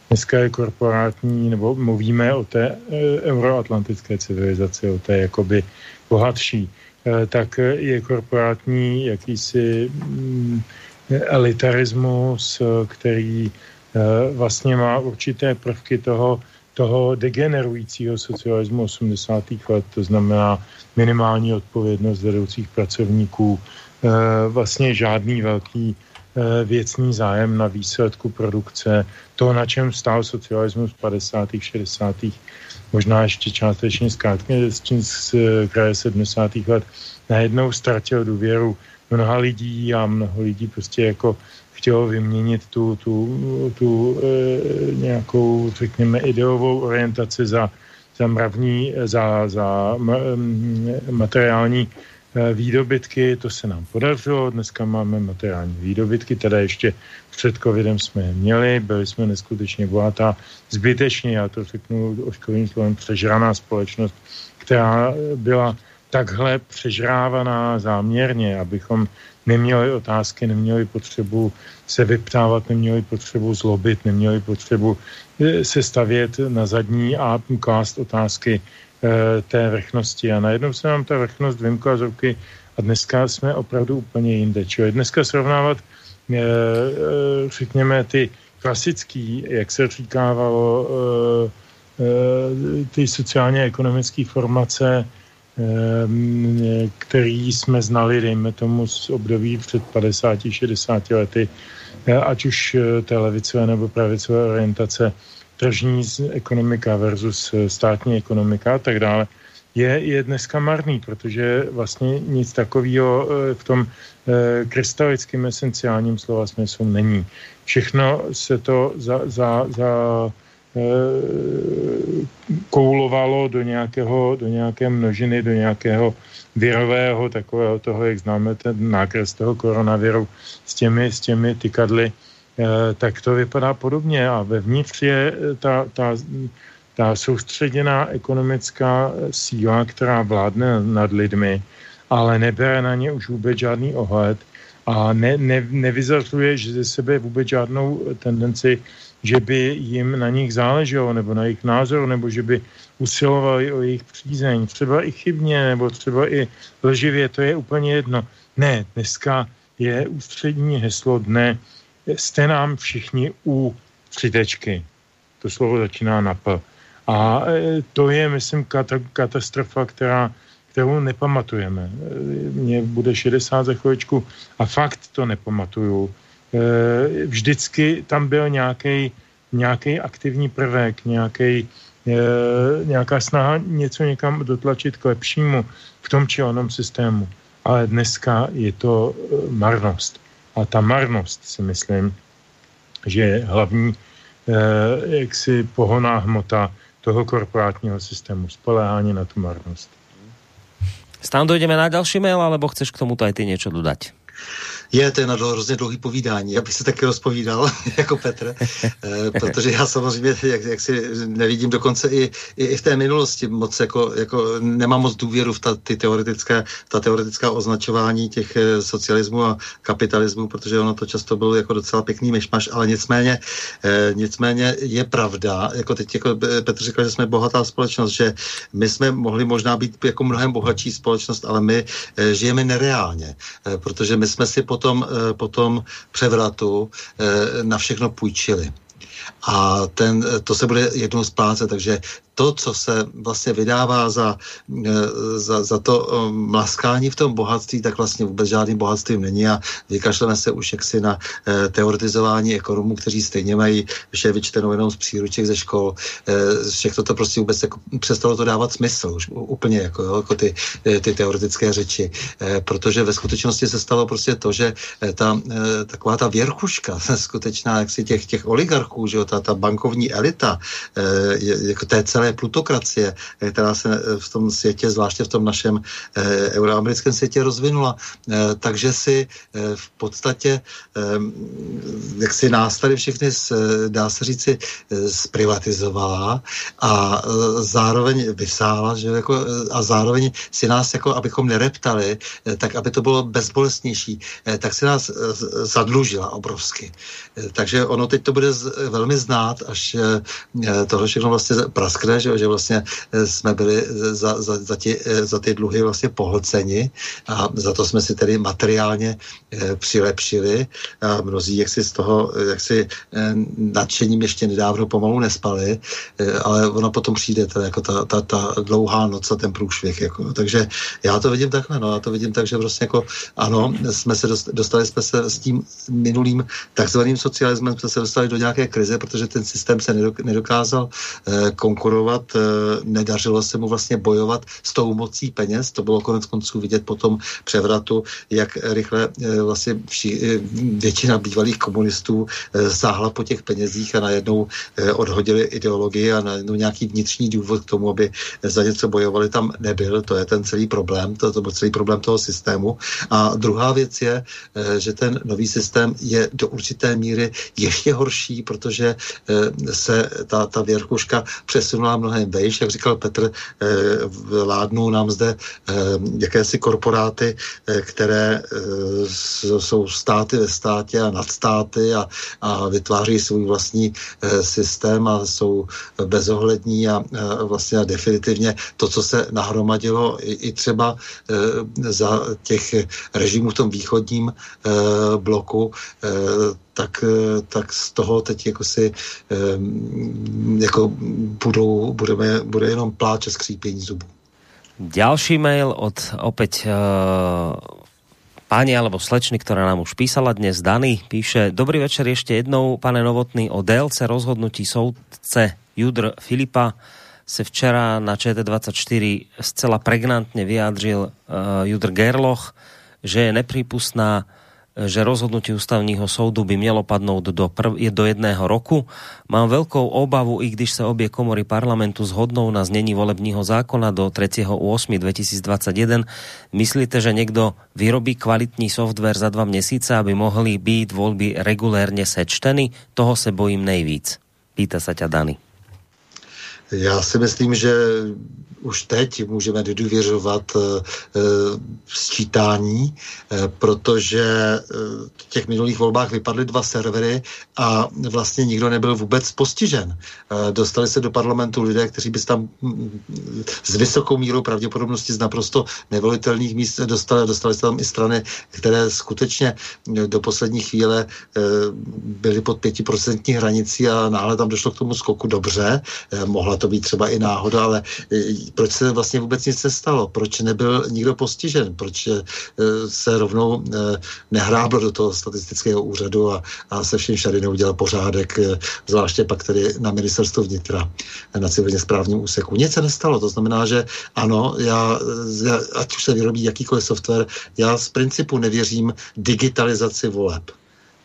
Dneska je korporátní, nebo mluvíme o té e, euroatlantické civilizaci, o té jakoby bohatší, e, tak je korporátní jakýsi mm, elitarismus, který e, vlastně má určité prvky toho, toho degenerujícího socialismu 80. let, to znamená minimální odpovědnost vedoucích pracovníků, vlastně žádný velký eh, věcný zájem na výsledku produkce, to, na čem stál socialismus v 50. 60. možná ještě částečně z, z kraje 70. let, najednou ztratil důvěru mnoha lidí a mnoho lidí prostě jako chtělo vyměnit tu, tu, tu e, nějakou, řekněme, ideovou orientaci za, za mravní, za, za materiální Eh, výdobytky, to se nám podařilo, dneska máme materiální výdobytky, teda ještě před covidem jsme je měli, byli jsme neskutečně bohatá, zbytečně, já to řeknu oškovým slovem, přežraná společnost, která byla takhle přežrávaná záměrně, abychom neměli otázky, neměli potřebu se vyptávat, neměli potřebu zlobit, neměli potřebu eh, se stavět na zadní a klást otázky Eh, té vrchnosti a najednou se nám ta vrchnost vymkla z ruky a dneska jsme opravdu úplně jinde. Čili dneska srovnávat, eh, eh, řekněme, ty klasický, jak se říkávalo, ty sociálně-ekonomické formace, který jsme znali, dejme tomu, z období před 50-60 lety, ať už té levicové nebo pravicové orientace, tržní ekonomika versus eh, státní ekonomika a tak dále, je, je dneska marný, protože vlastně nic takového eh, v tom eh, krystalickým esenciálním slova smyslu není. Všechno se to za, za, za koulovalo do, nějakého, do nějaké množiny, do nějakého virového, takového toho, jak známe ten nákres toho koronaviru s těmi, s těmi tykadly, tak to vypadá podobně a vevnitř je eh, ta, ta, ta soustředěná ekonomická síla, která vládne nad lidmi, ale nebere na ně už vůbec žádný ohled a ne, ne, nevyzařuje ze sebe vůbec žádnou tendenci, že by jim na nich záleželo, nebo na jejich názor, nebo že by usilovali o jejich přízeň, třeba i chybně, nebo třeba i lživě, to je úplně jedno. Ne, dneska je ústřední heslo dne jste nám všichni u třitečky. To slovo začíná na P. A e, to je, myslím, katastrofa, která, kterou nepamatujeme. E, mně bude 60 za chvíličku a fakt to nepamatuju. E, vždycky tam byl nějaký nějaký aktivní prvek, nějaký nějaká snaha něco někam dotlačit k lepšímu v tom či onom systému. Ale dneska je to marnost. A ta marnost si myslím, že je hlavní jaksi pohoná hmota toho korporátního systému, spoléhání na tu marnost. Stán, dojdeme na další mail, alebo chceš k tomuto aj ty něco dodat? Je, to je na hrozně dlouhý povídání. Já bych se taky rozpovídal jako Petr, eh, protože já samozřejmě, jak, jak si nevidím dokonce i, i, i v té minulosti moc, jako, jako nemám moc důvěru v ta, ty teoretické, ta teoretická označování těch eh, socialismu a kapitalismu, protože ono to často bylo jako docela pěkný myšmaš, ale nicméně, eh, nicméně je pravda, jako teď jako Petr říkal, že jsme bohatá společnost, že my jsme mohli možná být jako mnohem bohatší společnost, ale my žijeme nereálně, protože my jsme si potom potom, eh, potom převratu eh, na všechno půjčili. A ten, eh, to se bude jednou splácet, takže to, co se vlastně vydává za, eh, za, za to eh, mlaskání v tom bohatství, tak vlastně vůbec žádným bohatstvím není a vykašleme se už jaksi na eh, teoretizování ekonomů, kteří stejně mají vše vyčteno jenom z příruček ze škol. Všechno to prostě vůbec jako přestalo to dávat smysl, už úplně jako, jo, jako ty, ty teoretické řeči, protože ve skutečnosti se stalo prostě to, že ta, taková ta věrchuška skutečná, jaksi těch, těch oligarchů, že jo, ta, ta bankovní elita, jako té celé je plutokracie, eh, která se eh, v tom světě, zvláště v tom našem eh, euroamerickém světě rozvinula. Takže si v podstatě, jak si nás tady všechny, dá se říci, zprivatizovala a zároveň vysála, že jako, a zároveň si nás, jako abychom nereptali, tak aby to bylo bezbolestnější, tak si nás zadlužila obrovsky. Takže ono teď to bude velmi znát, až tohle všechno vlastně praskne že, že vlastně eh, jsme byli za, za, za, ti, eh, za ty dluhy vlastně pohlceni a za to jsme si tedy materiálně eh, přilepšili a mnozí jak si z toho jak si nadšením ještě nedávno pomalu nespali, ale ono potom přijde teda jako ta, ta, ta dlouhá noc a ten průšvih. Jako. Takže já to vidím takhle, no, já to vidím tak, že prostě jako ano, jsme se dostali jsme se s tím minulým takzvaným socialismem, jsme se dostali do nějaké krize, protože ten systém se nedokázal konkurovat bojovat, eh, nedařilo se mu vlastně bojovat s tou mocí peněz, to bylo konec konců vidět potom převratu, jak rychle eh, vlastně vši, eh, většina bývalých komunistů sáhla po těch penězích a najednou odhodili ideologii a najednou nějaký vnitřní důvod k tomu, aby za něco bojovali, tam nebyl. To je ten celý problém, to, to byl celý problém toho systému. A druhá věc je, že ten nový systém je do určité míry ještě horší, protože se ta, ta věrchuška přesunula mnohem vejš, jak říkal Petr, eh, vládnou nám zde eh, jakési korporáty, eh, které jsou státy ve státě a nadstáty a, a vytváří svůj vlastní systém a jsou bezohlední a vlastně definitivně to, co se nahromadilo i, i třeba za těch režimů v tom východním bloku, tak, eh, tak z toho teď jako si jako budou, budeme, bude jenom pláče skřípění zubů. Další mail od opět uh, páni alebo slečny, ktorá nám už písala dnes, Dany, píše Dobrý večer ešte jednou, pane Novotný, o délce rozhodnutí soudce Judr Filipa se včera na ČT24 zcela pregnantně vyjádřil uh, Judr Gerloch, že je nepřípustná že rozhodnutie ústavního soudu by mělo padnout do, prv, do jedného roku. Mám veľkou obavu, i když se obě komory parlamentu zhodnou na znení volebního zákona do 3.8.2021. Myslíte, že někdo vyrobí kvalitní software za dva měsíce, aby mohli být volby regulérně sečteny? Toho se bojím nejvíc. Pýta se ťa Dany. Já si myslím, že už teď můžeme nedůvěřovat uh, sčítání, uh, protože v těch minulých volbách vypadly dva servery a vlastně nikdo nebyl vůbec postižen. Dostali se do parlamentu lidé, kteří by tam mm, s vysokou mírou pravděpodobnosti z naprosto nevolitelných míst dostali. Dostali se tam i strany, které skutečně do poslední chvíle byly pod pětiprocentní hranicí a náhle tam došlo k tomu skoku dobře. Mohla to to být třeba i náhoda, ale proč se vlastně vůbec nic nestalo? Proč nebyl nikdo postižen? Proč se rovnou nehrábl do toho statistického úřadu a, a se vším všady neudělal pořádek, zvláště pak tedy na ministerstvu vnitra, na civilně správním úseku. Nic se nestalo, to znamená, že ano, já, ať už se vyrobí jakýkoliv software, já z principu nevěřím digitalizaci voleb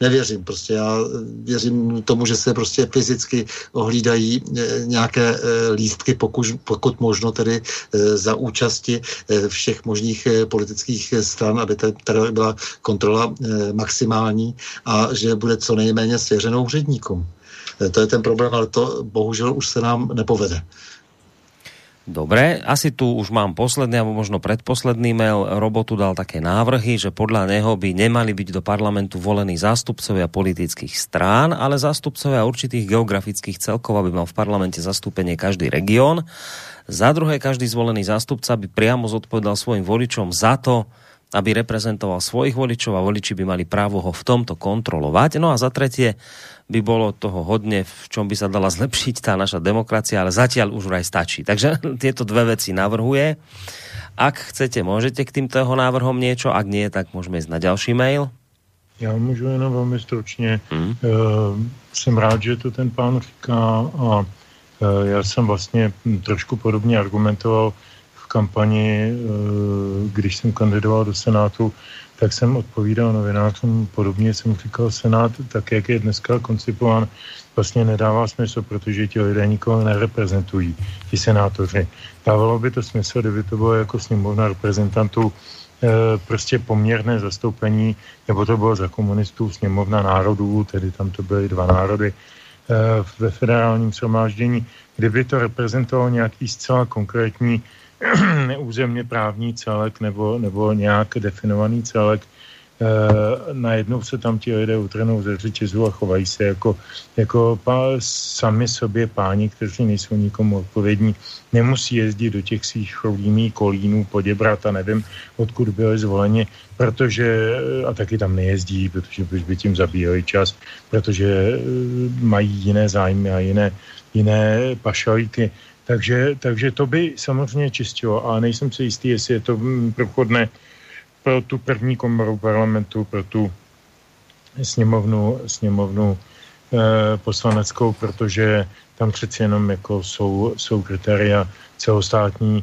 nevěřím. Prostě já věřím tomu, že se prostě fyzicky ohlídají eh, nějaké eh, lístky, pokud, pokud možno tedy eh, za účasti všech možných politických stran, aby tady byla kontrola maximální a že bude co nejméně svěřenou úředníkům. To je ten problém, ale to bohužel už se nám nepovede. Dobre, asi tu už mám posledný, alebo možno predposledný mail. Robotu dal také návrhy, že podľa neho by nemali byť do parlamentu volení zástupcovia politických strán, ale zástupcovia určitých geografických celkov, aby mal v parlamente zastúpenie každý región. Za druhé, každý zvolený zástupca by priamo zodpovedal svojim voličom za to, aby reprezentoval svojich voličov a voliči by mali právo ho v tomto kontrolovať. No a za tretie, by bolo toho hodne, v čom by sa dala zlepšiť tá naša demokracia, ale zatiaľ už vraj stačí. Takže tieto dve veci navrhuje. Ak chcete, môžete k týmto jeho návrhom niečo, ak nie, tak môžeme ísť na ďalší mail. Já můžu jenom velmi stručně. Hmm. Uh, jsem rád, že to ten pán říká a uh, já jsem vlastně trošku podobně argumentoval v kampani, uh, když jsem kandidoval do Senátu, tak jsem odpovídal novinářům, podobně jsem říkal, Senát, tak jak je dneska koncipován, vlastně nedává smysl, protože ti lidé nikoho nereprezentují, ti senátoři. Dávalo by to smysl, kdyby to bylo jako sněmovna reprezentantů e, prostě poměrné zastoupení, nebo to bylo za komunistů sněmovna národů, tedy tam to byly dva národy, e, ve federálním shromáždění, kdyby to reprezentovalo nějaký zcela konkrétní územně právní celek nebo, nebo nějak definovaný celek, e, najednou se tam ti lidé utrhnou ze řetězu a chovají se jako, jako pá, sami sobě páni, kteří nejsou nikomu odpovědní. Nemusí jezdit do těch svých chrolímí kolínů, poděbrat a nevím, odkud byli zvoleni, protože, a taky tam nejezdí, protože by tím zabíjeli čas, protože e, mají jiné zájmy a jiné, jiné pašalíky. Takže, takže to by samozřejmě čistilo, ale nejsem si jistý, jestli je to mm, prochodné pro tu první komoru parlamentu, pro tu sněmovnu, sněmovnu e, poslaneckou, protože tam přeci jenom jako jsou, jsou kritéria celostátní. E,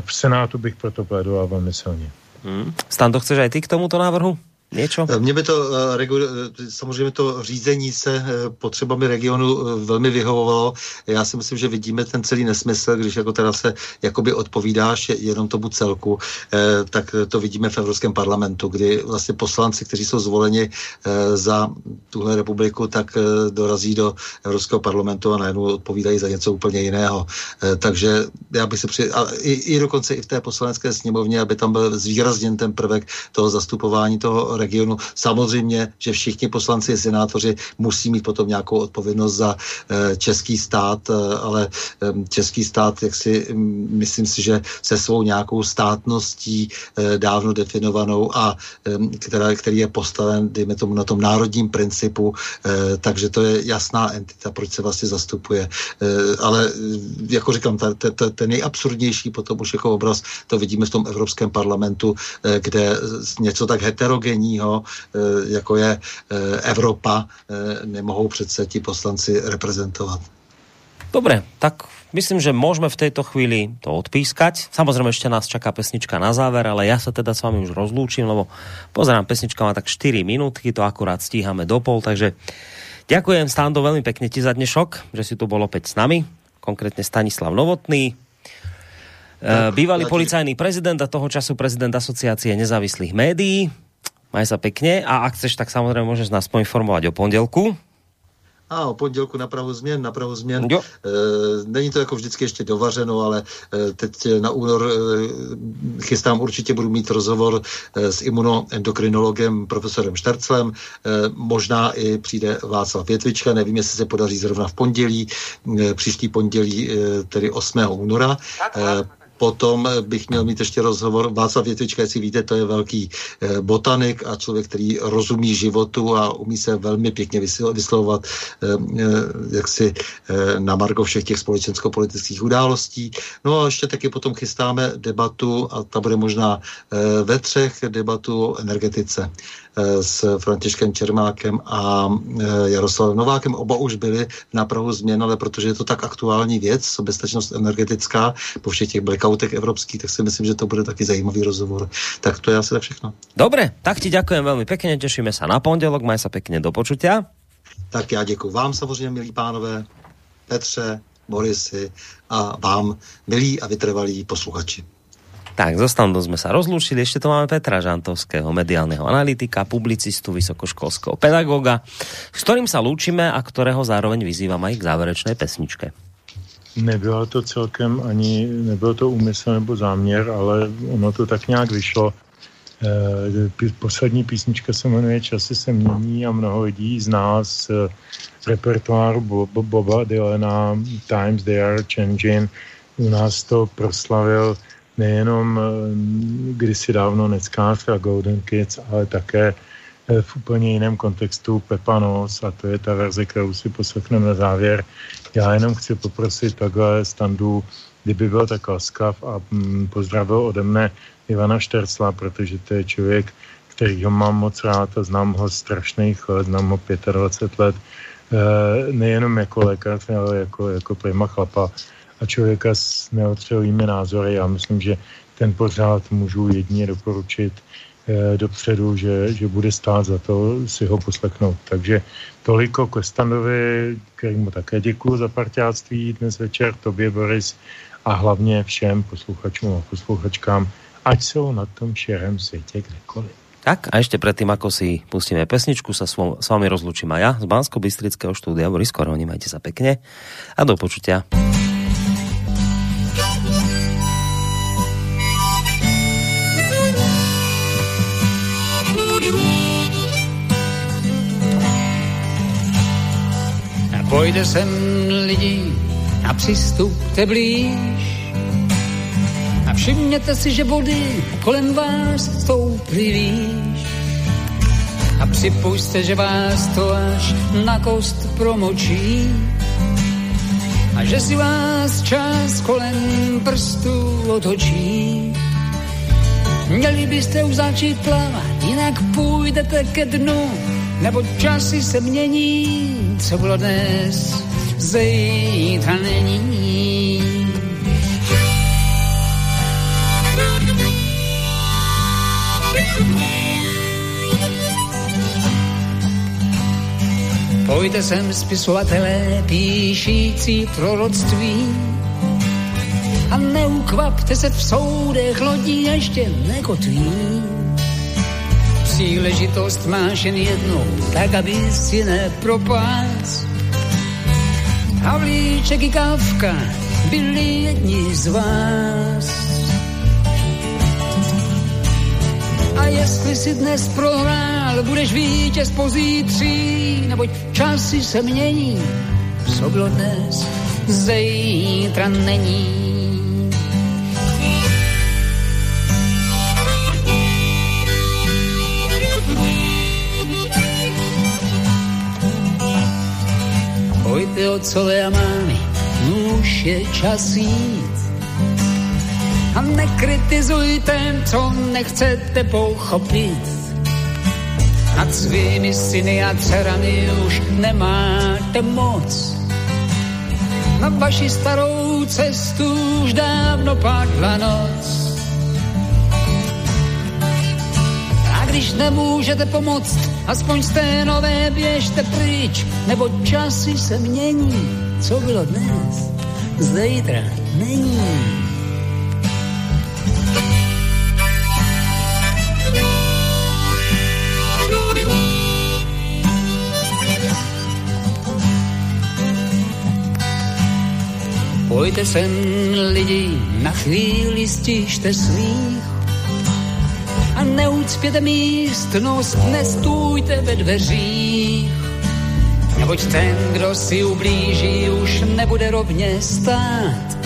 v Senátu bych proto plédoval velmi silně. Hmm. Stando, chceš aj ty k tomuto návrhu? Něco? Eh, mně by to eh, eh, samozřejmě to řízení se potřebami regionu velmi vyhovovalo. Já si myslím, že vidíme ten celý nesmysl, když jako teda se jakoby odpovídáš jenom tomu celku, tak to vidíme v Evropském parlamentu, kdy vlastně poslanci, kteří jsou zvoleni za tuhle republiku, tak dorazí do Evropského parlamentu a najednou odpovídají za něco úplně jiného. Takže já bych se při... A i, i dokonce i v té poslanecké sněmovně, aby tam byl zvýrazněn ten prvek toho zastupování toho regionu. Samozřejmě, že všichni poslanci a senátoři musí mít potom nějakou odpovědnost za eh, český stát, eh, ale český stát, jak si myslím si, že se svou nějakou státností eh, dávno definovanou a která, který je postaven, dejme tomu, na tom národním principu, takže to je jasná entita, proč se vlastně zastupuje. Ale jako říkám, ten nejabsurdnější potom už jako obraz to vidíme v tom Evropském parlamentu, kde něco tak heterogenní globálního, eh, jako je eh, Evropa, eh, nemohou přece ti poslanci reprezentovat. Dobre, tak myslím, že môžeme v tejto chvíli to odpískať. Samozrejme ešte nás čaká pesnička na záver, ale ja sa teda s vami už rozlúčim, lebo pozerám, pesnička má tak 4 minútky, to akurát stíhame do pol, takže ďakujem Stando veľmi pekne ti za dnešok, že si tu bol opäť s nami, konkrétne Stanislav Novotný, bývalý policajný prezident a toho času prezident asociácie nezávislých médií. Maj sa pekne a ak chceš, tak samozrejme môžeš nás poinformovať o pondelku. A o pondělku na Prahu změn, na Prahu změn. Jo. E, není to jako vždycky ještě dovařeno, ale e, teď na únor e, chystám, určitě budu mít rozhovor e, s imunoendokrinologem profesorem Šterclem. E, možná i přijde Václav Větvička, nevím, jestli se podaří zrovna v pondělí, e, příští pondělí, e, tedy 8. února. E, Potom bych měl mít ještě rozhovor. Václav Větvička, jestli víte, to je velký eh, botanik a člověk, který rozumí životu a umí se velmi pěkně vyslovovat eh, eh, jaksi na margo všech těch společensko-politických událostí. No a ještě taky potom chystáme debatu, a ta bude možná ve třech, debatu o energetice s Františkem Čermákem a Jaroslavem Novákem. Oba už byli na Prahu změn, ale protože je to tak aktuální věc, soběstačnost energetická po všech těch blackoutech evropských, tak si myslím, že to bude taky zajímavý rozhovor. Tak to je asi tak všechno. Dobre, tak ti ďakujem veľmi pekne, tešíme sa na pondelok, maj sa pekne do počutia. Tak já děkuji vám samozřejmě, milí pánové, Petře, Borisy a vám, milí a vytrvalí posluchači. Tak, so standom sme sa rozlúčili. Ešte to máme Petra Žantovského, mediálneho analytika, publicistu, vysokoškolského pedagoga, s ktorým sa lúčime a ktorého zároveň vyzývam aj k záverečnej pesničke. Nebylo to celkem ani, nebyl to úmysl nebo záměr, ale ono to tak nějak vyšlo. E, poslední písnička se jmenuje Časy se mění a mnoho lidí z nás e, repertoáru Boba Dylana Times They Are Changing u nás to proslavil nejenom e, kdysi dávno Neckář a Golden Kids, ale také v úplně jiném kontextu Pepanos a to je ta verze, kterou si poslechneme na závěr. Já jenom chci poprosit takhle standu, kdyby byl tak laskav a mm, pozdravil ode mne Ivana Štercla, protože to je člověk, který ho mám moc rád a znám ho strašných let, znám ho 25 let, e, nejenom jako lékař, ale jako, jako prima chlapa a člověka s neotřelými názory. Já myslím, že ten pořád můžu jedině doporučit Eh, dopředu, že, že bude stát za to si ho poslechnout. Takže toliko Kostandovi, kterému také děkuji za partiáctví dnes večer, tobě Boris a hlavně všem posluchačům a posluchačkám, ať jsou na tom šerém světě kdekoliv. Tak a ešte predtým, ako si pustíme pesničku, sa s vami rozlučím aj ja z Bansko-Bystrického štúdia. Boris Koroni, majte sa pekne a do počutia. Pojde sem lidí a přistupte blíž. A všimněte si, že vody kolem vás stouply výš. A připujte, že vás to až na kost promočí. A že si vás čas kolem prstu otočí. Měli byste už začít plavat, jinak půjdete ke dnu, nebo časy se mění, co bylo dnes, zítra není. Pojďte sem spisovatelé, píšící proroctví a neukvapte se v soudech, lodí ještě nekotví příležitost máš jen jednou, tak aby si nepropás. Havlíček i Kávka byli jedni z vás. A jestli si dnes prohrál, budeš vítěz pozítří, neboť časy se mění, co bylo dnes, zítra není. Pojďte otcové a mámy, už je čas jít. A nekritizujte, co nechcete pochopit. Nad svými syny a dcerami už nemáte moc. Na vaši starou cestu už dávno padla noc. Když nemůžete pomoct, aspoň z té nové běžte pryč, nebo časy se mění. Co bylo dnes, zítra není. Pojďte sem lidi, na chvíli stište svých a neucpěte místnost, nestůjte ve dveřích. Neboť ten, kdo si ublíží, už nebude rovně stát.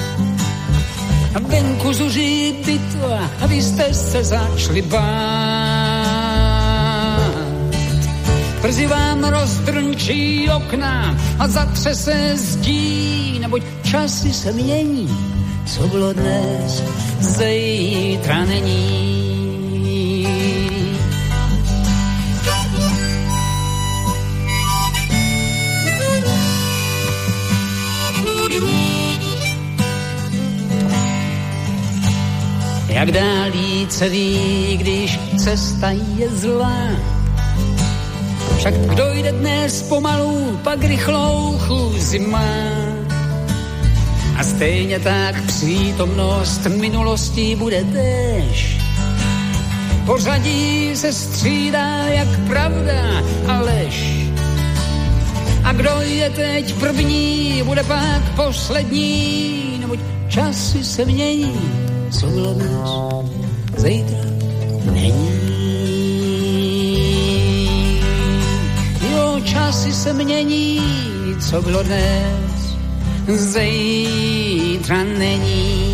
a venku zuří bitva a vy jste se začali bát. Brzy vám rozdrnčí okna a zatře se zdí, neboť časy se mění, co bylo dnes, zítra není. Jak dálí se ví, když cesta je zlá. Však kdo jde dnes pomalu, pak rychlou chůzi má. A stejně tak přítomnost minulosti bude tež. Pořadí se střídá jak pravda a lež. A kdo je teď první, bude pak poslední, neboť časy se mění co bylo dnes, zítra není. Jo, časy se mění, co bylo dnes, zítra není.